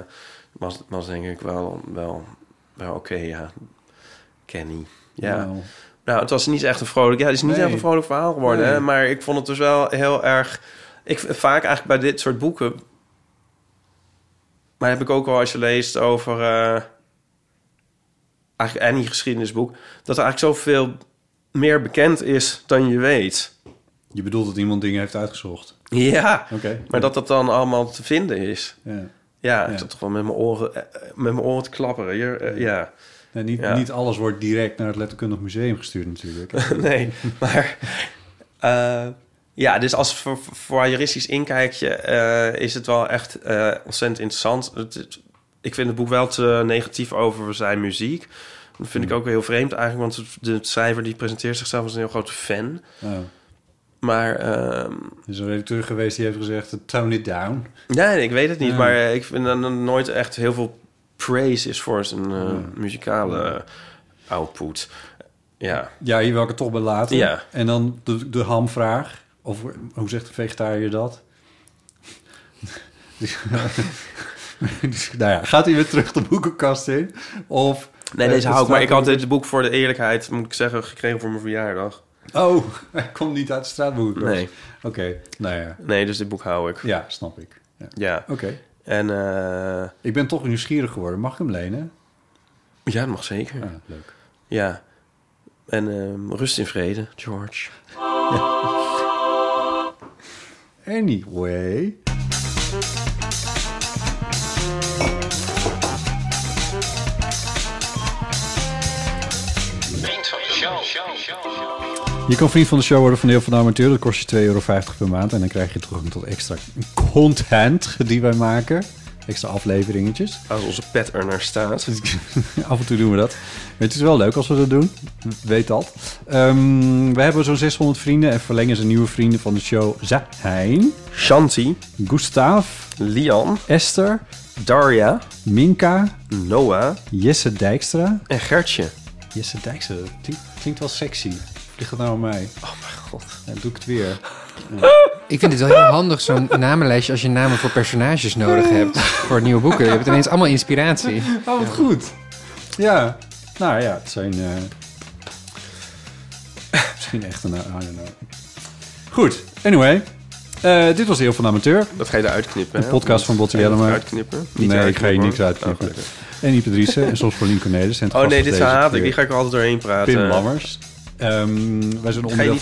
was, was denk ik wel, wel, wel oké, ja. Kenny. Ja. Nou. Nou, het was niet echt een vrolijk... Ja, het is niet Nee. echt een vrolijk verhaal geworden. Nee. Hè? Maar ik vond het dus wel heel erg... Ik vaak eigenlijk bij dit soort boeken... Maar heb ik ook wel als je leest over... eh eigenlijk Annie geschiedenisboek... dat er eigenlijk zoveel meer bekend is dan je weet. Je bedoelt dat iemand dingen heeft uitgezocht? Ja, Oké. maar dat dat dan allemaal te vinden is. Ja. Ja, Ja. toch wel met mijn oren, eh, met mijn oren te klapperen. Hier, eh, ja. Nee, niet, Ja. niet alles wordt direct naar het Letterkundig Museum gestuurd natuurlijk. nee, maar... eh, ja, dus als voor, voor juristisch inkijkje eh, is het wel echt ontzettend interessant. Het, ik vind het boek wel te negatief over zijn muziek. Dat vind ik ook wel heel vreemd eigenlijk, want de schrijver die presenteert zichzelf als een heel grote fan. Oh. Maar ehm, Er is een redacteur geweest die heeft gezegd, tone it down. nee, ik weet het niet. Ja. Maar eh, ik vind er nooit echt heel veel praise is voor zijn eh, Ja. muzikale output. Ja. Ja, hier wil ik het toch bij laten. Ja. En dan de, de hamvraag. Of hoe zegt de vegetariër dat? Dus- dus, nou ja, gaat hij weer terug de boekenkast in? Of... Nee, eh, deze het hou ik. Maar ik had dit boek voor de eerlijkheid, moet ik zeggen, gekregen voor mijn verjaardag. Oh, hij komt niet uit de straatboekenkast. Nee. Oké, nou ja. Nee, dus dit boek hou ik. Ja, snap ik. Ja. Ja. Oké. En eh, Ik ben toch nieuwsgierig geworden. Mag ik hem lenen? ja, dat mag zeker. Ah, leuk. Ja. En ehm, rust in vrede, George. Anyway. Je kan vriend van de show worden van Deel van de Amateur. Dat kost je 2,50 euro per maand. En dan krijg je toegang tot extra content die wij maken. Extra afleveringetjes. Als onze pet er naar staat. Af en toe doen we dat. Maar het is wel leuk als we dat doen. Weet dat. Ehm, we hebben zo'n 600 vrienden. En verlengen ze nieuwe vrienden van de show zijn... Shanti. Gustav. Lian. Esther. Daria. Minka. Noah. Jesse Dijkstra. En Gertje. Jesse Dijkstra. Dat klinkt, klinkt wel sexy. Ligt het nou aan mij? Oh mijn god. Dan doe ik het weer. Ik vind het wel heel handig, zo'n namenlijstje... als je namen voor personages nodig hebt voor nieuwe boeken. Je hebt ineens allemaal inspiratie. Oh, wat goed. Ja. Nou ja, het zijn... eh, misschien echt een... I don't know. Goed. Anyway. Eh, dit was Heel van de Amateur. Dat ga je eruit knippen, Een hè? podcast van Botti Ga je dat Jellema. eruit knippen? Niet Nee, ik ga je niks uitknippen. Oh, en Ipe Driessen en soms Paulien Cornelis. En Oh nee, dit haat ik. Die ga ik er altijd doorheen praten. Pim Lammers. Ehm, wij zijn onderdeel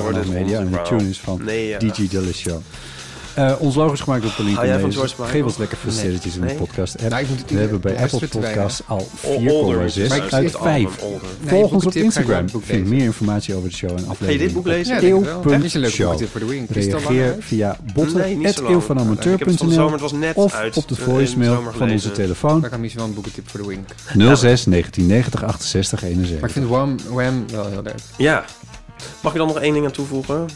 van dit Media. En de tune is van Nee, ja. DG Delisio. Eh ons logo is gemaakt door Pauline Hou jij van. George Michael? Geef ons lekker veel sterretjes in de podcast. Nou, moet het we hebben bij Apple Podcasts al Older moet je 4,6 luisteren, uit het album 5. Older. Nee, Volg ons op ga Instagram. Vind meer informatie over de show en aflevering. Ga je dit boek lezen? Ja, denk ik wel. Dit is een leuke Show. boekentip voor de Wink. Is het al lang Reageer via botten.eeuwvanamateur.nl zomer, het was net of uit, op de eh, voicemail van onze telefoon Daar kan misschien wel een boekentip voor de Wink. 06 1990 68 71. Maar ik vind Wham, Wham wel heel leuk. Ja. Mag ik dan nog één ding aan toevoegen?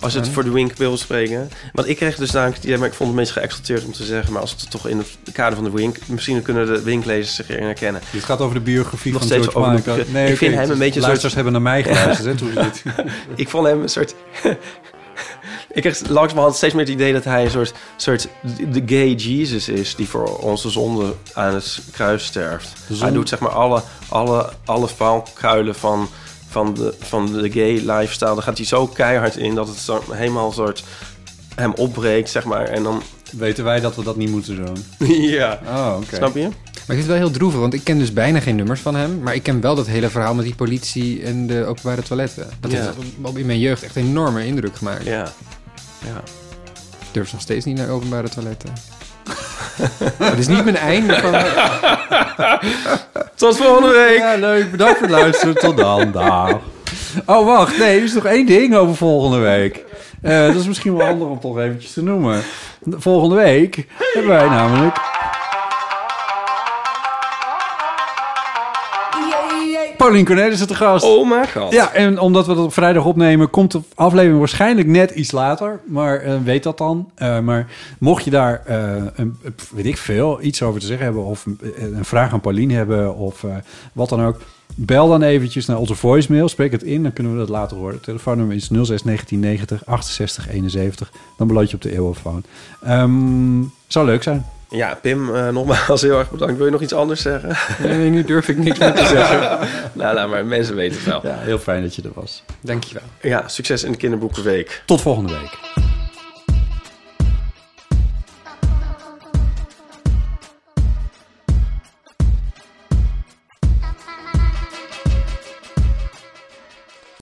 Als je het Ja. voor de Wink wil spreken. Want ik kreeg dus namelijk... Ja, maar ik vond het een beetje geëxalteerd om te zeggen. Maar als het toch in het kader van de Wink... Misschien kunnen de Winklezers zich erin herkennen. Dit gaat over de biografie Nog van steeds George over Michael. ik Nee, vind hem een beetje Luisteraars hebben naar mij geluisterd. hè, toen ze dit... ik vond hem een soort... ik kreeg langzamerhand steeds meer het idee dat hij een soort, soort de gay Jesus is... die voor onze zonde aan het kruis sterft. Hij doet zeg maar alle, alle, alle valkuilen van, van, de, van de gay lifestyle. Daar gaat hij zo keihard in dat het zo, helemaal een soort hem opbreekt, zeg maar. En dan... Weten wij dat we dat niet moeten doen? ja. Oh, oké. Snap je? Maar ik vind het wel heel droevig, want ik ken dus bijna geen nummers van hem. Maar ik ken wel dat hele verhaal met die politie en de openbare toiletten. Dat heeft op- in mijn jeugd echt een enorme indruk gemaakt. Ja. ja. Ik durf nog steeds niet naar openbare toiletten. Het is niet mijn einde van... Tot volgende week! Ja, leuk. Bedankt voor het luisteren. Tot dan. Dag. Oh, wacht. Nee, er is nog één ding over volgende week. Eh, dat is misschien wel handig om toch eventjes te noemen. Volgende week hebben wij namelijk... Paulien Cornelis is te gast. Oh mijn god. Ja, en omdat we dat op vrijdag opnemen, komt de aflevering waarschijnlijk net iets later. Maar eh, weet dat dan. Eh, maar mocht je daar, eh, een, weet ik veel, iets over te zeggen hebben... of een, vraag aan Paulien hebben of wat dan ook... bel dan eventjes naar onze voicemail. Spreek het in, dan kunnen we dat later horen. Het telefoonnummer is 06 1990 68 71. Dan beland je op de eeuwofoon. Ehm zou leuk zijn. Ja, Pim, eh, nogmaals heel erg bedankt. Wil je nog iets anders zeggen? Nee, nu durf ik niks meer te zeggen. nou, nou, maar mensen weten het wel. Ja, heel fijn dat je er was. Dankjewel. Ja, succes in de kinderboekenweek. Tot volgende week.